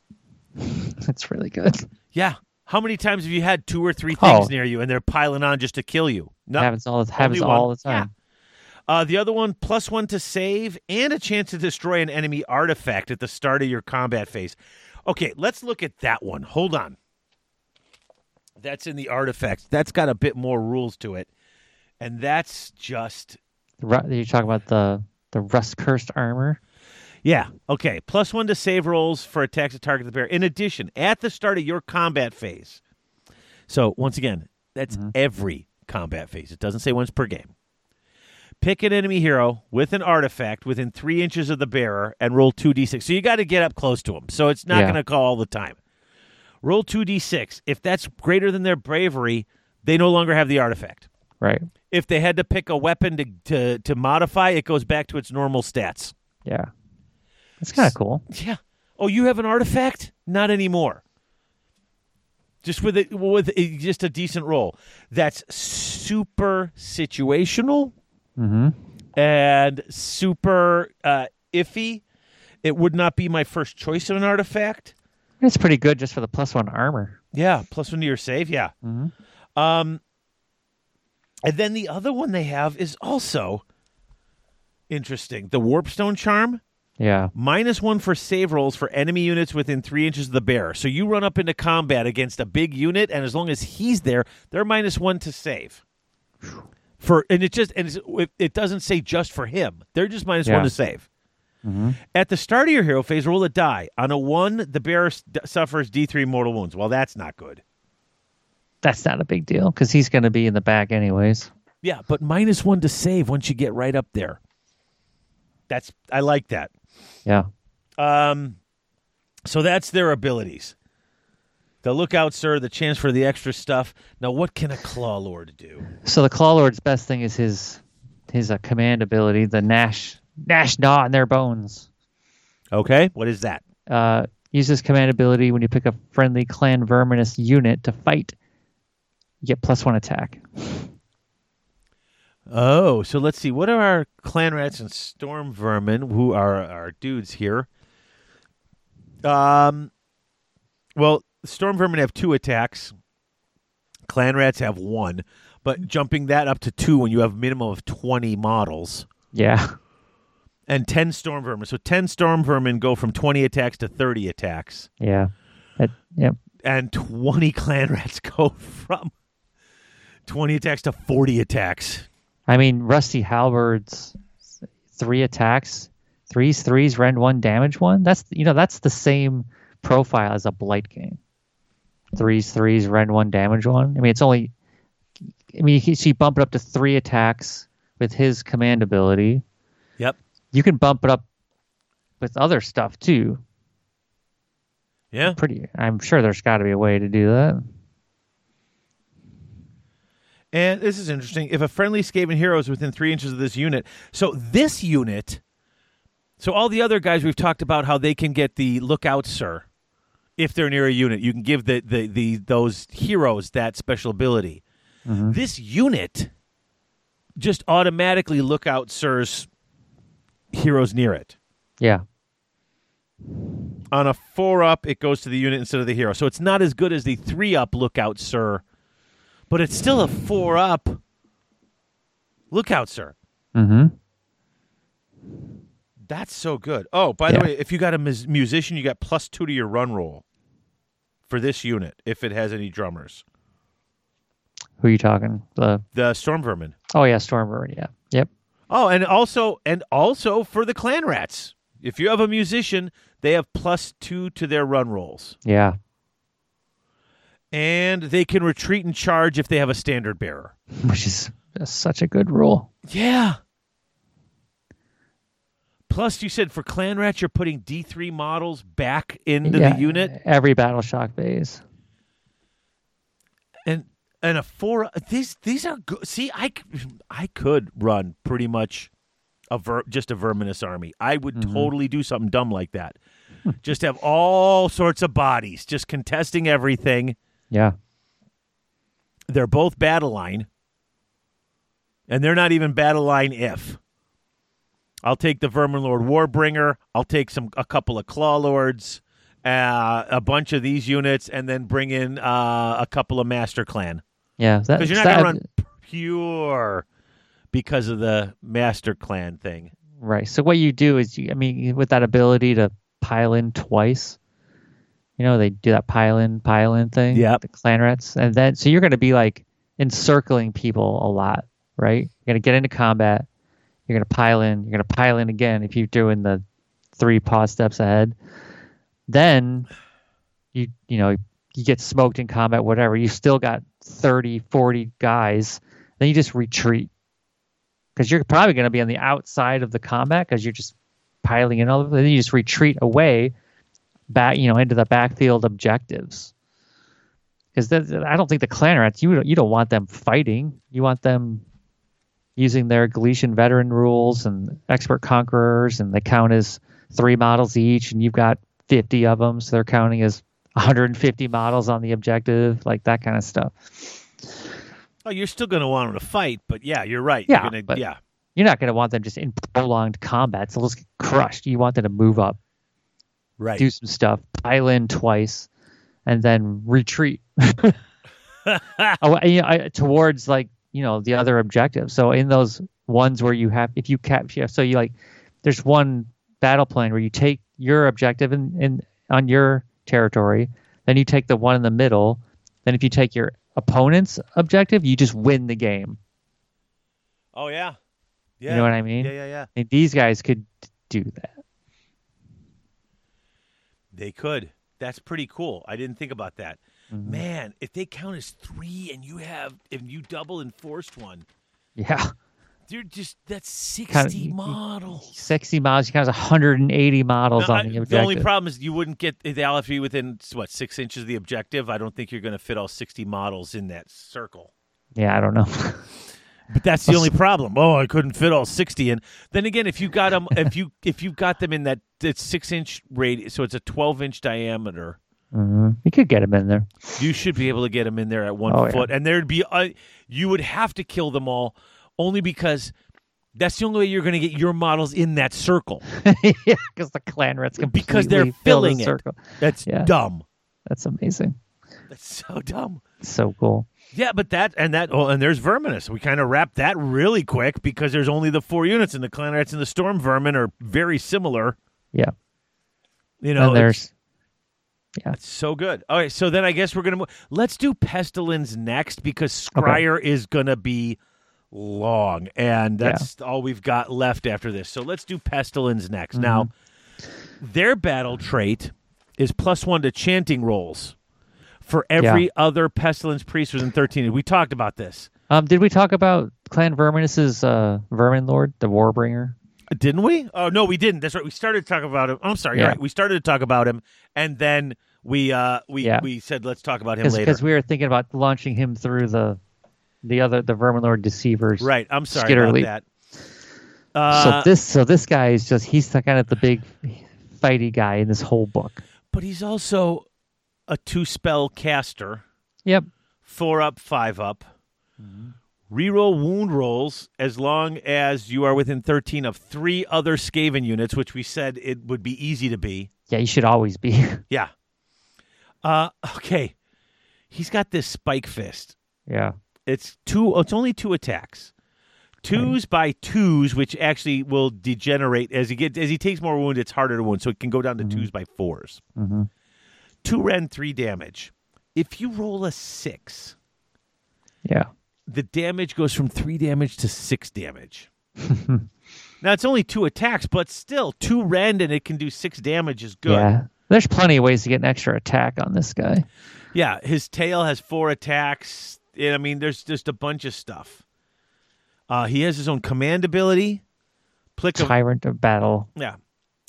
That's really good. Yeah. How many times have you had two or three things Oh. near you and they're piling on just to kill you? No. happens all happens one. all the time. Uh, the other one, plus one to save and a chance to destroy an enemy artifact at the start of your combat phase. Okay, let's look at that one. Hold on. That's in the artifacts. That's got a bit more rules to it. And that's just You talk about the the rust cursed armor. Yeah. Okay. Plus one to save rolls for attacks that target the bear. In addition, at the start of your combat phase. So once again, that's mm-hmm. every combat phase. It doesn't say once per game. Pick an enemy hero with an artifact within three inches of the bearer and roll two d6. So you got to get up close to them. So it's not Yeah. going to call all the time. Roll two d6. If that's greater than their bravery, they no longer have the artifact. Right. If they had to pick a weapon to to, to modify, it goes back to its normal stats. Yeah. That's kind of cool. Yeah. Oh, you have an artifact? Not anymore. Just with it, with a, just a decent roll. That's super situational Mm-hmm. and super uh, iffy. It would not be my first choice of an artifact. It's pretty good just for the plus one armor. Yeah, plus one to your save. Yeah. Mhm. Um, and then the other one they have is also interesting. The Warpstone Charm. Yeah. minus one for save rolls for enemy units within three inches of the bearer. So you run up into combat against a big unit, and as long as he's there, they're minus one to save. For and it just and it's, it- doesn't say just for him. They're just minus Yeah. one to save. Mm-hmm. At the start of your hero phase, roll a die. On a one, the bearer suffers D three mortal wounds. Well, that's not good. That's not a big deal because he's going to be in the back anyways. Yeah, but minus one to save once you get right up there. That's I like that. Yeah. Um, so that's their abilities. The lookout, sir. The chance for the extra stuff. Now, what can a claw lord do? So the Claw Lord's best thing is his his uh, command ability, the Gnash Gnash Gnaw in their bones. Okay, what is that? Uh, use this command ability when you pick a friendly Clan Verminus unit to fight. You get plus one attack. Oh, so let's see. What are our clan rats and storm vermin, who are our dudes here? Um, well, storm vermin have two attacks. Clan rats have one, but jumping that up to two when you have a minimum of twenty models. Yeah. and 10 storm vermin. So 10 storm vermin go from 20 attacks to 30 attacks, Yeah. That, yep. and 20 clan rats go from 20 attacks to 40 attacks. I mean, Rusty Halberd's three attacks, threes, threes, rend one, damage one. That's you know that's the same profile as a Blightking. Threes, threes, rend one, damage one. I mean, it's only. I mean, he, she bumped it up to three attacks with his command ability. Yep. You can bump it up with other stuff too. Yeah. Pretty. I'm sure there's got to be a way to do that. And this is interesting. If a friendly Skaven hero is within three inches of this unit, so this unit, so all the other guys we've talked about how they can get the lookout, sir. If they're near a unit, you can give the the, the those heroes that special ability. Mm-hmm. This unit just automatically lookout sirs heroes near it. Yeah. on a four up, it goes to the unit instead of the hero. So it's not as good as the three up lookout, sir. But it's still a four up lookout, sir. Mm-hmm. That's so good. Oh, by the way, if you got a mus- musician, you got plus two to your run roll for this unit if it has any drummers. Who are you talking? The The Storm Vermin. oh yeah, storm vermin. Yeah. Yep. Oh, and also and also for the clan rats. If you have a musician, they have plus two to their run rolls. Yeah. And they can retreat and charge if they have a standard bearer. Which is such a good rule. Yeah. Plus, you said for clan rats, you're putting D3 models back into yeah, the unit. Every battle shock phase. and and a four these these are good see I I could run pretty much a ver, just a verminus army i would mm-hmm. totally do something dumb like that just have all sorts of bodies just contesting everything Yeah. they're both battle line and they're not even battle line if i'll take the vermin lord warbringer i'll take some a couple of claw lords uh, a bunch of these units and then bring in uh, a couple of master clan Yeah. that- because you're not going to run pure because of the master clan thing. Right. So what you do is, you, I mean, with that ability to pile in twice, you know, they do that pile in, pile in thing. Yeah. The clan rats, and then so you're going to be like encircling people a lot, right? You're going to get into combat. You're going to pile in. You're going to pile in again if you're doing the three pause steps ahead. Then you you know you get smoked in combat, whatever. You still got 30, 40 guys. Then you just retreat because you're probably going to be on the outside of the combat because you're just piling in all of it. Then you just retreat away back, you know, into the backfield objectives. Because I don't think the clan rats you don't, you don't want them fighting. You want them using their Galletian veteran rules and expert conquerors, and they count as three models each, and you've got 50 of them, so they're counting as 150 models on the objective, like that kind of stuff. Oh, you're still going to want them to fight, but yeah, you're right. Yeah, you're gonna, but- yeah. You're not going to want them just in prolonged combat, so let's get crushed. You want them to move up, Right. do some stuff, pile in twice, and then retreat Oh, you know, I- towards like you know the other objective. So in those ones where you have, if you capture, so you like, there's one battle plan where you take your objective in, in on your territory, then you take the one in the middle, then if you take your opponent's objective, you just win the game. oh yeah. Yeah. You know what I mean? Yeah, yeah, yeah. And these guys could do that. They could. That's pretty cool. I didn't think about that. Mm-hmm. Man, if they count as three and you have if you double enforced one, Yeah. you're just that's sixty you- you- models. 60 models, you got 180 models No, on I- the the only problem is you wouldn't get they all have to be within what six inches of the objective. I don't think you're going to fit all sixty models in that circle. yeah, I don't know. But that's the only problem. Oh, I couldn't fit all sixty in. Then again, if you got them, if you if you got them in that, that six inch radius, so it's a twelve inch diameter, hmm You could get them in there. you should be able to get them in there at one Oh, yeah. foot, and there'd be uh, you would have to kill them all, only because that's the only way you're going to get your models in that circle. yeah, because the clan rats completely Because they're fill the filling it. circle. That's Yeah. dumb. That's amazing. That's so dumb. So cool. Yeah, but that and that oh, and there's Verminus. We kind of wrap that really quick because there's only the four units, and the Clan Rats and the Storm Vermin are very similar. Yeah. You know, and there's It's so good. All right, so then I guess we're gonna move. Let's do pestilence next because Skryre is gonna be long, and that's all we've got left after this. So let's do pestilence next. Mm-hmm. Now, their battle trait is plus one to chanting rolls for every other pestilence priest within thirteen. We talked about this, um. Did we talk about Clan Verminus's uh, Vermin Lord, the Warbringer? didn't we? Oh no, we didn't. That's right. We started to talk about him. I'm sorry. Yeah. You're right. We started to talk about him, and then we uh we Yeah. we said let's talk about him later. Because we were thinking about launching him through the the other the Vermin Lord deceivers. Right. I'm sorry about Leap. that. So Uh, this so this guy is just he's the kind of the big fighty guy in this whole book. but he's also a two spell caster, Yep. four up, five up. Reroll wound rolls as long as you are within 13 of three other Skaven units, which we said it would be easy to be. Yeah, you should always be. Yeah. Uh, okay. He's got this spike fist. yeah. It's two. It's only two attacks. Twos by twos, which actually will degenerate as he gets as he takes more wound. It's harder to wound, so it can go down to twos by 4s hmm Two ren, three damage. If you roll a six, Yeah. the damage goes from three damage to six damage. now it's only two attacks, but still two rend and it can do six damage is good. Yeah. There's plenty of ways to get an extra attack on this guy. Yeah, his tail has four attacks. And, I mean, there's just a bunch of stuff. Uh, he has his own command ability. Pick a, Tyrant of battle. yeah,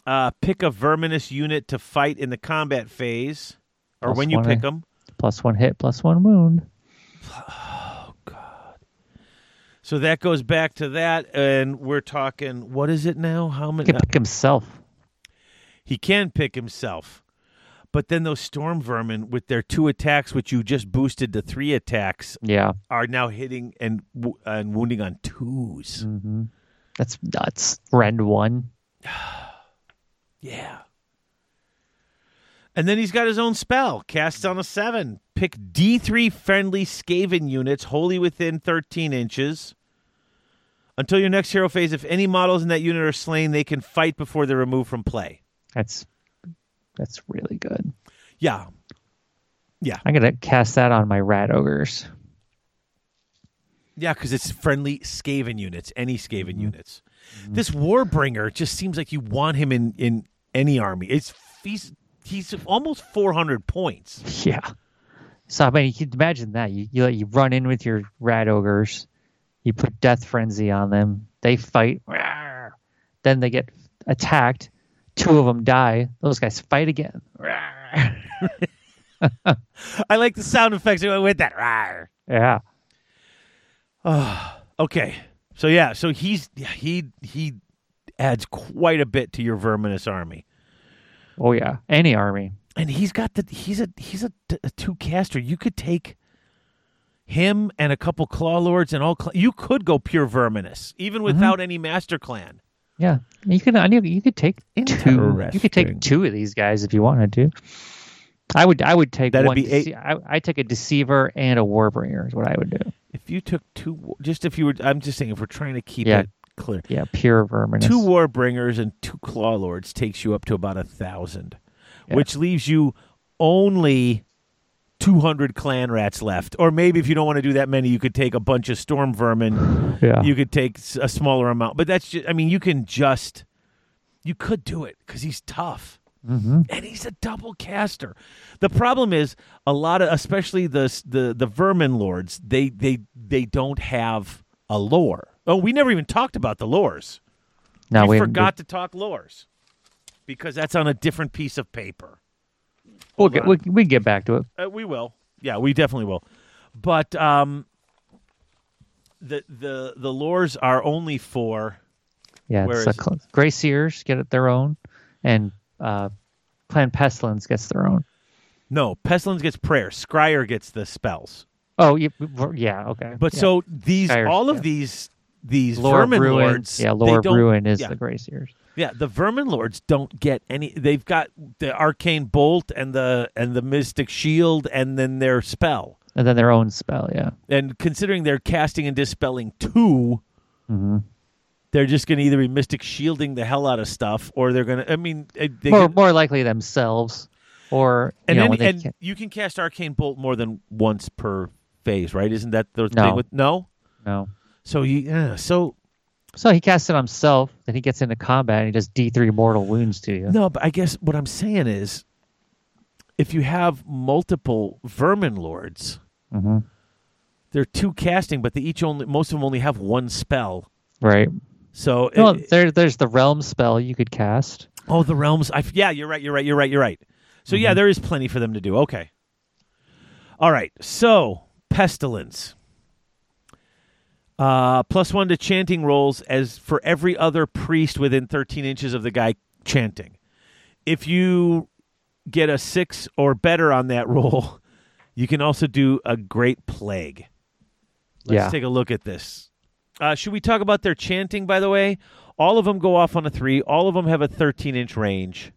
uh, pick a verminus unit to fight in the combat phase, or Plus when you pick them. Plus one hit, plus one wound. Oh God! So that goes back to that, and we're talking. What is it now? How He many? can pick himself. He can pick himself. But then those storm vermin with their two attacks, which you just boosted to three attacks, Yeah. are now hitting and and wounding on 2s hmm That's nuts. Rend one. Yeah. And then he's got his own spell, cast on a seven. Pick D3 friendly Skaven units wholly within 13 inches. Until your next hero phase, if any models in that unit are slain, they can fight before they're removed from play. That's that's really good. Yeah. Yeah. I'm gonna cast that on my rat ogres. Yeah, because it's friendly Skaven units, any Skaven mm-hmm. units. This Warbringer just seems like you want him in, in any army. It's he's he's almost 400 points. Yeah. So I mean, you can imagine that you you, you run in with your rat ogres, you put death frenzy on them, they fight, rawr. then they get attacked. Two of them die. Those guys fight again. rawr. I like the sound effects that went with that. Rawr. Yeah. Okay. So yeah, so he's he he adds quite a bit to your verminus army. Oh yeah. Any army. And he's got the he's a he's a, a two caster. You could take him and a couple claw lords and all cl- you could go pure verminus even mm-hmm. without any master clan. Yeah. You could I knew you could take two. You could take two of these guys if you wanted to. I would I would take That'd one. be eight- dece- I I take a deceiver and a warbringer is what I would do. If you took two just if you were I'm just saying if we're trying to keep Yeah. it clear. Yeah, pure verminus. Two war bringers and two claw lords takes you up to about a thousand, Yeah. which leaves you only 200 clan rats left. Or maybe if you don't want to do that many, you could take a bunch of storm vermin. Yeah. You could take a smaller amount. But that's just, I mean, you can just, you could do it because he's tough. Hmm And he's a double caster. The problem is a lot of, especially the the the vermin lords, they they they don't have a lore. Oh, we never even talked about the lores No, we we forgot to talk lores because that's on a different piece of paper. We'll get we we get back to it. Uh, we will. Yeah, we definitely will. But um, the the the lores are only for Yeah, it's a cl- get it their own, and uh, Clan Pestilens gets their own. no pestilens gets prayer. Skryre gets the spells. Oh, yeah, yeah, okay. But yeah. so these Scryers, all of yeah. these these Lore vermin Ruin, lords, yeah, Lore of Ruin is the Seers. Yeah, the vermin lords don't get any. They've got the arcane bolt and the and the mystic shield, and then their spell. And then their own spell, yeah. And considering they're casting and dispelling 2 hmm they're just going to either be mystic shielding the hell out of stuff, or they're going to. I mean, uh, they More, more likely themselves, or you and know, they and ca- you can cast arcane bolt more than once per phase, right? Isn't that the No. thing with no? no. So you yeah, so So he casts it on himself. Then he gets into combat and he does D three mortal wounds to you. no, but I guess what I'm saying is, if you have multiple vermin lords, hmm they're two casting, but they each only most of them only have one spell. Right. So Well, it- there, there's the realm spell you could cast. oh, the realms. I, yeah, you're right. You're right. You're right. You're right. So yeah, there is plenty for them to do. Okay. All right. So pestilens. Uh, plus one to chanting rolls as for every other priest within 13 inches of the guy chanting. If you get a six or better on that roll, you can also do a great plague. Let's Yeah. take a look at this. Uh, should we talk about their chanting, by the way? All of them go off on a three. All of them have a 13 inch range.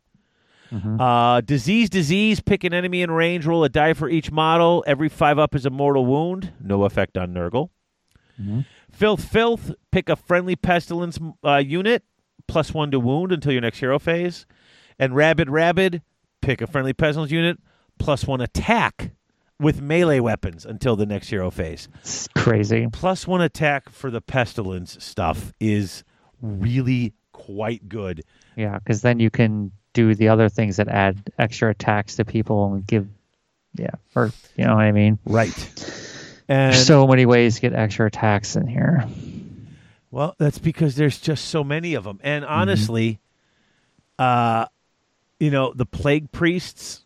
Uh, disease, disease. Pick an enemy in range. Roll a die for each model. Every five up is a mortal wound. No effect on Nurgle. Filth, filth. Pick a friendly pestilens uh, unit. Plus one to wound until your next hero phase. And rabid, rabid. Pick a friendly pestilens unit. Plus one attack with melee weapons until the next hero phase. It's crazy. Plus one attack for the pestilens stuff is really quite good. Yeah, because then you can do the other things that add extra attacks to people and give, yeah, or you know what I mean. Right. And There's so many ways to get extra attacks in here. well, that's because there's just so many of them. And honestly, uh, you know, the plague priests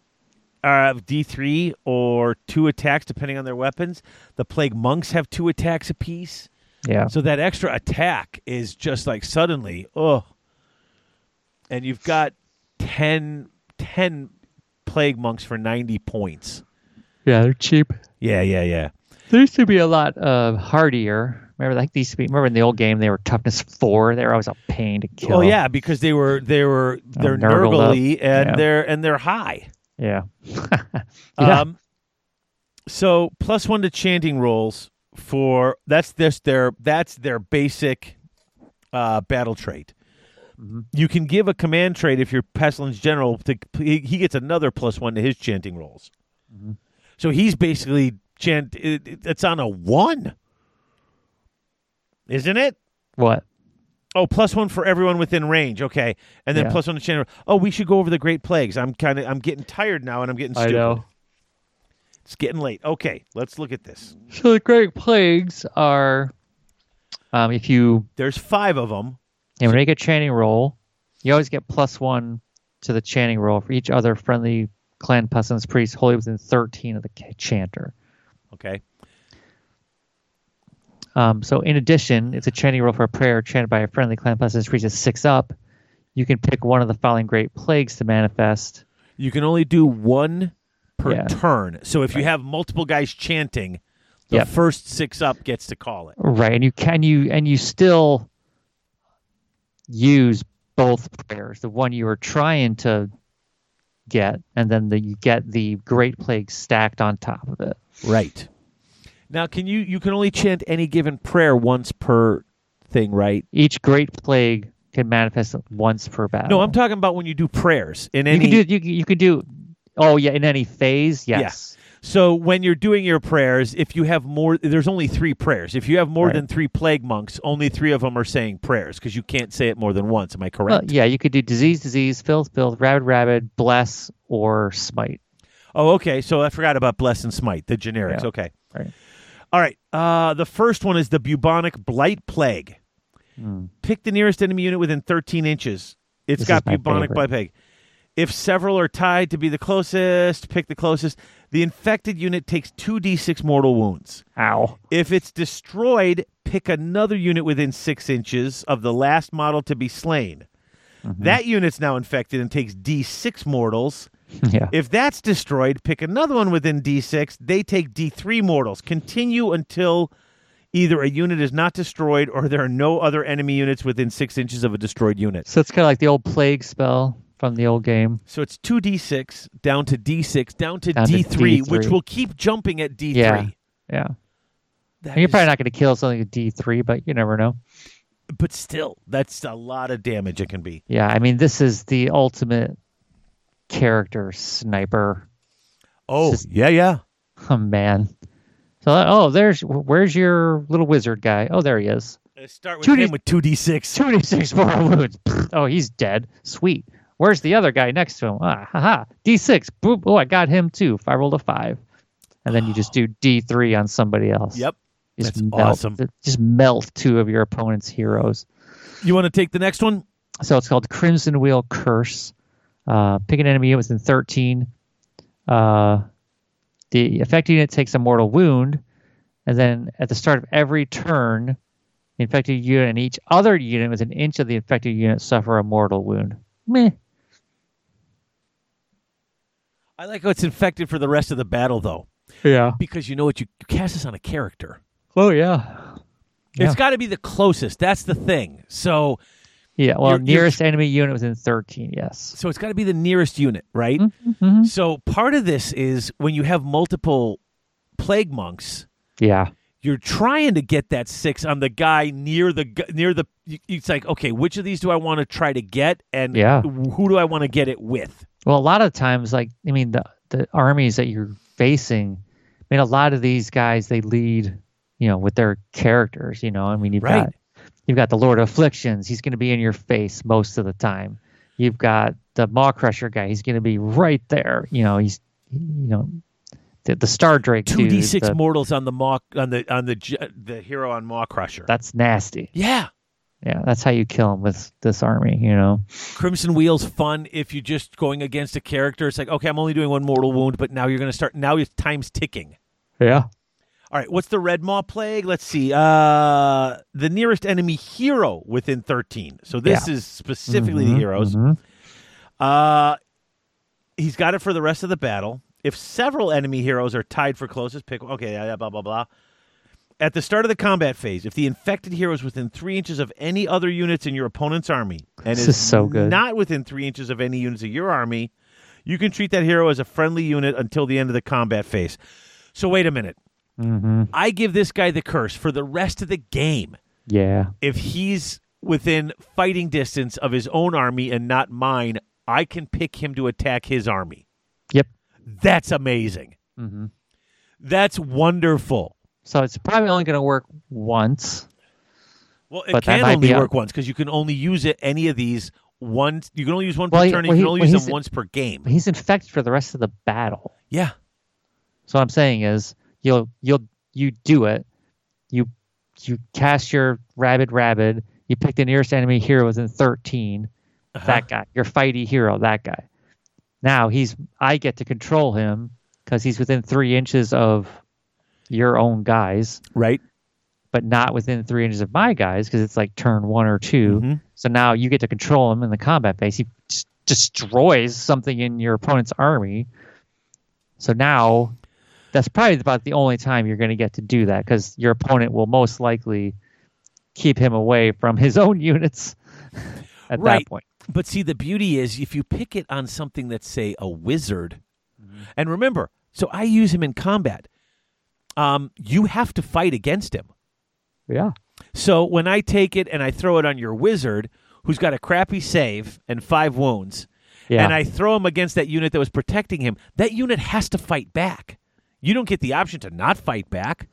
are have D three or two attacks depending on their weapons. The plague monks have two attacks apiece. Yeah, So that extra attack is just like suddenly, oh. And you've got 10, 10 plague monks for 90 points. yeah, they're cheap. Yeah, yeah, yeah. There used to be a lot uh, hardier. Remember, like these. Remember in the old game, they were toughness four. They were always a pain to kill. Oh yeah, because they were they were they're up. nurgly and Yeah. they're and they're high. Yeah, yeah. Um, so plus one to chanting rolls for that's this their that's their basic uh, battle trait. Mm-hmm. You can give a command trait if you're pestilens general. To, he, he gets another plus one to his chanting rolls. Mm-hmm. So he's basically chant. It, it- it's on a one, isn't it? what? Oh, plus one for everyone within range. Okay, and then Yeah. plus one to chant. Oh, we should go over the Great Plagues. I'm kind of I'm getting tired now, and I'm getting stupid. I know. It's getting late. Okay, let's look at this. So the great plagues are, um, if you There's five of them. and when you make a chanting roll, you always get plus one to the chanting roll for each other friendly clan pestilens priest holy within 13 of the chanter. Okay. Um, so in addition, if the chanting roll for a prayer chanted by a friendly clan pestilens reaches six up, you can pick one of the following great plagues to manifest. You can only do one per Yeah. turn. So if you have multiple guys chanting, the Yep. first six up gets to call it. Right, and you can you and you still use both prayers, the one you were trying to get, and then the, you get the great plague stacked on top of it. Right. Now, can you you can only chant any given prayer once per thing, right? Each great plague can manifest once per battle. No, I'm talking about when you do prayers in You any. can do you, you can do. Oh yeah, in any phase, yes. so when you're doing your prayers, if you have more, there's only three prayers. If you have more Right. than three plague monks, only three of them are saying prayers because you can't say it more than once. Am I Well, correct? yeah, you could do disease, disease, filth, filth, rabid, rabid, bless, or smite. Oh, okay. So I forgot about bless and smite, the generics. Yeah. Okay. Right. All right. Uh, the first one is the bubonic blight plague. Hmm. Pick the nearest enemy unit within 13 inches. It's This got bubonic blight plague. If several are tied to be the closest, pick the closest. The infected unit takes 2d6 mortal wounds. Ow. If it's destroyed, pick another unit within six inches of the last model to be slain. Mm-hmm. That unit's now infected and takes d6 mortals. yeah. If that's destroyed, pick another one within D6. They take D3 mortals. Continue until either a unit is not destroyed or there are no other enemy units within six inches of a destroyed unit. So it's kind of like the old plague spell from the old game. So it's 2D6 down to D6 down to, Down D3, which D3. will keep jumping at D3. Yeah. Yeah. You're is- probably not going to kill something at D3, but you never know. but still, that's a lot of damage it can be. Yeah, I mean, this is the ultimate character sniper. Oh, Just- yeah, yeah. Oh, man. So, oh, there's, where's your little wizard guy? Oh, there he is. Let's start with 2D him with 2D6. 26 mortal wounds. Oh, he's dead. Sweet. Where's the other guy next to him? Ah, haha. D6. Boop. Oh, I got him too. If I rolled a five. And then you just do D3 on somebody else. Yep. Just That's melt, awesome. Just melt two of your opponent's heroes. You want to take the next one? So it's called Crimson Wheel Curse. Uh, pick an enemy unit within 13. Uh, the affected unit takes a mortal wound, and then at the start of every turn, the infected unit and each other unit within an inch of the infected unit suffer a mortal wound. Meh. I like how it's infected for the rest of the battle, though, Yeah. because you know what? You, you cast this on a character. Oh yeah. It's got to be the closest. That's the thing. So Yeah, well, You're- you're nearest enemy unit was in 13, yes. So it's got to be the nearest unit, right? Mm-hmm. So part of this is when you have multiple plague monks, Yeah. you're trying to get that six on the guy near the near the. It's like, okay, which of these do I want to try to get, and Yeah. who do I want to get it with? Well, a lot of times, like I mean, the the armies that you're facing, I mean, a lot of these guys they lead, you know, with their characters. You know, I mean, you've Right. got you've got the Lord of Afflictions. He's going to be in your face most of the time. You've got the Maw-krusha guy. He's going to be right there. You know, he's you know the, the Star Drake Two D six mortals on the maw on the on the the hero on Maw-krusha. That's nasty. yeah, Yeah, that's how you kill him with this army. You know. Crimson Wheel's fun if you're just going against a character. It's like, okay, I'm only doing one mortal wound, but now you're going to start. Now your time's ticking. Yeah. All right, what's the red maw plague? Let's see. Uh the nearest enemy hero within 13. So this is specifically the heroes. Mhm. Uh he's got it for the rest of the battle. If several enemy heroes are tied for closest pick, okay, yeah, yeah, blah blah blah. At the start of the combat phase, if the infected hero is within three inches of any other units in your opponent's army and This is is so good. not within three inches of any units of your army, you can treat that hero as a friendly unit until the end of the combat phase. So wait a minute. Mhm. I give this guy the curse for the rest of the game. Yeah. If he's within fighting distance of his own army and not mine, I can pick him to attack his army. Yep. That's amazing. Mhm. That's wonderful. So it's probably only going to work once. Well, it But can only a- work once because you can only use it any of these once. You can only use one Well, per he- turn. well, you can only well, use them once per game. He's infected for the rest of the battle. Yeah. So what I'm saying is you'll you'll you do it. You you cast your rabid rabid. You pick the nearest enemy hero within 13. Uh-huh. That guy, your fighty hero, that guy. Now he's I get to control him because he's within three inches of your own guys, Right. but not within three inches of my guys because it's like turn one or 2 Mhm. So now you get to control him in the combat phase. He destroys something in your opponent's army. So now that's probably about the only time you're going to get to do that because your opponent will most likely keep him away from his own units at Right. that point. But see, the beauty is if you pick it on something that's, say, a wizard, Mm-hmm. and remember, so I use him in combat. Um, you have to fight against him. Yeah. So when I take it and I throw it on your wizard, who's got a crappy save and five wounds, Yeah. and I throw him against that unit that was protecting him, that unit has to fight back. You don't get the option to not fight back.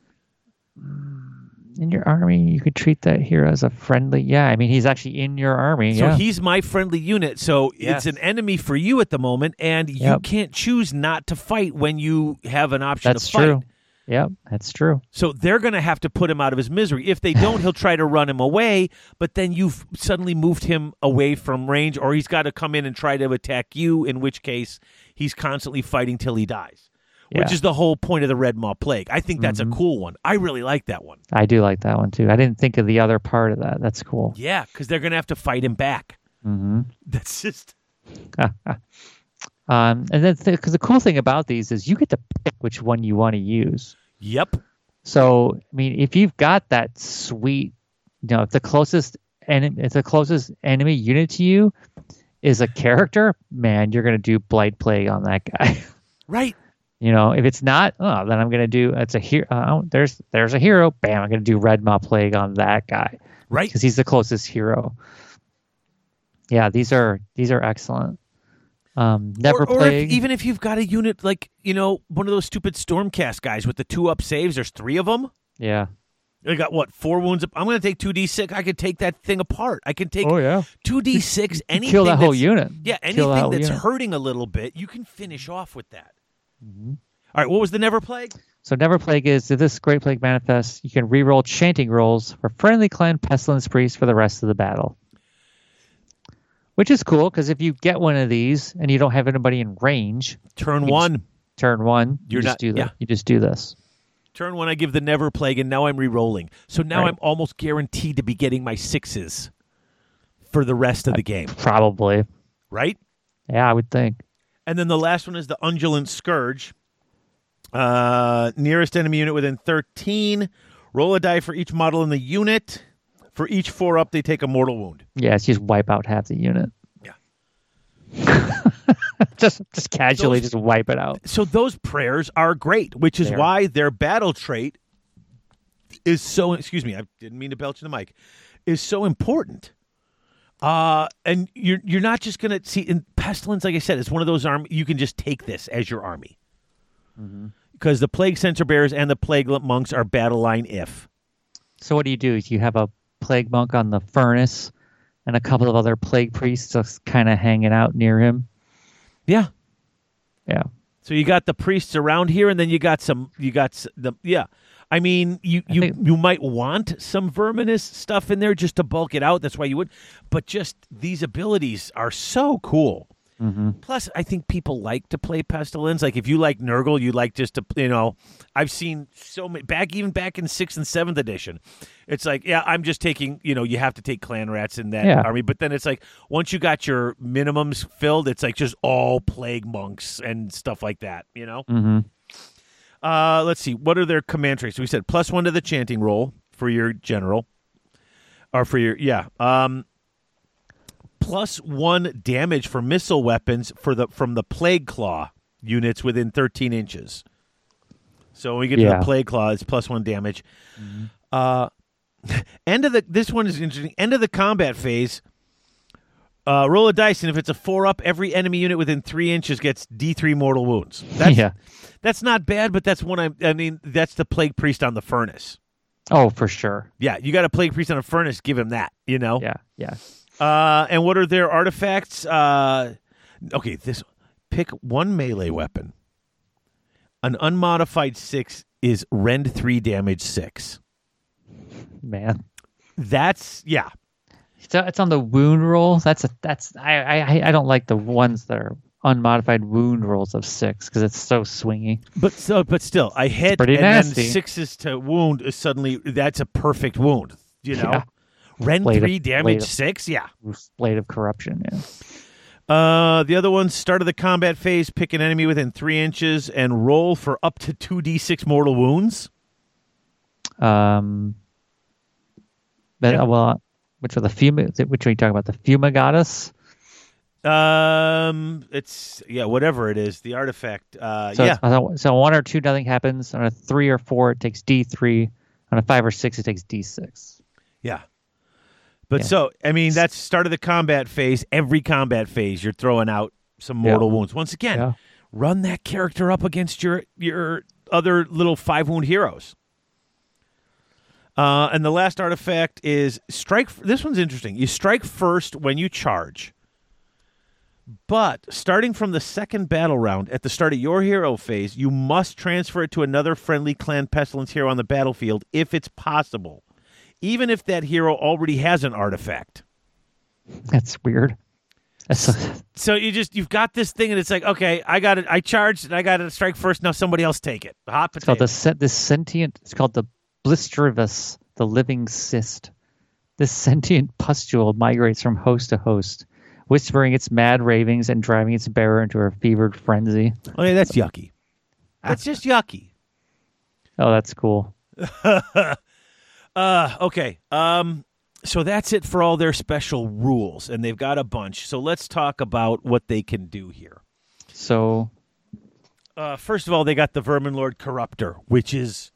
in your army, you could treat that hero as a friendly. Yeah. I mean, he's actually in your army. So yeah. he's my friendly unit. So Yes. it's an enemy for you at the moment, and you Yep. can't choose not to fight when you have an option That's to fight. true. Yep. That's true. So they're going to have to put him out of his misery. If they don't, he'll try to run him away, but then you've suddenly moved him away from range, or he's got to come in and try to attack you, in which case he's constantly fighting till he dies, which Yeah. Mm-hmm. is the whole point of the Red Maw Plague. I think that's a cool one. I really like that one. I do like that one too. I didn't think of the other part of that. That's cool. Yeah, because they're going to have to fight him back. hmm That's just. Um, and then because the cool thing about these is you get to pick which one you want to use. Yep. So I mean, if you've got that sweet, you know, if the closest enemy, if the closest enemy unit to you is a character, man, you're gonna do blight plague on that guy. Right. You know, if it's not, oh, then I'm gonna do it's a hero. Uh, there's there's a hero. Bam, I'm gonna do red maw plague on that guy Right. because he's the closest hero. Yeah, these are these are excellent. Um, never or, or if, even if you've got a unit like you know one of those stupid stormcast guys with the two up saves there's three of them yeah. I got what four wounds. I'm going to take two d six. I could take that thing apart. I can take Oh yeah. two d six. Anything Kill that whole unit. Yeah, anything that's unit. hurting a little bit, you can finish off with that. Mm-hmm. All right, what was the never plague? So Never Plague is if this Great Plague manifests, you can reroll chanting rolls for friendly clan pestilens priest for the rest of the battle. Which is cool because if you get one of these and you don't have anybody in range, Turn You one. turn one, you You're just not- do that. yeah. You just do this. Turn one. I give the never plague, and now I'm re-rolling. So now Right. I'm almost guaranteed to be getting my sixes for the rest of the game. Probably. Right. Yeah, I would think. And then the last one is the Undulant Scourge. Uh, nearest enemy unit within 13. Roll a die for each model in the unit. For each four up, they take a mortal wound. Yeah, it's just wipe out half the unit. Yeah. just just casually Those- just wipe it out. So those prayers are great, which is why their battle trait is so. Excuse me, I didn't mean to belch in the mic. Is so important. Uh, and you're you're not just gonna see in pestilens. Like I said, it's one of those arm. You can just take this as your army because the plague censor bearers and the plague monks are battle line if. So what do you do? You have a plague monk on the furnace and a couple of other plague priests just kind of hanging out near him. Yeah. Yeah. So you got the priests around here, and then you got some. You got the yeah. I mean, you you think- you might want some verminus stuff in there just to bulk it out. That's why you would. But just these abilities are so cool. Plus, I think people like to play pestilens. Like if you like Nurgle, you like just to you know. I've seen so many back even back in sixth and seventh edition. It's like yeah, I'm just taking you know you have to take clan rats in that Yeah. army, but then it's like once you got your minimums filled, it's like just all plague monks and stuff like that. You know. Mm-hmm. Uh, let's see. What are their command traits? We said plus one to the chanting roll for your general, or for your yeah. Um, plus one damage for missile weapons for the from the plague claw units within 13 inches. So when we get to the plague claw, it's plus one damage. Uh, end of the this one is interesting. End of the combat phase. Uh, roll a dice, and if it's a four up, every enemy unit within three inches gets D three mortal wounds. That's, yeah. that's not bad, but that's one I. I mean, that's the plague priest on the furnace. Oh, for sure. Yeah, you got a plague priest on a furnace. Give him that. You know. Yeah. Yeah. Uh, and what are their artifacts? Uh, okay, this pick one melee weapon. An unmodified six is rend three damage six. Man. That's yeah. So it's on the wound roll. That's a that's I I I don't like the ones that are unmodified wound rolls of six because it's so swingy. But so, but still, I hit pretty and nasty. then sixes to wound is suddenly that's a perfect wound. You know, Yeah. rend Blade of- three damage blade of- six. Yeah. Blade of corruption. Yeah. Uh, the other one, start of the combat phase, pick an enemy within three inches and roll for up to two d six mortal wounds. Um. But Yeah. uh, well, which are the fuma? Which are you talking about? The fuma goddess. Um, it's yeah, whatever it is, the artifact. Uh, So yeah, so one or two nothing happens. On a three or four, it takes D three. On a five or six, it takes D six. yeah. But Yeah. so, I mean, that's start of the combat phase. Every combat phase, you're throwing out some Yeah. mortal wounds. Once again, Yeah. run that character up against your your other little five wound heroes. Uh, and the last artifact is strike. This one's interesting. You strike first when you charge, but starting from the second battle round at the start of your hero phase, you must transfer it to another friendly clan pestilens hero on the battlefield if it's possible, even if that hero already has an artifact. That's weird. That's So you just you've got this thing, and it's like, okay, I got it. I charged, and I got to strike first. Now somebody else take it. Hot It's potato. called the this sentient. It's called the Blistrevous, the living cyst. This sentient pustule migrates from host to host, whispering its mad ravings and driving its bearer into a fevered frenzy. Oh yeah, that's yucky. That's just yucky. Oh, that's cool. Uh, okay. Um, so that's it for all their special rules, and they've got a bunch. So let's talk about what they can do here. So Uh, first of all, they got the Vermin Lord Corruptor, which is,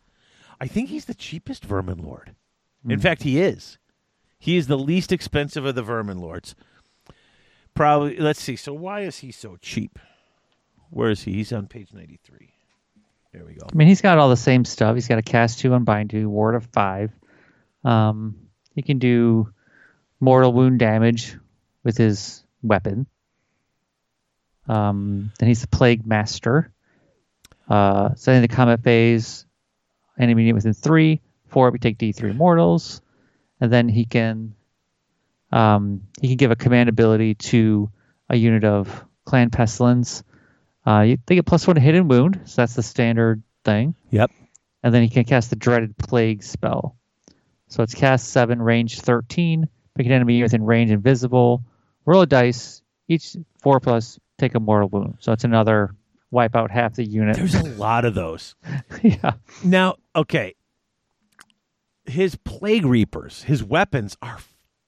I think he's the cheapest Vermin Lord. In fact, he is. He is the least expensive of the Vermin Lords. Probably. Let's see. So why is he so cheap? Where is he? He's on page ninety-three. There we go. I mean, he's got all the same stuff. He's got a cast two, unbind two, ward of five. Um, he can do mortal wound damage with his weapon. Um, then he's the plague master. Uh, so in the combat phase, enemy unit within three, four, we take D three mortals, and then he can um, he can give a command ability to a unit of clan pestilens. Uh, you, they get plus one hit and wound, so that's the standard thing. Yep. And then he can cast the dreaded plague spell. So it's cast seven, range thirteen. Pick an enemy within range invisible. Roll a dice. Each four plus take a mortal wound. So it's another wipe out half the unit. There's a lot of those. yeah. Now, okay. his plague reapers, his weapons are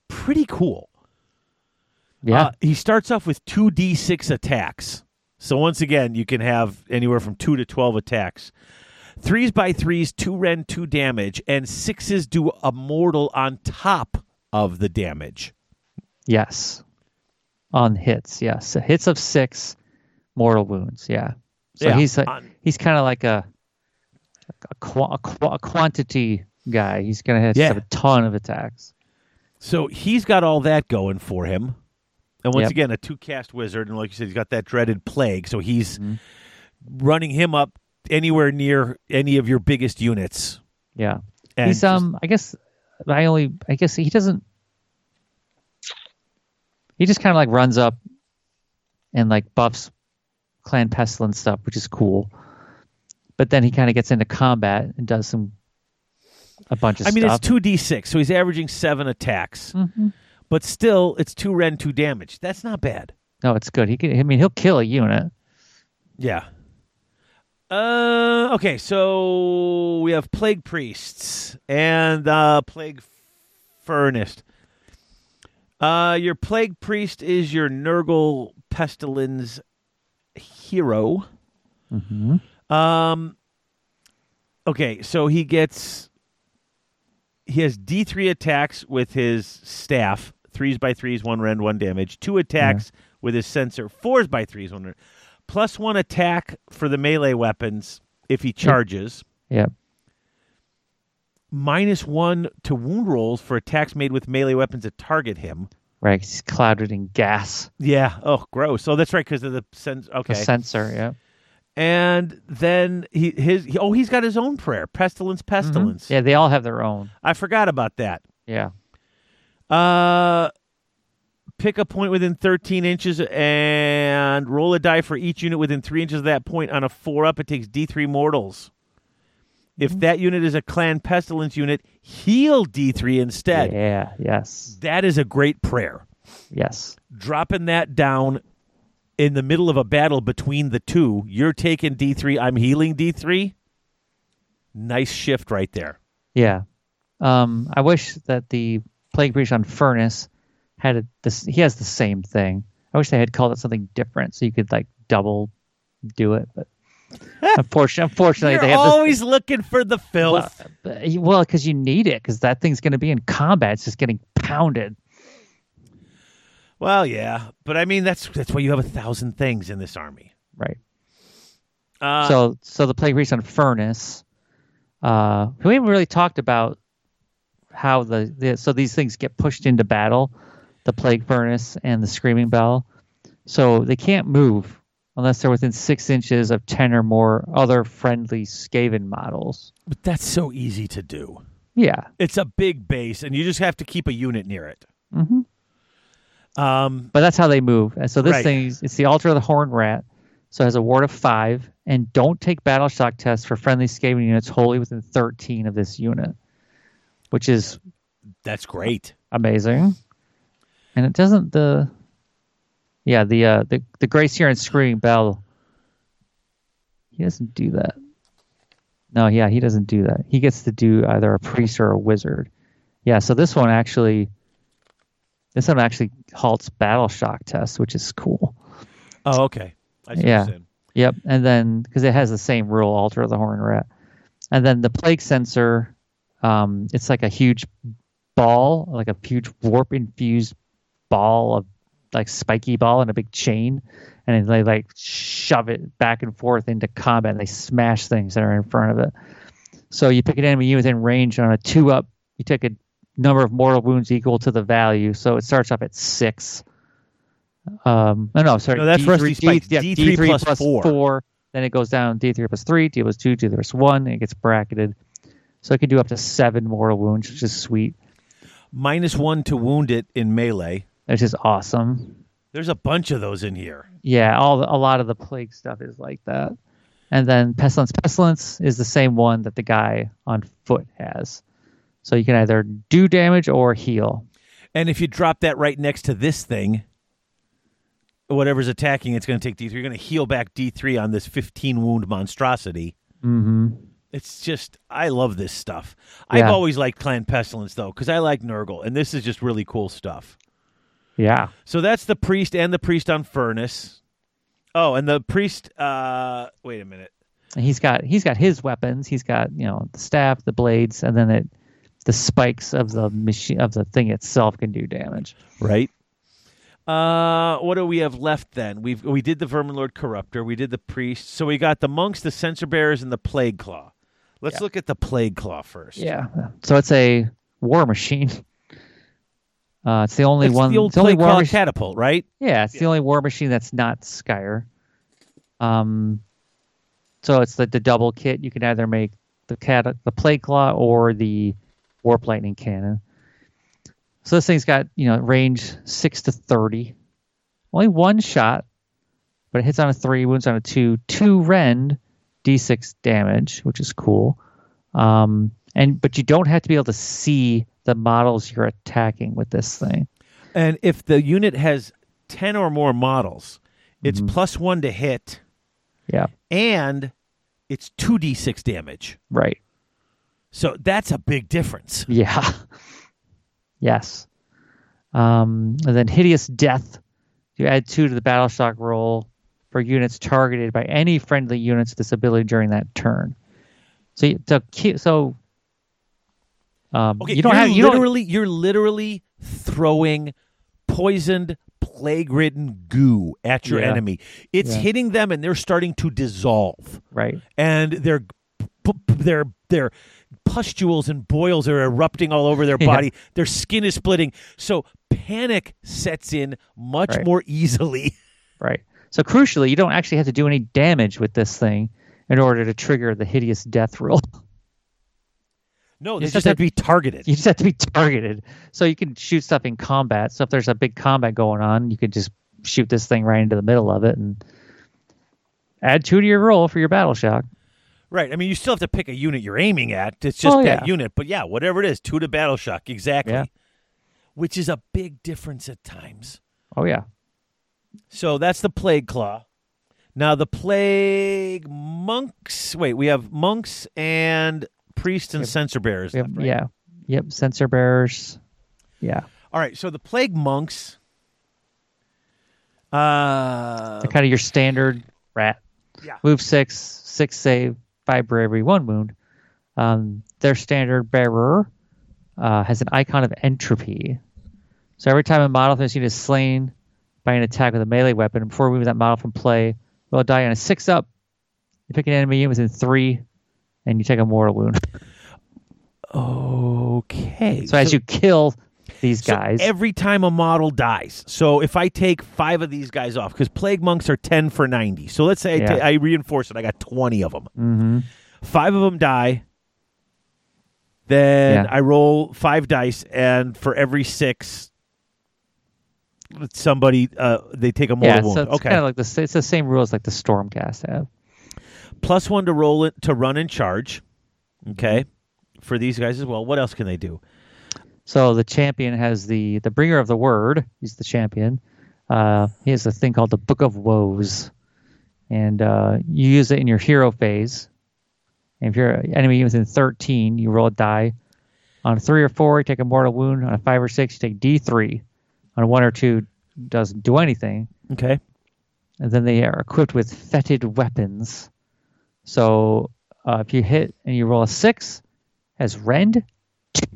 pretty cool. Yeah. Uh, he starts off with 2d6 attacks. So once again, you can have anywhere from 2 to 12 attacks. Threes by threes, two rend, two damage, and sixes do a mortal on top of the damage. yes. On hits, yes. So hits of six, mortal wounds. Yeah. So Yeah, he's a, on- he's kind of like a a, qua- a, qua- a quantity guy. He's gonna have, Yeah. have a ton of attacks. So he's got all that going for him. And once Yep. again, a two cast wizard, and like you said, he's got that dreaded plague. So he's Mhm. running him up anywhere near any of your biggest units. Yeah. And he's um. I guess I only. I guess he doesn't. He just kind of like runs up and like buffs clan pestilens stuff, which is cool. But then he kind of gets into combat and does some a bunch of I mean, stuff. it's two d six, so he's averaging seven attacks. Mhm. But still, it's two rend, two damage. That's not bad. No, it's good. He can. I mean, he'll kill a unit. Yeah. Uh, okay, so we have plague priests and uh, plague furnace. Uh, your plague priest is your Nurgle pestilens hero. Mm-hmm. Um. Okay, so he gets he has D three attacks with his staff, threes by threes, one rend, one damage. Two attacks with his censer, fours by threes, one rend. Plus one attack for the melee weapons if he charges. Yep. Minus one to wound rolls for attacks made with melee weapons that target him. Right. He's clouded in gas. Yeah. Oh, gross. Oh, that's right, because of the sense. Okay. The censer. Yeah. and then he his he, oh he's got his own prayer, pestilence, pestilence. Mm-hmm. Yeah. They all have their own. I forgot about that. Yeah. Uh, pick a point within 13 inches and roll a die for each unit within three inches of that point. On a four up, it takes D3 mortals. If that unit is a clan pestilens unit, heal D3 instead. Yeah. Yes. That is a great prayer. Yes. Dropping that down in the middle of a battle between the two, you're taking D3, I'm healing D3. Nice shift right there. Yeah. Um, I wish that the plague breach on furnace had a, this. He has the same thing. I wish they had called it something different so you could like double do it. But unfortunately, unfortunately, You're they have always looking for the this. filth. Well, uh, well, because you need it because that thing's going to be in combat. It's just getting pounded. Well, yeah, but I mean that's that's why you have a thousand things in this army. Right. Uh, so, so the plague breach on furnace. Uh, we haven't really talked about how the, the so these things get pushed into battle, the plague furnace and the screaming bell. So they can't move unless they're within six inches of ten or more other friendly Skaven models. but that's so easy to do. Yeah. It's a big base, and you just have to keep a unit near it. hmm Um, But that's how they move. And so this Right. thing, is- it's the Altar of the Horned Rat. So it has a ward of five, and don't take battle shock tests for friendly Skaven units wholly within 13 of this unit, which is that's great. amazing. And it doesn't the yeah the uh the the Grey Seer and Screaming Bell. He doesn't do that. No, yeah, he doesn't do that. He gets to do either a priest or a wizard. Yeah, so this one actually this one actually halts battle shock tests, which is cool. Oh, okay. I see Yeah. Yep, and then because it has the same rule, altar of the horn rat, and then the plague censer, um, it's like a huge ball, like a huge warp infused ball of like spiky ball and a big chain, and they like shove it back and forth into combat. and They smash things that are in front of it. So you pick an enemy within range on a two up. You take a number of mortal wounds equal to the value. So it starts off at six. Um, no, no, sorry. No, that's D3, Rusty Spike. D, yeah, D3 D3 plus four. four. Then it goes down D3 plus three, D plus two, D plus one, and it gets bracketed. So it can do up to seven mortal wounds, which is sweet. Minus one to wound it in melee. Which is awesome. There's a bunch of those in here. Yeah, all a lot of the plague stuff is like that. And then pestilence, pestilence is the same one that the guy on foot has. So you can either do damage or heal. And if you drop that right next to this thing, whatever's attacking, it's going to take D3. You're going to heal back D3 on this 15 wound monstrosity. Mm-hmm. It's just I love this stuff. I've always liked Clan Pestilens though, because I like Nurgle, and this is just really cool stuff. Yeah. So that's the priest and the priest on furnace. Oh, and the priest. uh Wait a minute. He's got he's got his weapons. He's got you know the staff, the blades, and then it the spikes of the machine of the thing itself can do damage. Right. Uh, what do we have left then? We've we did the Vermin Lord Corruptor, we did the priest, so we got the monks, the censer bearers, and the plague claw. Let's Yeah. look at the plague claw first. Yeah. So it's a war machine. Uh, it's the only It's one. the old it's the only plague war claw mach- catapult, right? Yeah, it's the only war machine that's not Skryre. Um, so it's the, the double kit. You can either make the cat the plague claw or the warp lightning cannon. So this thing's got you know range six to thirty, only one shot, but it hits on a three, wounds on a two, two rend, d6 damage, which is cool. Um, and but you don't have to be able to see the models you're attacking with this thing. And if the unit has ten or more models, it's Mm-hmm. plus one to hit, Yeah, and it's two d six damage. right. So that's a big difference. Yeah. yes. Um, and then hideous death. You add two to the battle shock roll for units targeted by any friendly units with this ability during that turn. So, so, so um, Okay, you don't have you don't literally you're literally throwing poisoned, plague-ridden goo at your Yeah. enemy. It's Yeah. hitting them, and they're starting to dissolve. right. and p- their their pustules and boils are erupting all over their Yeah. body. Their skin is splitting. So panic sets in much Right. more easily. Right. So crucially, you don't actually have to do any damage with this thing in order to trigger the hideous death roll. No, they just just have to be targeted. you just have to be targeted. So you can shoot stuff in combat. So if there's a big combat going on, you can just shoot this thing right into the middle of it and add two to your roll for your battle shock. Right. I mean, you still have to pick a unit you're aiming at. It's just Oh, that yeah. unit. But yeah, whatever it is, two to battle shock. Exactly. Yeah. Which is a big difference at times. Oh yeah. So that's the plague claw. Now the plague monks. Wait, we have monks and priests and censer bearers. Have, left, right? Yeah. Yep. Censer bearers. Yeah. All right, so the plague monks. Uh, They're kind of your standard rat. Yeah. Move six, six save, five bravery, one wound. Um, their standard bearer uh, has an icon of entropy. So every time a model from unit is slain by an attack with a melee weapon, before removing that model from play, roll a die on a six up. You pick an enemy unit within three, and you take a mortal wound. okay. So, as you kill these so guys, every time a model dies. So if I take five of these guys off, because plague monks are ten for ninety. So let's say I, Yeah. ta- I reinforce it. I got twenty of them. hmm Five of them die. Then Yeah. I roll five dice, and for every six, somebody uh, they take a mortal yeah, wound. so it's okay. kind of like the it's the same rules like the Stormcast have. Plus one to roll it to run and charge. Okay, for these guys as well. What else can they do? So the champion has the the bringer of the word. He's the champion. Uh, he has a thing called the Book of Woes, and uh, you use it in your hero phase. And if your enemy within 13, you roll a die. On a three or four, you take a mortal wound. On a five or six, you take D3. On a one or two, doesn't do anything. Okay, And then they are equipped with fetid weapons. So uh, if you hit and you roll a six, has rend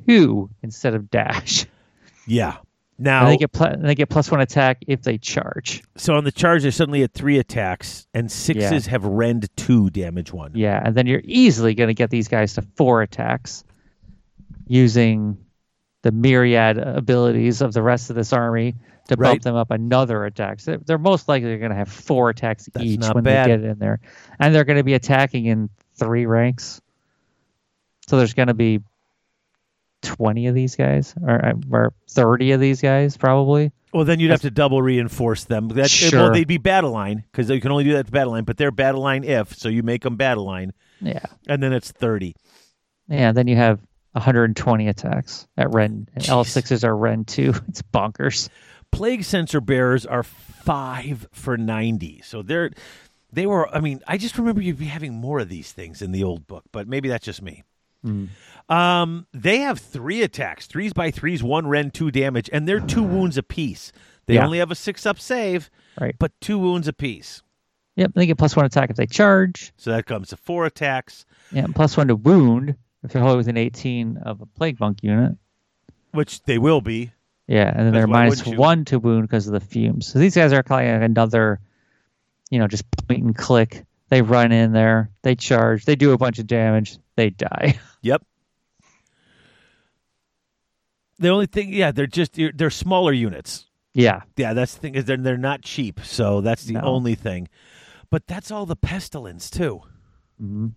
two instead of dash. yeah. Now, And they get pl- and they get plus one attack if they charge. so on the charge, they're suddenly at three attacks, and sixes have rend two damage one. Yeah, and then you're easily going to get these guys to four attacks using the myriad abilities of the rest of this army to Right. bump them up another attack. So they're most likely going to have four attacks That's each when bad. they get in there, and they're going to be attacking in three ranks. So there's going to be twenty of these guys, or, uh, or thirty of these guys, probably. Well, then you'd have to double reinforce them. That, Well, Sure. they'd be battle line because you can only do that to battle line, but they're battle line if, so you make them battle line, Yeah, and then it's thirty. yeah. Then you have 120 attacks at rend. Jeez. L6s are Ren two. It's bonkers. Plague censer bearers are five for ninety, so they're They were. I mean, I just remember you'd be having more of these things in the old book, but maybe that's just me. Um, they have three attacks, threes by threes, one rend, two damage, and they're two wounds apiece. They Yeah. only have a six up save, Right. but two wounds apiece. Yep. They get plus one attack if they charge. So that comes to four attacks, Yeah. and Plus one to wound if they're within 18 of a plague monk unit. which they will be. Yeah, and then they're minus one to wound because of the fumes. So these guys are kind of like another, you know, just point and click. They run in there, they charge, they do a bunch of damage, they die. Yep. The only thing, yeah, they're just they're, they're smaller units. yeah, Yeah, that's the thing is they're they're not cheap, so that's the No. only thing. But that's all the pestilens too. Mhm.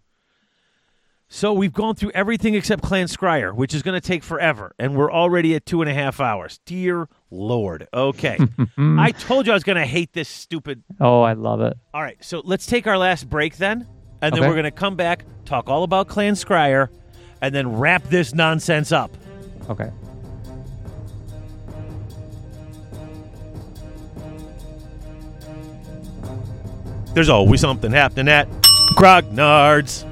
So we've gone through everything except Clan Skryre, which is going to take forever, and we're already at two and a half hours. Dear Lord. Okay, I told you I was going to hate this stupid. Oh, I love it. All right, so let's take our last break then, and then Okay. we're going to come back, talk all about Clan Skryre, and then wrap this nonsense up. Okay. There's always something happening at Grognard's.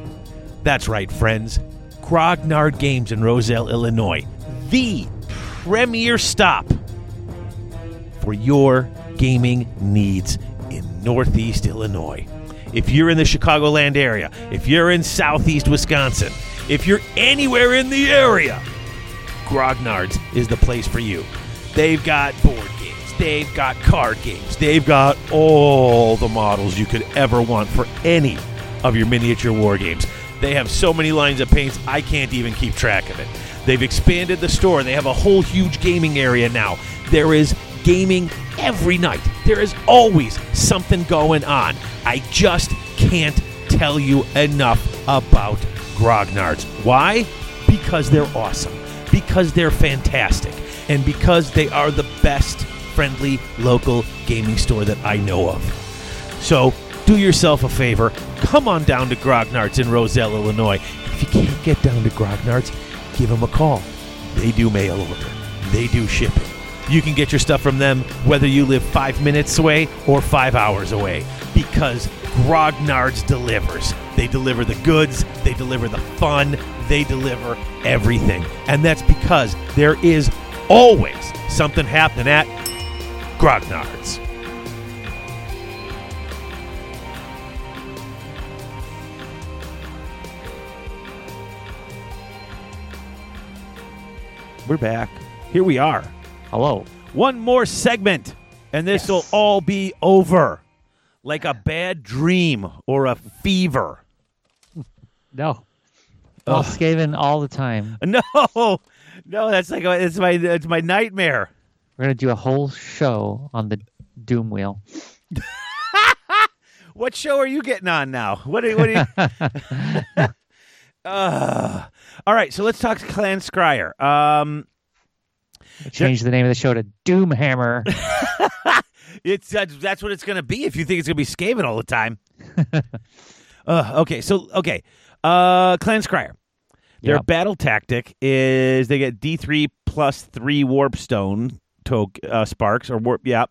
That's right, friends. Grognard Games in Roselle, Illinois. The premier stop for your gaming needs in Northeast Illinois. If you're in the Chicagoland area, if you're in Southeast Wisconsin, if you're anywhere in the area, Grognard's is the place for you. They've got board games, they've got card games, they've got all the models you could ever want for any of your miniature war games. They have so many lines of paints, I can't even keep track of it. They've expanded the store, they have a whole huge gaming area now. There is gaming every night, there is always something going on. I just can't tell you enough about Grognards. Why? Because they're awesome, because they're fantastic, and because they are the best friendly local gaming store that I know of. So do yourself a favor, come on down to Grognards in Roselle, Illinois. If you can't get down to Grognards, give them a call. They do mail order, they do shipping. You can get your stuff from them whether you live five minutes away or five hours away because Grognards delivers. They deliver the goods, they deliver the fun, they deliver everything. And that's because there is always something happening at Grognards. We're back. Here we are. Hello. One more segment, and this will Yes. all be over. Like a bad dream or a fever. No. Well, Skaven all the time. No, no, that's like a, it's my it's my nightmare. We're gonna do a whole show on the Doom Wheel. What show are you getting on now? What? Are, what? Are you... uh, all right, so let's talk to Clan Skryre. Um, Change the name of the show to Doomhammer. It's that's, that's what it's going to be if you think it's going to be Skaven all the time. uh, okay, so okay, uh, Clan Skryre. Their Yep. battle tactic is they get D three plus three warp stone to, uh, sparks or warp. Yeah,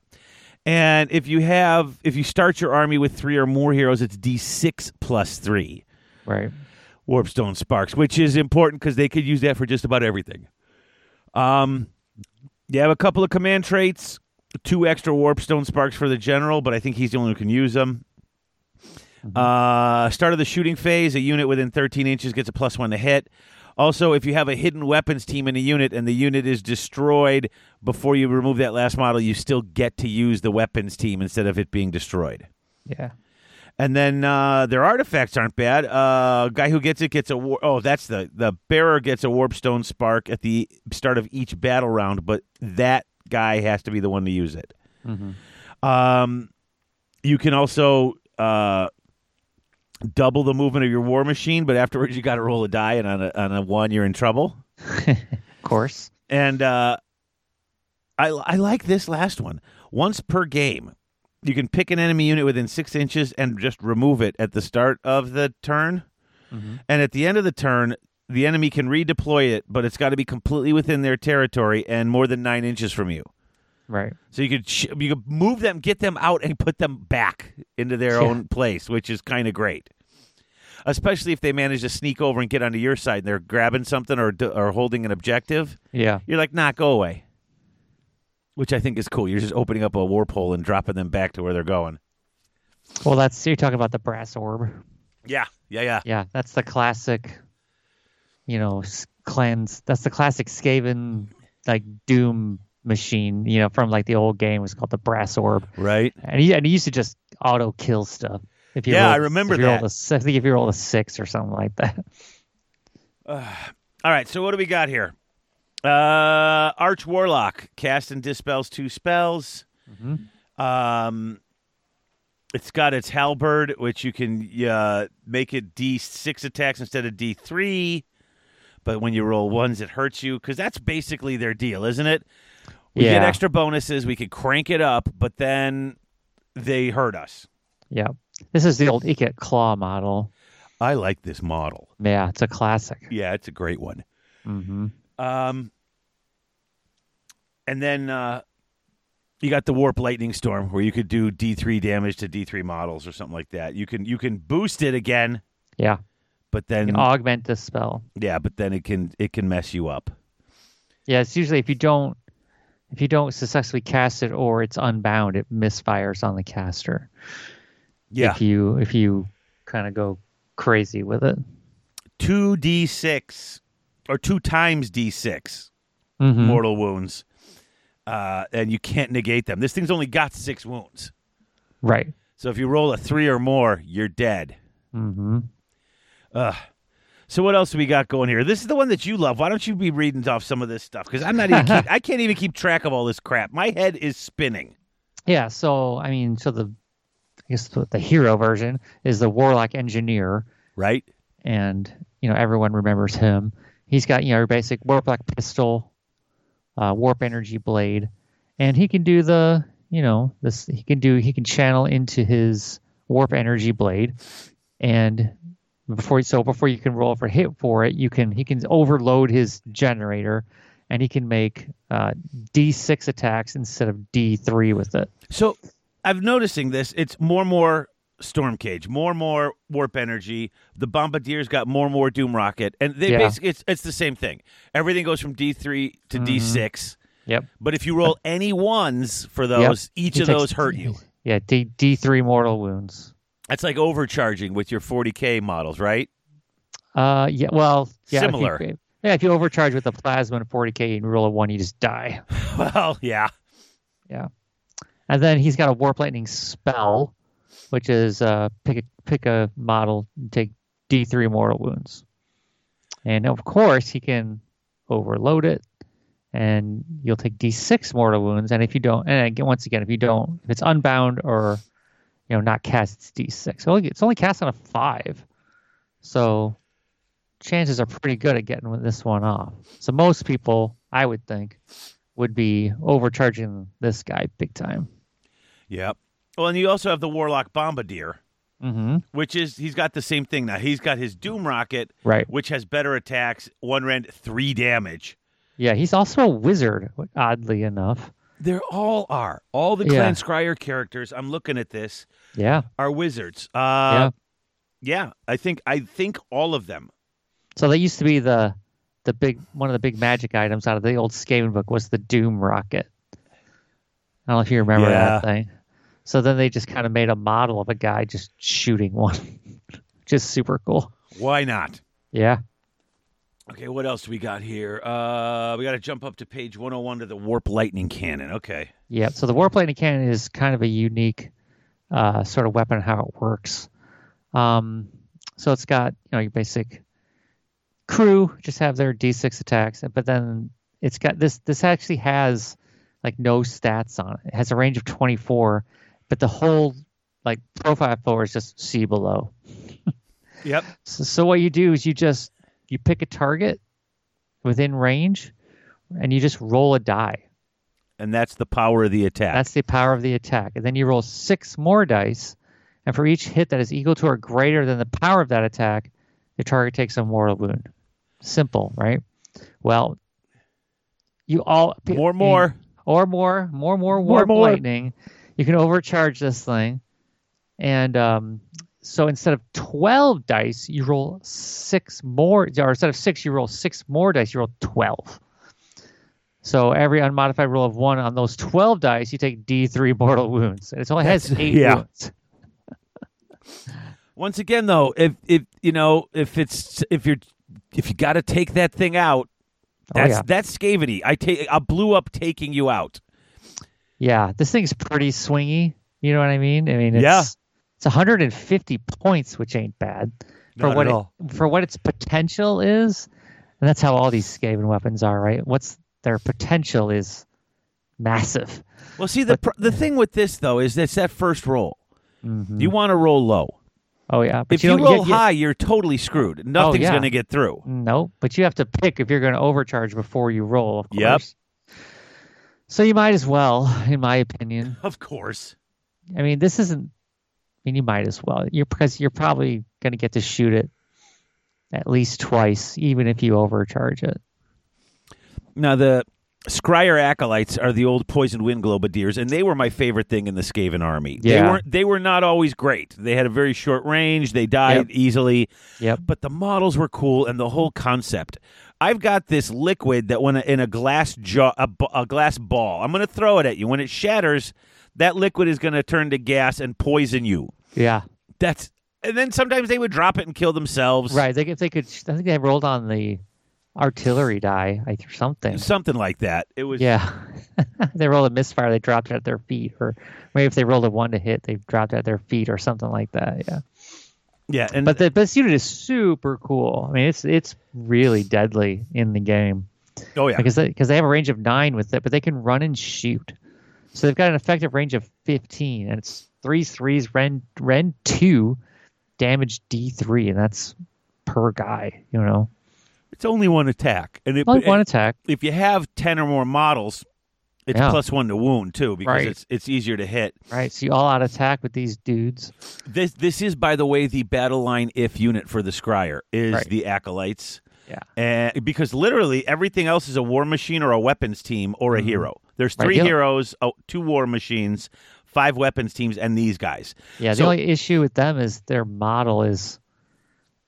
and if you have if you start your army with three or more heroes, it's D six plus three right. Warpstone sparks, which is important because they could use that for just about everything. Um, you have a couple of command traits, two extra warpstone sparks for the general, but I think he's the only one who can use them. Uh, start of the shooting phase, a unit within 13 inches gets a plus one to hit. Also, if you have a hidden weapons team in a unit and the unit is destroyed before you remove that last model, you still get to use the weapons team instead of it being destroyed. Yeah. And then uh, their artifacts aren't bad. Uh, guy who gets it gets a war- oh, that's the the bearer gets a warp stone spark at the start of each battle round, but that guy has to be the one to use it. Um, you can also uh, double the movement of your war machine, but afterwards you got to roll a die, and on a on a one you're in trouble. Of course. And uh, I I like this last one. Once per game, you can pick an enemy unit within six inches and just remove it at the start of the turn. Mm-hmm. And at the end of the turn, the enemy can redeploy it, but it's got to be completely within their territory and more than nine inches from you. Right. So you could sh- you could move them, get them out, and put them back into their Yeah. own place, which is kind of great. Especially if they manage to sneak over and get onto your side and they're grabbing something or d- or holding an objective. Yeah. You're like, nah, go away. Which I think is cool. You're just opening up a warp hole and dropping them back to where they're going. Well, that's you're talking about the brass orb. Yeah, yeah, yeah. Yeah, that's the classic. You know, cleanse. That's the classic Skaven like Doom machine. You know, from like the old game it was called the brass orb, Right. and he and he used to just auto kill stuff. If you Yeah, rolled- I remember if you rolled that. a I think if you rolled a six or something like that. All right, so what do we got here? Uh, Arch Warlock cast and dispels two spells. Um, it's got its halberd, which you can uh, make it D six attacks instead of D three. But when you roll ones, it hurts you because that's basically their deal, isn't it? We get extra bonuses. We can crank it up, but then they hurt us. Yeah, this is the old Ikit Claw model. I like this model. Yeah, it's a classic. Yeah, it's a great one. hmm Um, and then uh, you got the warp lightning storm, where you could do D three damage to D three models or something like that. You can you can boost it again, Yeah, but you then can augment the spell. yeah, but then it can it can mess you up. Yeah, it's usually if you don't if you don't successfully cast it or it's unbound, it misfires on the caster. Yeah, If you if you kind of go crazy with it. two D six or two times D 6 Mhm. mortal wounds, uh, and you can't negate them. This thing's only got six wounds, Right. so if you roll a three or more, you're dead. hmm Ugh. So what else we got going here? This is the one that you love. Why don't you be reading off some of this stuff? Because I'm not even. keep, I can't even keep track of all this crap. My head is spinning. Yeah. So I mean, so the I guess the, the hero version is the warlock engineer, Right? and you know everyone remembers him. He's got you know your basic warplock pistol, uh, warp energy blade, and he can do the you know this he can do he can channel into his warp energy blade, and before so before you can roll for hit for it, you can he can overload his generator, and he can make uh, D6 attacks instead of D3 with it. So I'm noticing this. It's more and more storm cage, more and more warp energy. The bombardier's got more and more doom rocket, and they Yeah. basically it's it's the same thing. Everything goes from D3 to D6. Yep. But if you roll any ones for those, each He of takes- those hurt you. Yeah, D D3 mortal wounds. That's like overcharging with your 40k models, right? Uh, yeah. Well, yeah. if you- Similar. yeah, if you overcharge with a plasma and 40k and roll a one, you just die. Well, yeah. Yeah. And then he's got a warp lightning spell, which is uh, pick a pick a model, and take D3 mortal wounds, and of course he can overload it, and you'll take D6 mortal wounds. And if you don't, and again, once again, if you don't, if it's unbound or you know not cast, it's D6. So it's only cast on a five, so chances are pretty good at getting this one off. So most people, I would think, would be overcharging this guy big time. Yep. Well, and you also have the Warlock Bombardier, Mm-hmm. which is he's got the same thing now. He's got his Doom Rocket, Right. which has better attacks, one rend, three damage. Yeah, he's also a wizard, oddly enough. They all are. All the Yeah. Clan Skryre characters. I'm looking at this Yeah. are wizards. yeah. Uh, yeah. I think I think all of them. So they used to be the the big one of the big magic items out of the old Skaven book was the Doom Rocket. I don't know if you remember Yeah. that thing. So then they just kind of made a model of a guy just shooting one, which is super cool. Why not? Yeah. Okay, what else do we got here? Uh, we got to jump up to page 101 to the Warp Lightning Cannon. Okay. Yeah, so the warp lightning cannon is kind of a unique uh, sort of weapon how it works. Um, so it's got you know your basic crew just have their d6 attacks, but then it's got this. This actually has like no stats on it. It has a range of 24, but the whole like profile floor is just C below. Yep. So, so what you do is you just you pick a target within range, and you just roll a die. And that's the power of the attack. That's the power of the attack. And then you roll six more dice, and for each hit that is equal to or greater than the power of that attack, the target takes a mortal wound. Simple, right? Well, you all more, more. or more, more, more More, more. lightning. You can overcharge this thing, and um, so instead of twelve dice, you roll six more, or instead of six, you roll six more dice. You roll twelve. So every unmodified roll of one on those twelve dice, you take D three mortal wounds, and it only has That's- eight yeah. wounds. Once again, though, if if you know if it's if you're if you got to take that thing out, Oh, that's yeah. that's scavity. I take I blew up taking you out. Yeah, this thing's pretty swingy. You know what I mean? I mean, it's, Yeah. it's 150 points, which ain't bad for Not what at it, for what its potential is, and that's how all these Skaven weapons are, right? What's their potential is massive. Well, see the pr- the thing with this though is that's that first roll. Mm-hmm. You want to roll low. Oh yeah, but if you, don't roll high, you're totally screwed. Nothing's oh, yeah. going to get through. no, but you have to pick if you're going to overcharge before you roll. Of Yep. So you might as well, in my opinion. Of course. I mean, this isn't. I mean, you might as well. You're because you're probably going to get to shoot it at least twice, even if you overcharge it. Now the Skryre acolytes are the old poisoned wind globadiers, and they were my favorite thing in the Skaven army. They Yeah. weren't they were not always great. They had a very short range, they died Yep. easily. Yep. But the models were cool and the whole concept. I've got this liquid that when in a glass jar a glass ball. I'm going to throw it at you. When it shatters, that liquid is going to turn to gas and poison you. Yeah. That's and then sometimes they would drop it and kill themselves. Right. They if they could. I think they rolled on the artillery die I- or something. Something like that. It was Yeah. they rolled a misfire. They dropped it at their feet, or maybe if they rolled a one to hit, they dropped it at their feet or something like that. Yeah. Yeah, and But the but this unit is super cool. I mean, it's it's really deadly in the game oh yeah. because they, because they have a range of nine with it, but they can run and shoot. So they've got an effective range of fifteen, and it's three threes, rend rend two, damage D three, and that's per guy. You know, It's only one attack, and it, only one attack. if you have ten or more models, it's Yeah. plus one to wound too because Right. it's it's easier to hit. Right, so you all out attack with these dudes. This this is by the way the battle line if unit for the Skryre is Right. the acolytes. Yeah. And because literally everything else is a war machine or a weapons team or a hero. There's Mm-hmm. Right, three yeah. heroes, oh, two war machines, five weapons teams, and these guys. Yeah, the only issue with them is their model is,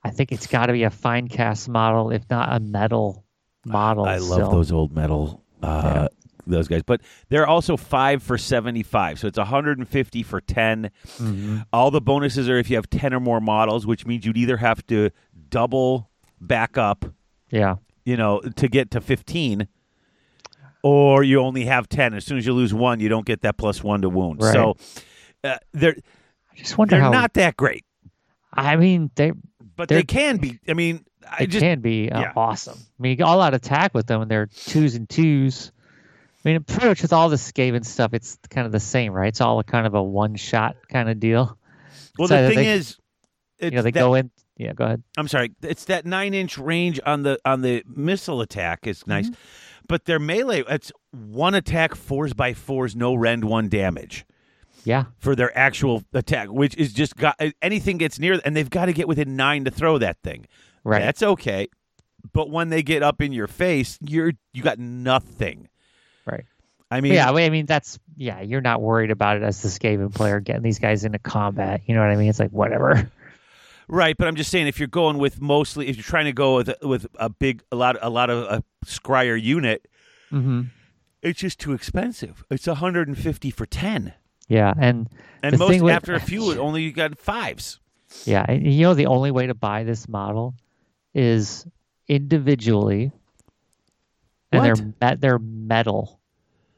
I think it's got to be a Finecast model, if not a metal model. I love still. those old metal uh, those guys, but they're also five for seventy-five, so it's one hundred and fifty for 10 Mm-hmm. All the bonuses are if you have ten or more models, which means you'd either have to double back up, Yeah, you know, to get to fifteen, or you only have ten. As soon as you lose one, you don't get that plus one to wound. Right. So uh, they're I just wonder they're how. not that great, I mean, they but They're- can be. I mean, I they just can be uh, yeah. awesome. I mean, you get all out attack with them, and they're twos and twos. I mean, pretty much with all the Skaven stuff, it's kind of the same, right? It's all a kind of a one shot kind of deal. well. so The thing they- is, You know, they that- go in. Yeah, go ahead. I'm sorry. It's that nine inch range on the on the missile attack is nice, Mm-hmm. but their melee it's one attack fours by fours, no rend one damage Yeah, for their actual attack, which is just got anything gets near, and they've got to get within nine to throw that thing. right. That's okay, but when they get up in your face, you're you got nothing. Right. I mean, yeah, I mean that's yeah. You're not worried about it as the Skaven player getting these guys into combat. You know what I mean? It's like whatever. Right, but I'm just saying if you're going with mostly if you're trying to go with with a big a lot a lot of a skryre unit, hmm it's just too expensive. It's 150 for 10. Yeah, and And The most with- after a few, it only you got fives. yeah, and you know the only way to buy this model is individually, and What? they're met, they're metal.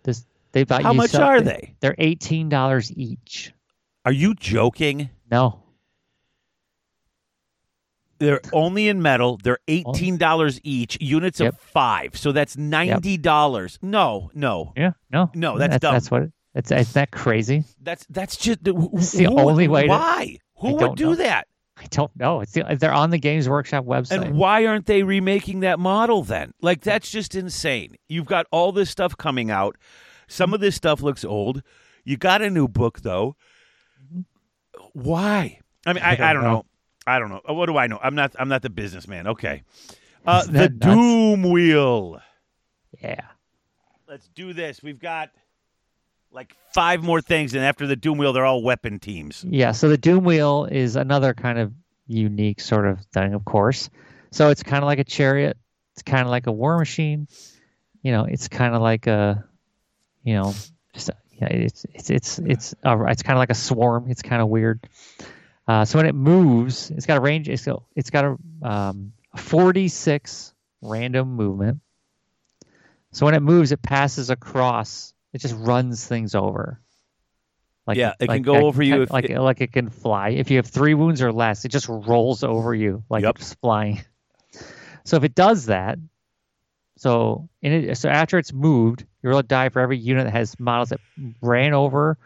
This they bought How you much are they? They're eighteen dollars each. Are you joking? No, They're only in metal. They're oh. eighteen dollars each. Units Yep. of five, so that's ninety dollars. No, no, yeah, no, No, that's dumb. That's what it, it's. It's that crazy. that's that's just the who- only way to- Why? Who I would do know. that? I don't know. It's the, they're on the Games Workshop website. And why aren't they remaking that model then? Like that's just insane. You've got all this stuff coming out. Some of this stuff looks old. You got a new book though. Why? I mean, I, I, don't don't know. know. I don't know. What do I know? I'm not. I'm not the businessman. Okay. Uh, the nuts? Doom Wheel. yeah, Let's do this. We've got like five more things, and after the Doom Wheel, they're all weapon teams. Yeah, so the Doom Wheel is another kind of unique sort of thing, of course. So it's kind of like a chariot. It's kind of like a war machine. You know, it's kind of like a, you know, just yeah, it's it's it's it's it's kind of like a swarm. It's kind of weird. Uh, so when it moves, it's got a range. It's got it's got a um, 46 random movement. So when it moves, it passes across. It just runs things over. Like Yeah, it can go like- over you if like it- like it can fly. If you have three wounds or less, it just rolls over you like Yep. it's flying. So if it does that, so in it, so after it's moved, you're gonna die for every unit that has models that ran over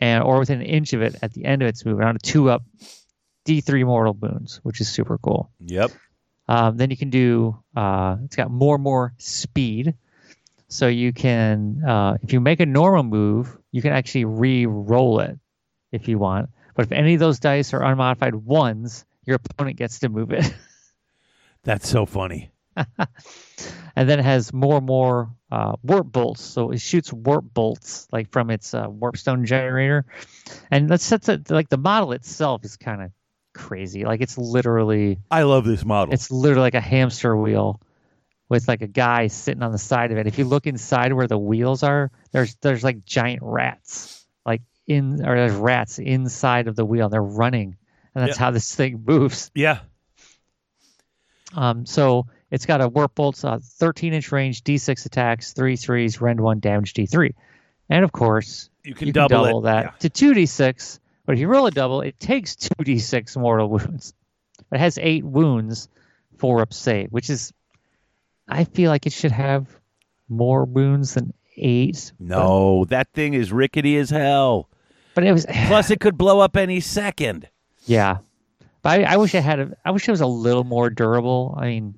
and or within an inch of it at the end of its movement on a two up D3 mortal wounds, which is super cool. Yep. Um, then you can do. Uh, it's got more and more speed, so you can. Uh, if you make a normal move, you can actually re-roll it if you want. But if any of those dice are unmodified ones, your opponent gets to move it. That's so funny. and then it has more and more uh, warp bolts. So it shoots warp bolts like from its uh, warp stone generator. And that's that's a, like the model itself is kind of crazy. Like it's literally I love this model. it's literally like a hamster wheel with like a guy sitting on the side of it. If you look inside where the wheels are, there's there's like giant rats, like in or there's rats inside of the wheel. They're running, and that's Yeah. how this thing moves. yeah. Um, so it's got a warp bolts, uh, 13 inch range, D6 attacks, three threes, rend one, damage D3, and of course You can double it, that yeah. to two D6. But if you roll a double, it takes two D6 mortal wounds. It has eight wounds, four up save, which is, I feel like it should have more wounds than eight. No, that thing is rickety as hell. but it was Plus, it could blow up any second. yeah. But I, I wish it had. A, I wish it was a little more durable. I mean,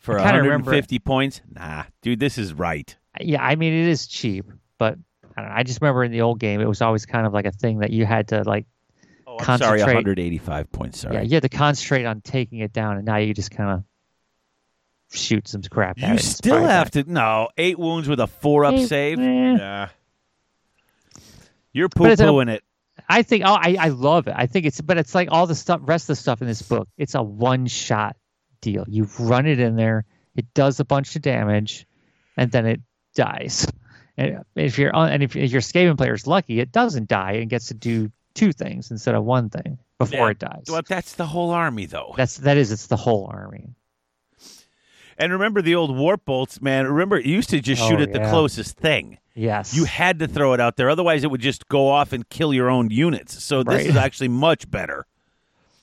For I kinda remember- 150 points? Nah, dude, this is right. yeah, I mean it is cheap, but I, don't know, I just remember in the old game it was always kind of like a thing that you had to like Oh, I'm sorry, 185 points. Sorry. yeah you had to concentrate on taking it down, and now you just kind of shoot some crap at it. you still have it. to. No, eight wounds with a four up Eh, save? eh. Nah. You're poo But it's a- pooing it. I think oh, I I love it. I think it's but it's like all the stuff rest of the stuff in this book. It's a one shot deal. You run it in there, it does a bunch of damage, and then it dies. And if you're on, and if, if your Skaven player is lucky, it doesn't die and gets to do two things instead of one thing before Yeah. it dies. Well, that's the whole army, though. That's that is it's the whole army. And remember the old warp bolts, man. Remember, it used to just Oh, shoot at the yeah. closest thing. Yes. You had to throw it out there, otherwise it would just go off and kill your own units. So this Right. is actually much better.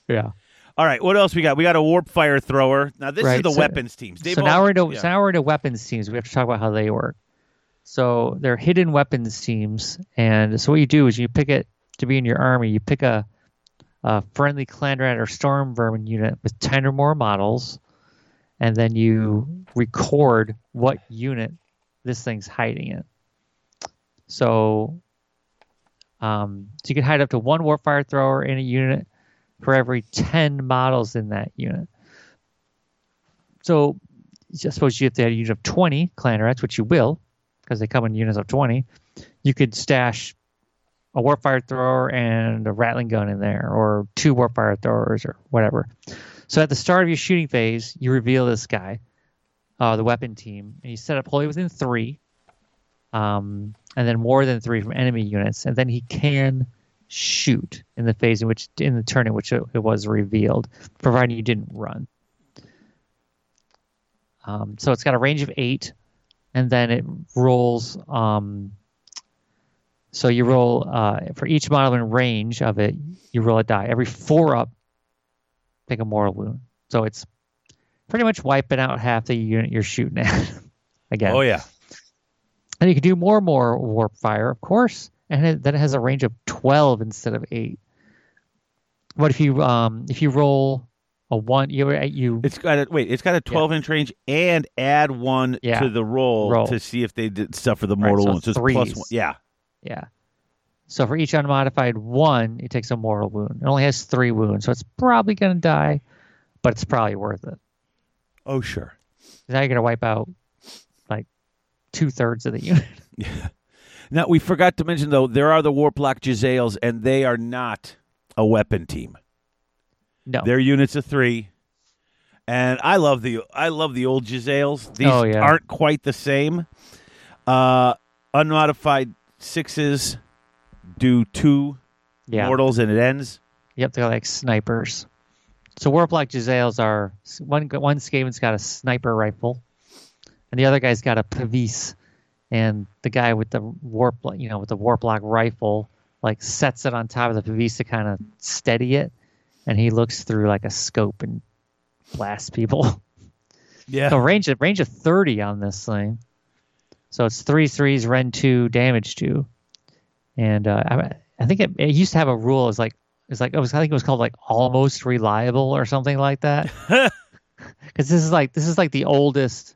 yeah. All right, what else we got? We got a warp fire thrower. Now this is the so- weapons teams. They've so all- now we're into yeah. so now we're into weapons teams. We have to talk about how they work. So they're hidden weapons teams, and so what you do is you pick it to be in your army. You pick a, a friendly clan rat or storm vermin unit with ten or more models, and then you record what unit this thing's hiding in. So, um, so you can hide up to one warfire thrower in a unit for every ten models in that unit. So I suppose you have to have a unit of 20 clan rats, which you will, because they come in units of 20. You could stash a warfire thrower and a rattling gun in there, or two warfire throwers, or whatever. So at the start of your shooting phase, you reveal this guy, uh, the weapon team, and you set up wholly within three, um, and then more than three from enemy units, and then he can shoot in the phase in which, in the turn in which it, it was revealed, providing you didn't run. Um, so it's got a range of eight, and then it rolls. Um, so you roll uh, for each model in range of it. You roll a die every four up. Take a mortal wound. So it's pretty much wiping out half the unit you're shooting at. Again, Oh yeah. and you can do more and more warp fire, of course, and it, then it has a range of twelve instead of eight. What if you um if you roll a one you you It's got a wait. It's got a 12 inch range and add one Yeah. to the roll, Roll. to see if they did stuff for the Right, mortal so wounds. So it's plus one. Yeah. Yeah. So for each unmodified one, it takes a mortal wound. It only has three wounds, so it's probably going to die, but it's probably worth it. Oh sure. Now you're going to wipe out like two thirds of the unit. Yeah. Now we forgot to mention though there are the Warplock Jezzails, and they are not a weapon team. No. They're units of three, and I love the I love the old Jezzails. These Oh, yeah. aren't quite the same. Uh, unmodified sixes do two yeah. mortals, and it ends. Yep, they're like snipers. So Warplock Jezzails are one. One Skaven's got a sniper rifle, and the other guy's got a Pavise. And the guy with the warp, you know, with the Warplock rifle, like sets it on top of the Pavise to kind of steady it, and he looks through like a scope and blasts people. Yeah, So range of range of thirty on this thing. So it's three threes, Rend two, damage two, and uh, I, I think it, it used to have a rule. It's like it's like it was I think it was called like almost reliable or something like that. Because this is like this is like the oldest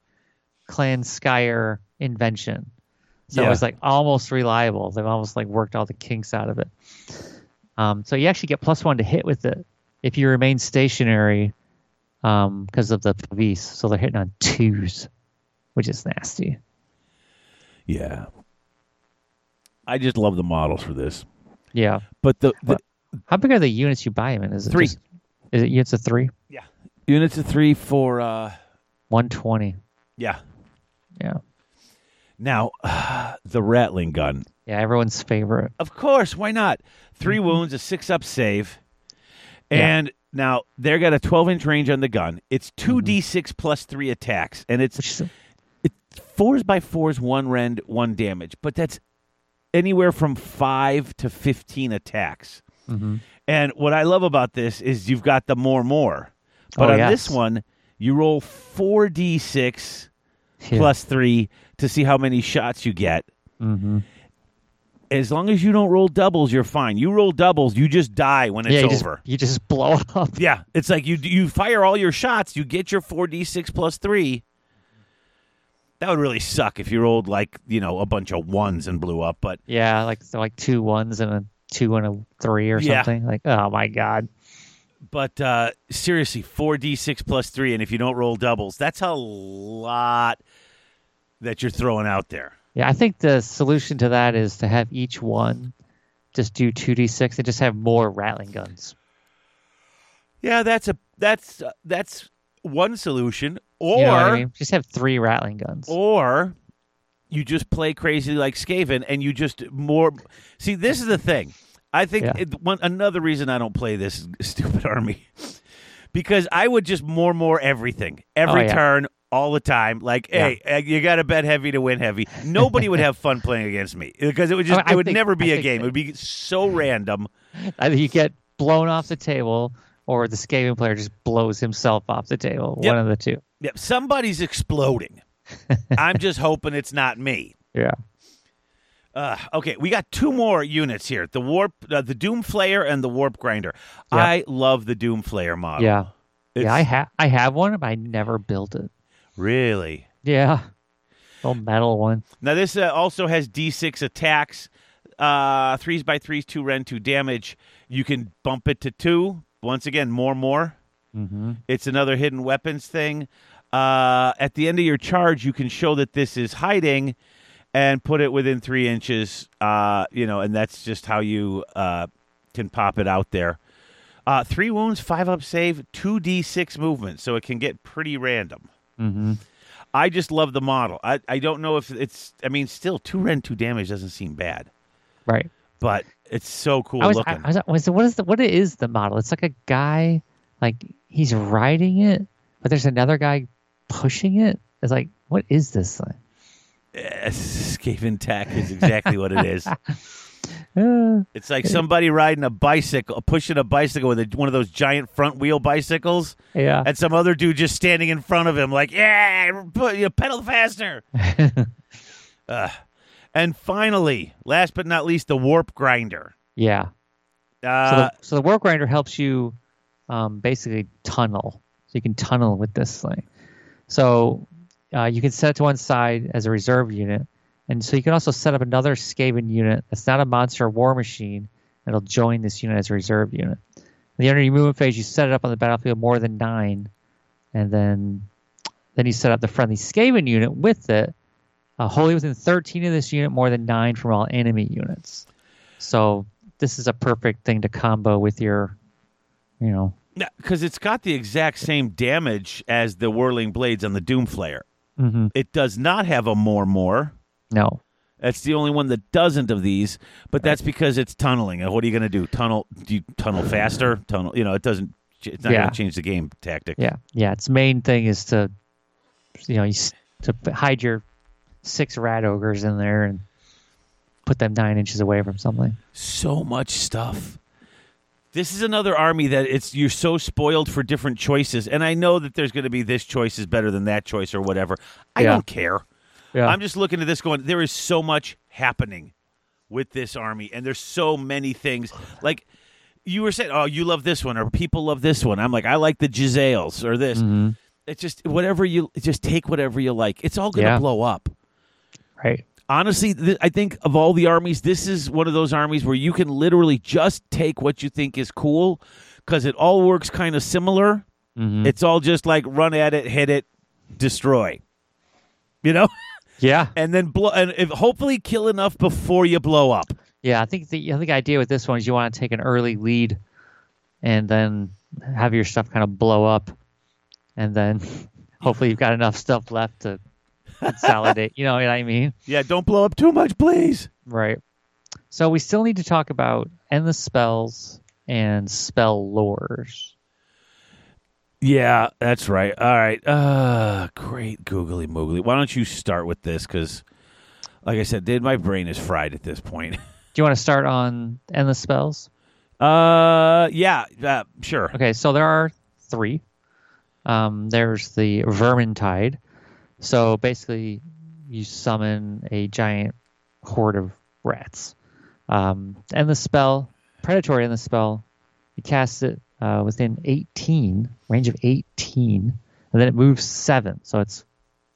Clan Skryre invention. So Yeah. it's like almost reliable. They've almost like worked all the kinks out of it. Um, so you actually get plus one to hit with it if you remain stationary um, because of the Pavise. So they're hitting on twos, which is nasty. yeah. I just love the models for this, Yeah. but the, the How big are the units you buy them in? Is it Three. just- is it units of three? Yeah. units of three for uh, One twenty. yeah. Yeah. Now the rattling gun. Yeah. Everyone's favorite. Of course, why not? 3 wounds, a six up save. And now they're got a 12 inch range on the gun. It's 2d6 plus three attacks. And it's Which is it, fours by fours, one rend, one damage. But that's anywhere from five to 15 attacks. And what I love about this is you've got the more, more. But Oh, on yes. this one, you roll 4d6 yeah. plus three to see how many shots you get. Mhm. As long as you don't roll doubles, you're fine. You roll doubles, you just die when it's yeah, you just, over. you just blow up. Yeah, it's like you you fire all your shots, you get your four d six plus three. That would really suck if you rolled like you know a bunch of ones and blew up. But Yeah, like so like two ones and a two and a three or Yeah. something. Like, oh my god. but uh, seriously, four d six plus three, and if you don't roll doubles, that's a lot that you're throwing out there. Yeah, I think the solution to that is to have each one just do two d six and just have more rattling guns. Yeah, that's a that's uh, that's one solution. Or You know I mean? Just have three rattling guns. or you just play crazy like Skaven and you just more see this is the thing i think Yeah. it, one another reason i don't play this stupid army because i would just more more everything every Oh, yeah. turn all the time like hey uh, you got to bet heavy to win heavy nobody would have fun playing against me because it would just I it would think- never be I a game that- it would be so random Either you get blown off the table or the Skaven player just blows himself off the table. Yep. One of the two. yep somebody's exploding i'm just hoping it's not me Yeah. Uh, okay, we got two more units here: the warp, uh, the Doom Flayer, and the Warp Grinder. I love the Doom Flayer model. Yeah. It's- yeah, I have I have one, but I never built it. really. Yeah. Old metal one. Now this uh, also has D6 attacks, uh, threes by threes, two rend, two damage. You can bump it to two. Once again, more, more. Mm-hmm. It's another hidden weapons thing. Uh, at the end of your charge, you can show that this is hiding, and put it within three inches. Uh, you know, and that's just how you uh, can pop it out there. Uh, three wounds, five up save, two d six movement, so it can get pretty random. Mm-hmm. I just love the model. I, I don't know if it's. I mean, still two rend, two damage doesn't seem bad, Right. But it's so cool I was, looking. I was, was what is the what is the model? It's like a guy, like he's riding it, but there's another guy pushing it. It's like, what is this thing? Skaven Tech is exactly what it is. Uh, It's like somebody riding a bicycle, pushing a bicycle with a, one of those giant front wheel bicycles, yeah. and some other dude just standing in front of him, like, "Yeah, pedal faster." uh, and finally, last but not least, the warp grinder. yeah. So Uh, the, so the warp grinder helps you um, basically tunnel. So you can tunnel with this thing. So uh, you can set it to one side as a reserve unit, and so you can also set up another Skaven unit that's not a monster or war machine. It'll join this unit as a reserve unit. In the your movement phase, you set it up on the battlefield more than nine, and then then you set up the friendly Skaven unit with it Uh, wholly within 13 of this unit, more than nine from all enemy units. So this is a perfect thing to combo with your, you know, because it's got the exact same damage as the whirling blades on the Doomflayer. hmm It does not have a more more. no, That's the only one that doesn't of these, but that's because it's tunneling. What are you going to do? Tunnel? Do you tunnel faster? Tunnel? You know, it doesn't. It's not Yeah. going to change the game tactic. yeah, yeah. Its main thing is to, you know, you, to hide your six rat ogres in there and put them nine inches away from something. So much stuff. This is another army that it's you're so spoiled for different choices, and I know that there's going to be this choice is better than that choice or whatever. I Yeah. don't care. Yeah, I'm just looking at this going, there is so much happening with this army, and there's so many things. Like you were saying, oh, you love this one, or people love this one. I'm like, I like the Jezzails or this. Mm-hmm. It's just whatever you just take whatever you like. It's all going to Yeah. blow up. Right. Honestly, th- I think of all the armies, this is one of those armies where you can literally just take what you think is cool because it all works kind of similar. Mhm. It's all just like run at it, hit it, destroy. You know? Yeah, and then blow and if, hopefully kill enough before you blow up. Yeah, I think the I think the idea with this one is you want to take an early lead, and then have your stuff kind of blow up, and then hopefully you've got enough stuff left to consolidate. you know what I mean? Yeah, don't blow up too much, please. Right. So we still need to talk about endless spells and spell lores. Yeah, that's right. All right. Uh great googly moogly. Why don't you start with this cuz like I said, dude, my brain is fried at this point. Do you want to start on endless spells? Uh yeah, uh, sure. Okay, so there are three. Um, there's the Vermintide. So basically, you summon a giant horde of rats. Um, and the spell, predatory in the spell, you cast it uh, within 18, range of 18, and then it moves seven. So it's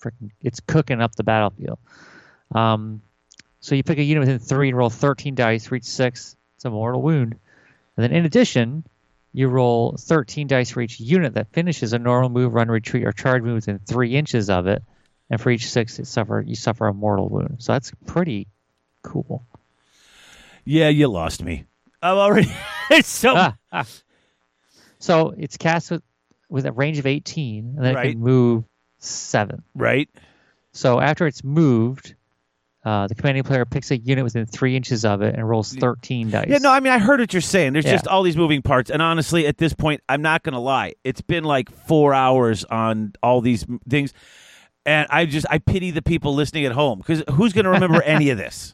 freaking, it's cooking up the battlefield. Um, so you pick a unit within three and roll 13 dice, reach six. It's a mortal wound. And then in addition, you roll 13 dice for each unit that finishes a normal move, run, retreat, or charge move within three inches of it. And for each six, it suffer you suffer a mortal wound. So that's pretty cool. Yeah, you lost me. I'm already it's so Ah, ah. So it's cast with with a range of 18, and then it can move seven. right. So after it's moved, uh, the commanding player picks a unit within three inches of it and rolls 13 dice. Yeah, no, I mean I heard what you're saying. There's Yeah. just all these moving parts, and honestly, at this point, I'm not going to lie. It's been like four hours on all these things, and I just I pity the people listening at home because who's going to remember any of this?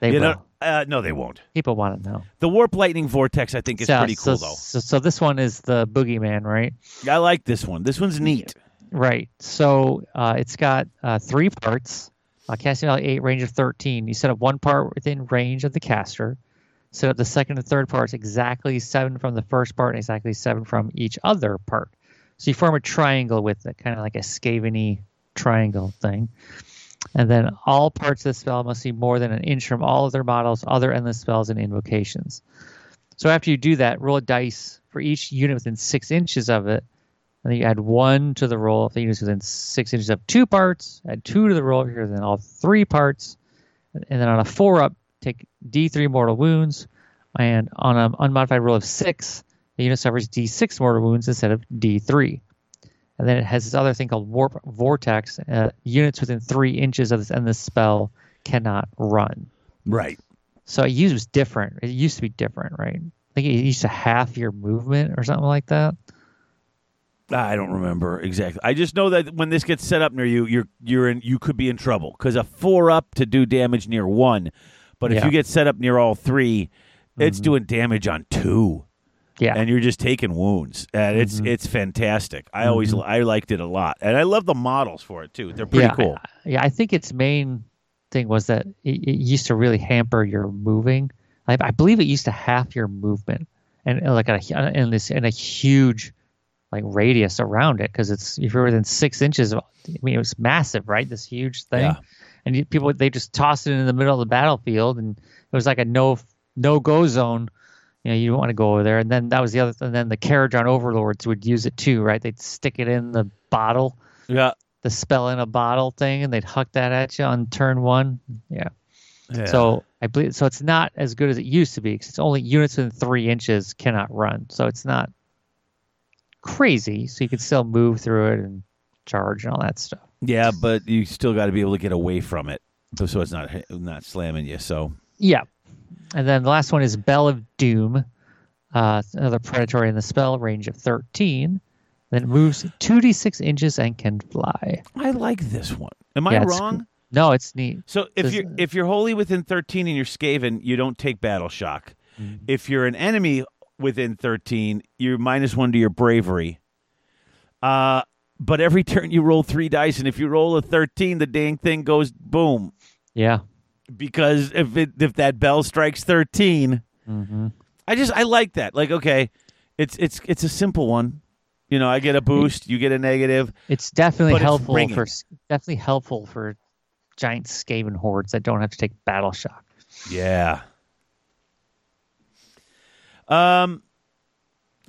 they you will. know, uh, no, they won't. People want to know. The warp lightning vortex, I think, is So- pretty so, cool though. So, so this one is the boogeyman, right? I like this one. This one's neat. Right. So uh, it's got uh, three parts. Uh, casting out eight, range of 13. You set up one part within range of the caster. Set up the second and third parts exactly seven from the first part and exactly seven from each other part. So you form a triangle with it, kind of like a Skaven triangle thing. And then all parts of the spell must be more than an inch from all other models, other endless spells, and invocations. So after you do that, roll a dice for each unit within six inches of it, and then you add one to the roll if the unit's within six inches of two parts. Add two to the roll if you're within all three parts, and then on a four up, take D3 mortal wounds, and on an unmodified roll of six, the unit suffers D6 mortal wounds instead of D3. And then it has this other thing called warp vortex. Uh, units within three inches of this and this spell cannot run. Right. So it used was different. It used to be different, right? I think it used to half your movement or something like that. I don't remember exactly. I just know that when this gets set up near you, you're you're in. You could be in trouble because a four up to do damage near one, but if Yeah. you get set up near all 3 it's doing damage on two. Yeah. and you're just taking wounds, and it's Mhm. it's fantastic. I always I liked it a lot, and I love the models for it too. They're pretty yeah, cool. I, yeah, I think its main thing was that it, it used to really hamper your moving. I, I believe it used to half your movement, and uh, like a, in this in a huge like radius around it because it's if you're within six inches. Of, I mean, it was massive, right? This huge thing, Yeah. and you, people they just tossed it in the middle of the battlefield, and it was like a no no go zone. You know, you don't want to go over there. And then that was the other. And then the Kharadron overlords would use it too, right? They'd stick it in the bottle Yeah, the spell in a bottle thing, and they'd huck that at you on turn one. Yeah. Yeah. So I believe so. It's not as good as it used to be because it's only units within three inches cannot run. So it's not crazy. So you can still move through it and charge and all that stuff. yeah, but you still got to be able to get away from it, so it's not not slamming you. So Yeah. And then the last one is Bell of Doom, uh, another predatory in the spell range of 13. Then it moves 2d6 inches and can fly. I like this one. Am I Yeah, it's- wrong? No, it's neat. So if Does- you're if you're wholly within 13 and you're Skaven, you don't take battle shock. Mm-hmm. If you're an enemy within 13, you're minus one to your bravery. Uh, but every turn you roll three dice, and if you roll a 13, the dang thing goes boom. Yeah. Because if it if that bell strikes 13, hmm I just I like that. Like okay, it's it's it's a simple one. You know, I get a boost, you get a negative. It's definitely But it's helpful for definitely helpful for giant Skaven hordes that don't have to take battle shock. Yeah. Um,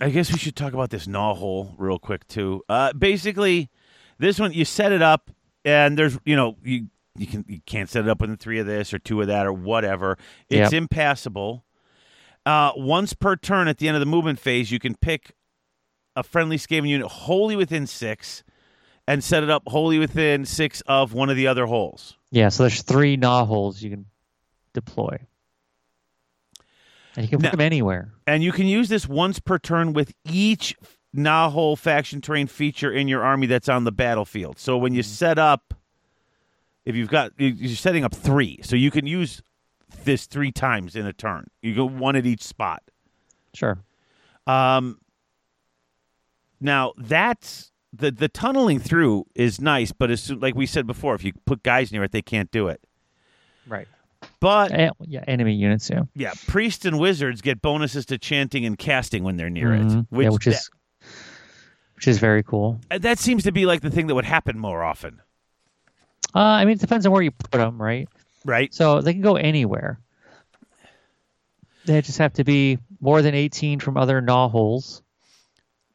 I guess we should talk about this gnaw hole real quick too. Uh, basically, this one you set it up, and there's you know you you can you can't set it up within three of this or two of that or whatever. It's Yep. impassable. Uh, once per turn at the end of the movement phase, you can pick a friendly Skaven unit wholly within six, and set it up wholly within six of one of the other holes. Yeah, so there's three gnaw holes you can deploy. And you can Now- put them anywhere. And you can use this once per turn with each gnaw hole faction terrain feature in your army that's on the battlefield. So when you set up, if you've got, you- you're setting up three, so you can use this three times in a turn. You go one at each spot. Sure. Um, now that's the the tunneling through is nice, but as soon, like we said before, if you put guys near it, they can't do it. Right. But Eh, yeah, enemy units, yeah. yeah, priests and wizards get bonuses to chanting and casting when they're near it, Mhm. yeah, which is which is very cool. that, that seems to be like the thing that would happen more often, Uh, I mean, it depends on where you put them, right? right? So they can go anywhere. They just have to be more than 18 from other gnaw holes,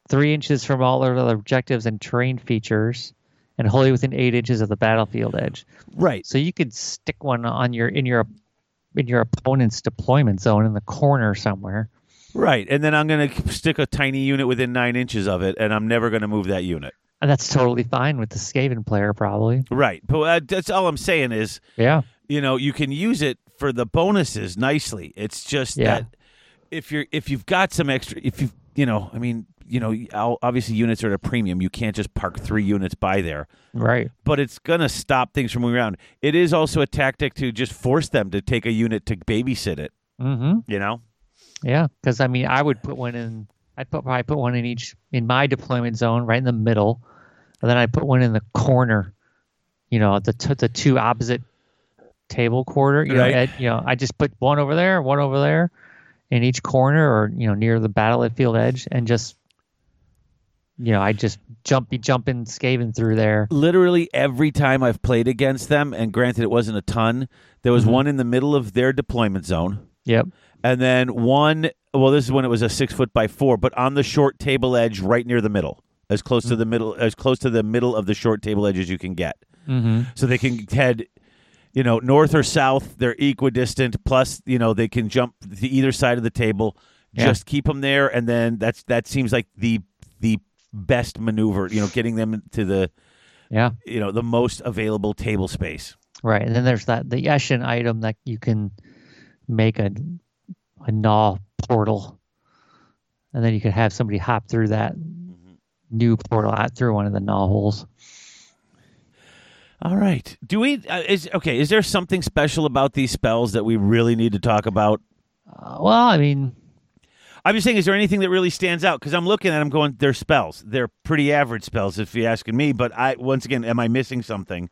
three inches from all other objectives and terrain features, and wholly within eight inches of the battlefield edge. Right. So you could stick one on your in your in your opponent's deployment zone in the corner somewhere. Right. And then I'm going to stick a tiny unit within nine inches of it, and I'm never going to move that unit. And that's totally fine with the Skaven player, probably. Right. But uh, that's all I'm saying is, Yeah. you know, you can use it for the bonuses nicely. It's just Yeah. that if you're if you've got some extra, if you you know, I mean, you know, obviously units are at a premium. You can't just park three units by there. Right. But it's going to stop things from moving around. It is also a tactic to just force them to take a unit to babysit it. Mm-hmm. You know. Yeah, because I mean, I would put one in. I'd put probably put one in each in my deployment zone, right in the middle, and then I put one in the corner. You know, the t- the two opposite table quarter. You Right. know, you know, I just put one over there, one over there, in each corner, or you know, near the battlefield edge, and just, you know, I just jump, be jumping, scaving through there. literally every time I've played against them, and granted it wasn't a ton, there was mm-hmm. one in the middle of their deployment zone, Yep. and then one. Well, this is when it was a six foot by four, but on the short table edge, right near the middle, as close to the middle, as close to the middle of the short table edge as you can get, Mm-hmm. so they can head. You know, north or south, they're equidistant. Plus, you know, they can jump to either side of the table. Yeah. Just keep them there, and then that's that seems like the the best maneuver. You know, getting them to the Yeah. you know the most available table space. Right, and then there's that the Eshin item that you can make a a gnaw portal, and then you can have somebody hop through that new portal out through one of the gnaw holes. All right. Do we uh, is okay? Is there something special about these spells that we really need to talk about? Uh, well, I mean, I'm just saying, is there anything that really stands out? Because I'm looking at them, going, they're spells. They're pretty average spells, if you're asking me. But I, once again, am I missing something?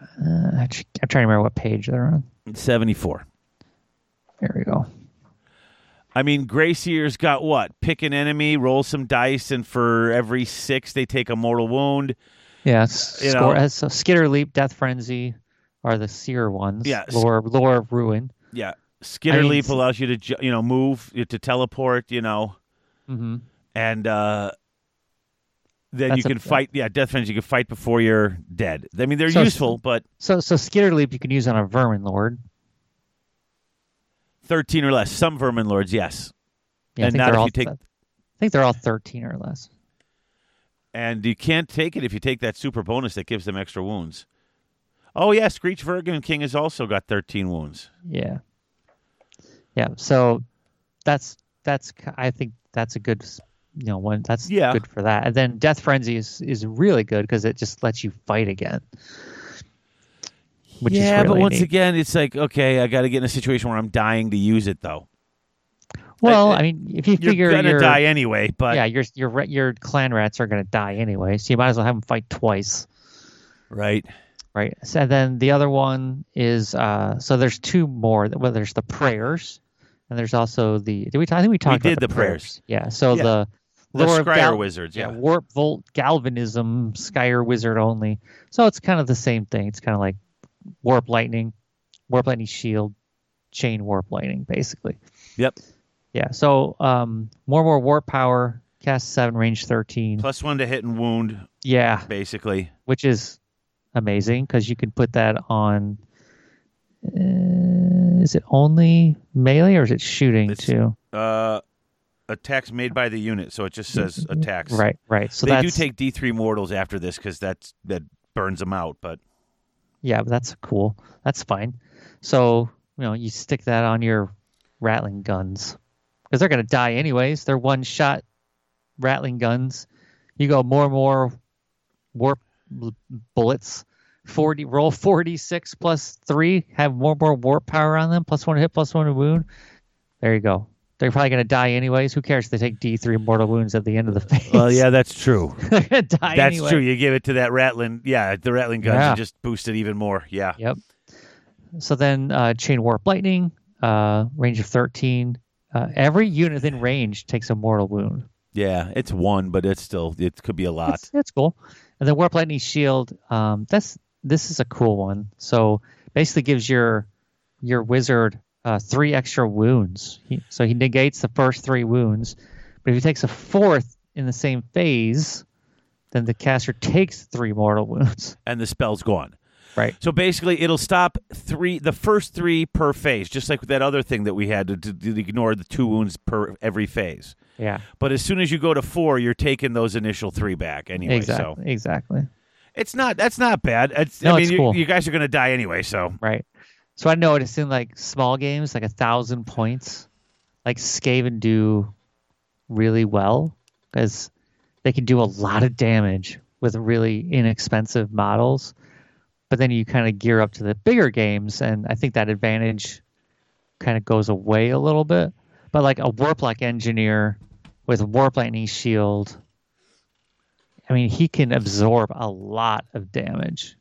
uh, I'm trying to remember what page they're on. Seventy-four. There we go. I mean, Grey Seer's got what? Pick an enemy, roll some dice, and for every six, they take a mortal wound. Yeah, You score, know. uh, so Skitter Leap, Death Frenzy are the seer ones. Yeah, lore, lore of ruin. Yeah. Skitter I mean, leap allows you to, you know, move, to teleport, you know. Mm-hmm. and uh then That's you a- can fight. Yeah, death frenzy. You can fight before you're dead. I mean, they're So- useful, but So so Skitter Leap you can use on a Vermin Lord. Thirteen or less. Some vermin lords, yes, Yeah, And not if all, you take- I think they're all thirteen or less. and you can't take it if you take that super bonus that gives them extra wounds. Oh yeah, Skreech Verminking has also got thirteen wounds. Yeah. Yeah. So that's that's I think that's a good you know one that's Yeah. good for that. And then Death Frenzy is is really good because it just lets you fight again. Which yeah, is really but once neat. again, it's like okay, I got to get in a situation where I'm dying to use it though. well, I- I mean, if you figure You're figure gonna die anyway, but yeah, your your your clan rats are going to die anyway, so you might as well have them fight twice. right. Right. So then the other one is uh so there's two more. Well, there's the prayers, and there's also the. Did we? talk- I think we talked did about the prayers. Yeah. So Yeah. the The Skryre Gal- wizards, yeah. Warp Volt Galvanism Skryre Wizard only. So it's kind of the same thing. It's kind of like Warp Lightning, Warp Lightning Shield, Chain Warp Lightning, basically. Yep. Yeah. So um, more and more warp power. Cast seven, range thirteen. Plus one to hit and wound, yeah, basically. which is amazing because you can put that on. Uh, is it only melee or is it shooting It's- too? Uh, attacks made by the unit, so it just says attacks. Right, right. So they do take D three mortals after this because that's that burns them out. But yeah, that's cool. That's fine. So you know, you stick that on your rattling guns because they're gonna die anyways. They're one shot rattling guns. You go more and more warp bullets. Forty roll forty six plus three. Have more and more warp power on them. Plus one hit, plus one wound. There you go. They're probably gonna die anyways. Who cares if they take D three mortal wounds at the end of the phase? well, yeah, that's true. die That's anyway. true. You give it to that rattling, yeah, the rattling guns Yeah. and just boost it even more. Yeah, Yep. So then uh, chain warp lightning, uh, range of thirteen. Uh, every unit within range takes a mortal wound. yeah, it's one, but it's still it could be a lot. That's, that's cool. And then warp lightning shield. Um, that's this is a cool one. So basically gives your your wizard uh, three extra wounds. He, so he negates the first three wounds, but if he takes a fourth in the same phase, then the caster takes three mortal wounds. and the spell's gone. Right. So basically, it'll stop three, the first three per phase, just like with that other thing that we had to, to, to ignore the two wounds per every phase. Yeah. But as soon as you go to four, you're taking those initial three back anyway. exactly. So Exactly. it's not that's not bad. It's, No, I mean, it's you, cool. you guys are going to die anyway. So Right. So I noticed in like small games, like a thousand points, like Skaven do really well because they can do a lot of damage with really inexpensive models. But then you kind of gear up to the bigger games, and I think that advantage kind of goes away a little bit. But like a Warplock engineer with Warp Lightning Shield, I mean, he can absorb a lot of damage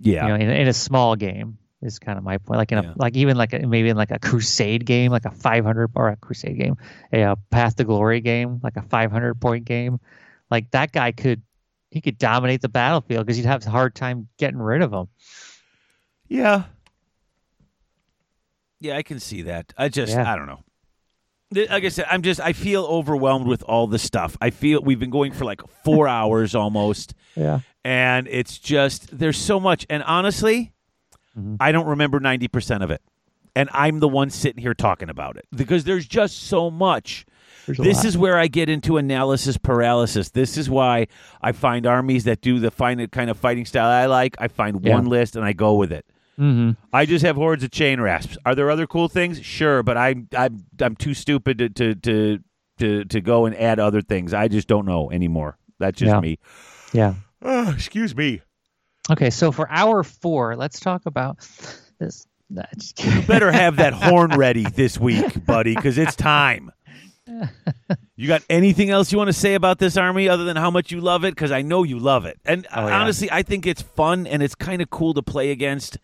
yeah, you know, in, in a small game is kind of my point. Like in a Yeah. like even like a, maybe in like a Crusade game, like a 500 or a Crusade game, a, uh Path to Glory game, like a 500 point game, like that guy could he could dominate the battlefield because you'd have a hard time getting rid of him. yeah, yeah. I can see that. I just Yeah. I don't know. Like I said, I'm just I feel overwhelmed with all the stuff. I feel we've been going for like four hours almost. Yeah. and it's just there's so much and honestly Mhm. i don't remember 90% of it. And i'm the one sitting here talking about it. Because there's just so much. There's this is where i get into analysis paralysis. This is why i find armies that do the find kind of fighting style i like. I find Yeah. one list and i go with it. Hmm i just have hordes of Chainrasps. Are there other cool things? Sure but i'm i'm, I'm too stupid to, to to to to go and add other things. I just don't know anymore. That's just Yeah. me. Yeah. oh, excuse me Okay, so for hour four, let's talk about this. Just better have that horn ready this week, buddy, because it's time. You got anything else you want to say about this army other than how much you love it? Because I know you love it, and Oh, yeah. honestly, I think it's fun and it's kind of cool to play against.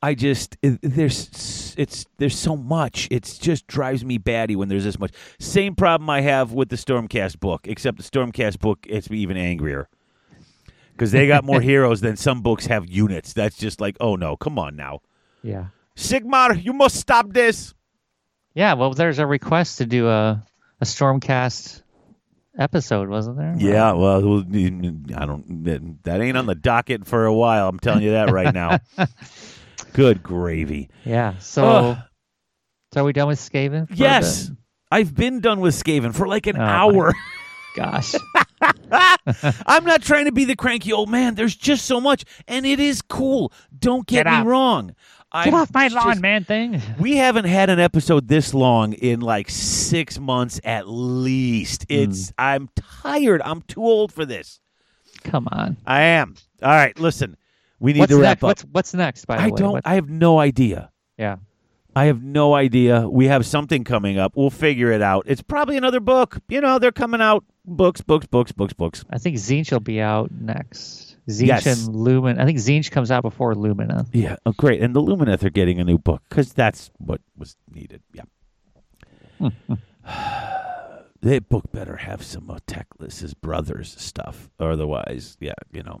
I just it- there's it's there's so much. It just drives me batty when there's this much. Same problem I have with the Stormcast book, except the Stormcast book it's me even angrier because they got more heroes than some books have units. That's just like, oh no, come on now, yeah. Sigmar, you must stop this. Yeah, well, there's a request to do a, a Stormcast episode, wasn't there? Yeah, well, I don't. That ain't on the docket for a while. I'm telling you that right now. Good gravy. Yeah. So, Ugh. so are we done with Skaven? Yes, I've been done with Skaven for like an Oh, hour. Gosh. I'm not trying to be the cranky old man. There's just so much, and it is cool. Don't get, Get me out. wrong. Get I'm off my just- lawn, man thing. We haven't had an episode this long in like six months at least. Hmm. It's I'm tired. I'm too old for this. Come on. I am. All right, listen. We need What's to wrap next? up. What's what's next? By the I way, I don't. What- I have no idea. yeah. I have no idea. We have something coming up. We'll figure it out. It's probably another book. You know, they're coming out books, books, books, books, books. I think Tzeentch will be out next. Tzeentch Yes. and Lumen. I think Tzeentch comes out before Lumina. Yeah, oh, great. And the Lumineth are getting a new book because that's what was needed. Yeah. that book better have some of Teclis's brothers stuff. Otherwise, yeah, you know.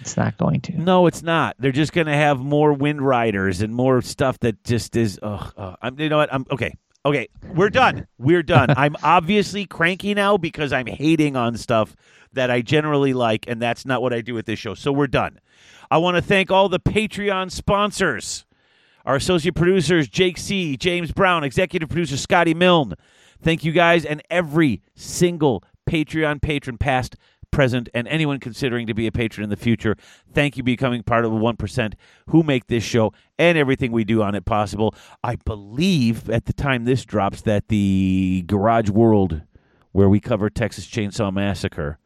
It's not going to. No, it's not. They're just going to have more Wind Riders and more stuff that just is. Ugh. I'm. You know what? I'm okay. Okay, we're done. We're done. I'm obviously cranky now because I'm hating on stuff that I generally like, and that's not what I do with this show. So we're done. I want to thank all the Patreon sponsors. Our associate producers, Jake C., James Brown, executive producer, Scotty Milne. Thank you guys and every single Patreon patron, past, present, and anyone considering to be a patron in the future. Thank you for becoming part of the 1% who make this show and everything we do on it possible. I believe at the time this drops that the Garage World, where we cover Texas Chainsaw Massacre,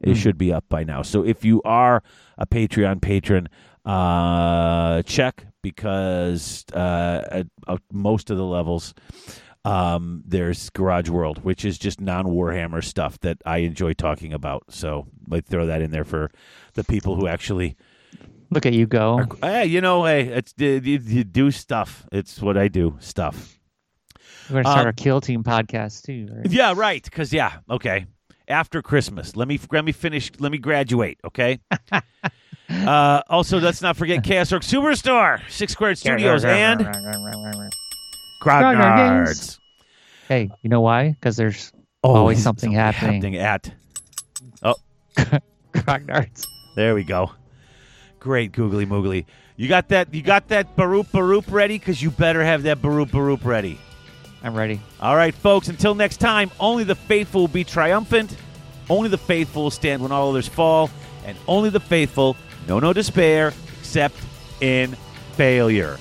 it should be up by now. So if you are a Patreon patron, uh, check because uh, at, at most of the levels, um, there's Garage World, which is just non Warhammer stuff that I enjoy talking about. So I throw that in there for the people who actually, Look at you go. hey, you know, hey, it's you, you do stuff. It's what I do, stuff. We're gonna start um, a Kill Team podcast too. Right? Yeah, right. Because yeah, okay. After Christmas, let me let me finish. Let me graduate. Okay. uh, also, let's not forget Chaos Orc Superstore, Six Squared Studios, and Grognard Grognards. Hey, you know why? Because there's Oh, Always something happening. at. Oh, Grognards. There we go. Great googly moogly. You got that? You got that baroop baroop ready? Because you better have that baroop baroop ready. I'm ready. All right, folks, until next time, only the faithful will be triumphant. Only the faithful will stand when all others fall. And only the faithful no no despair except in failure.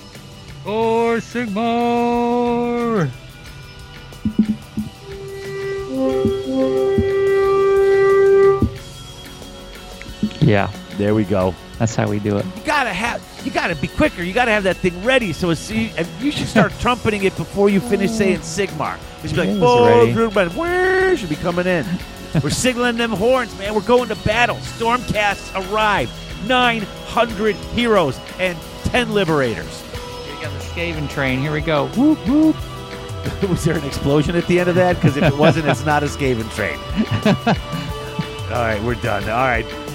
Or Sigmar! Yeah, There we go. that's how we do it. You gotta have, you gotta be quicker. You gotta have that thing ready. So it's, you, and you should start trumpeting it before you finish oh. saying Sigmar. You should be like, It's "Full oh, ready." group, but where should be coming in?" We're signaling them horns, man. We're going to battle. Stormcasts arrive. Nine hundred heroes and ten liberators. Here we got the Skaven train. Here we go. Whoop, whoop. Was there an explosion at the end of that? Because if it wasn't, it's not a Skaven train. All right, we're done. All right.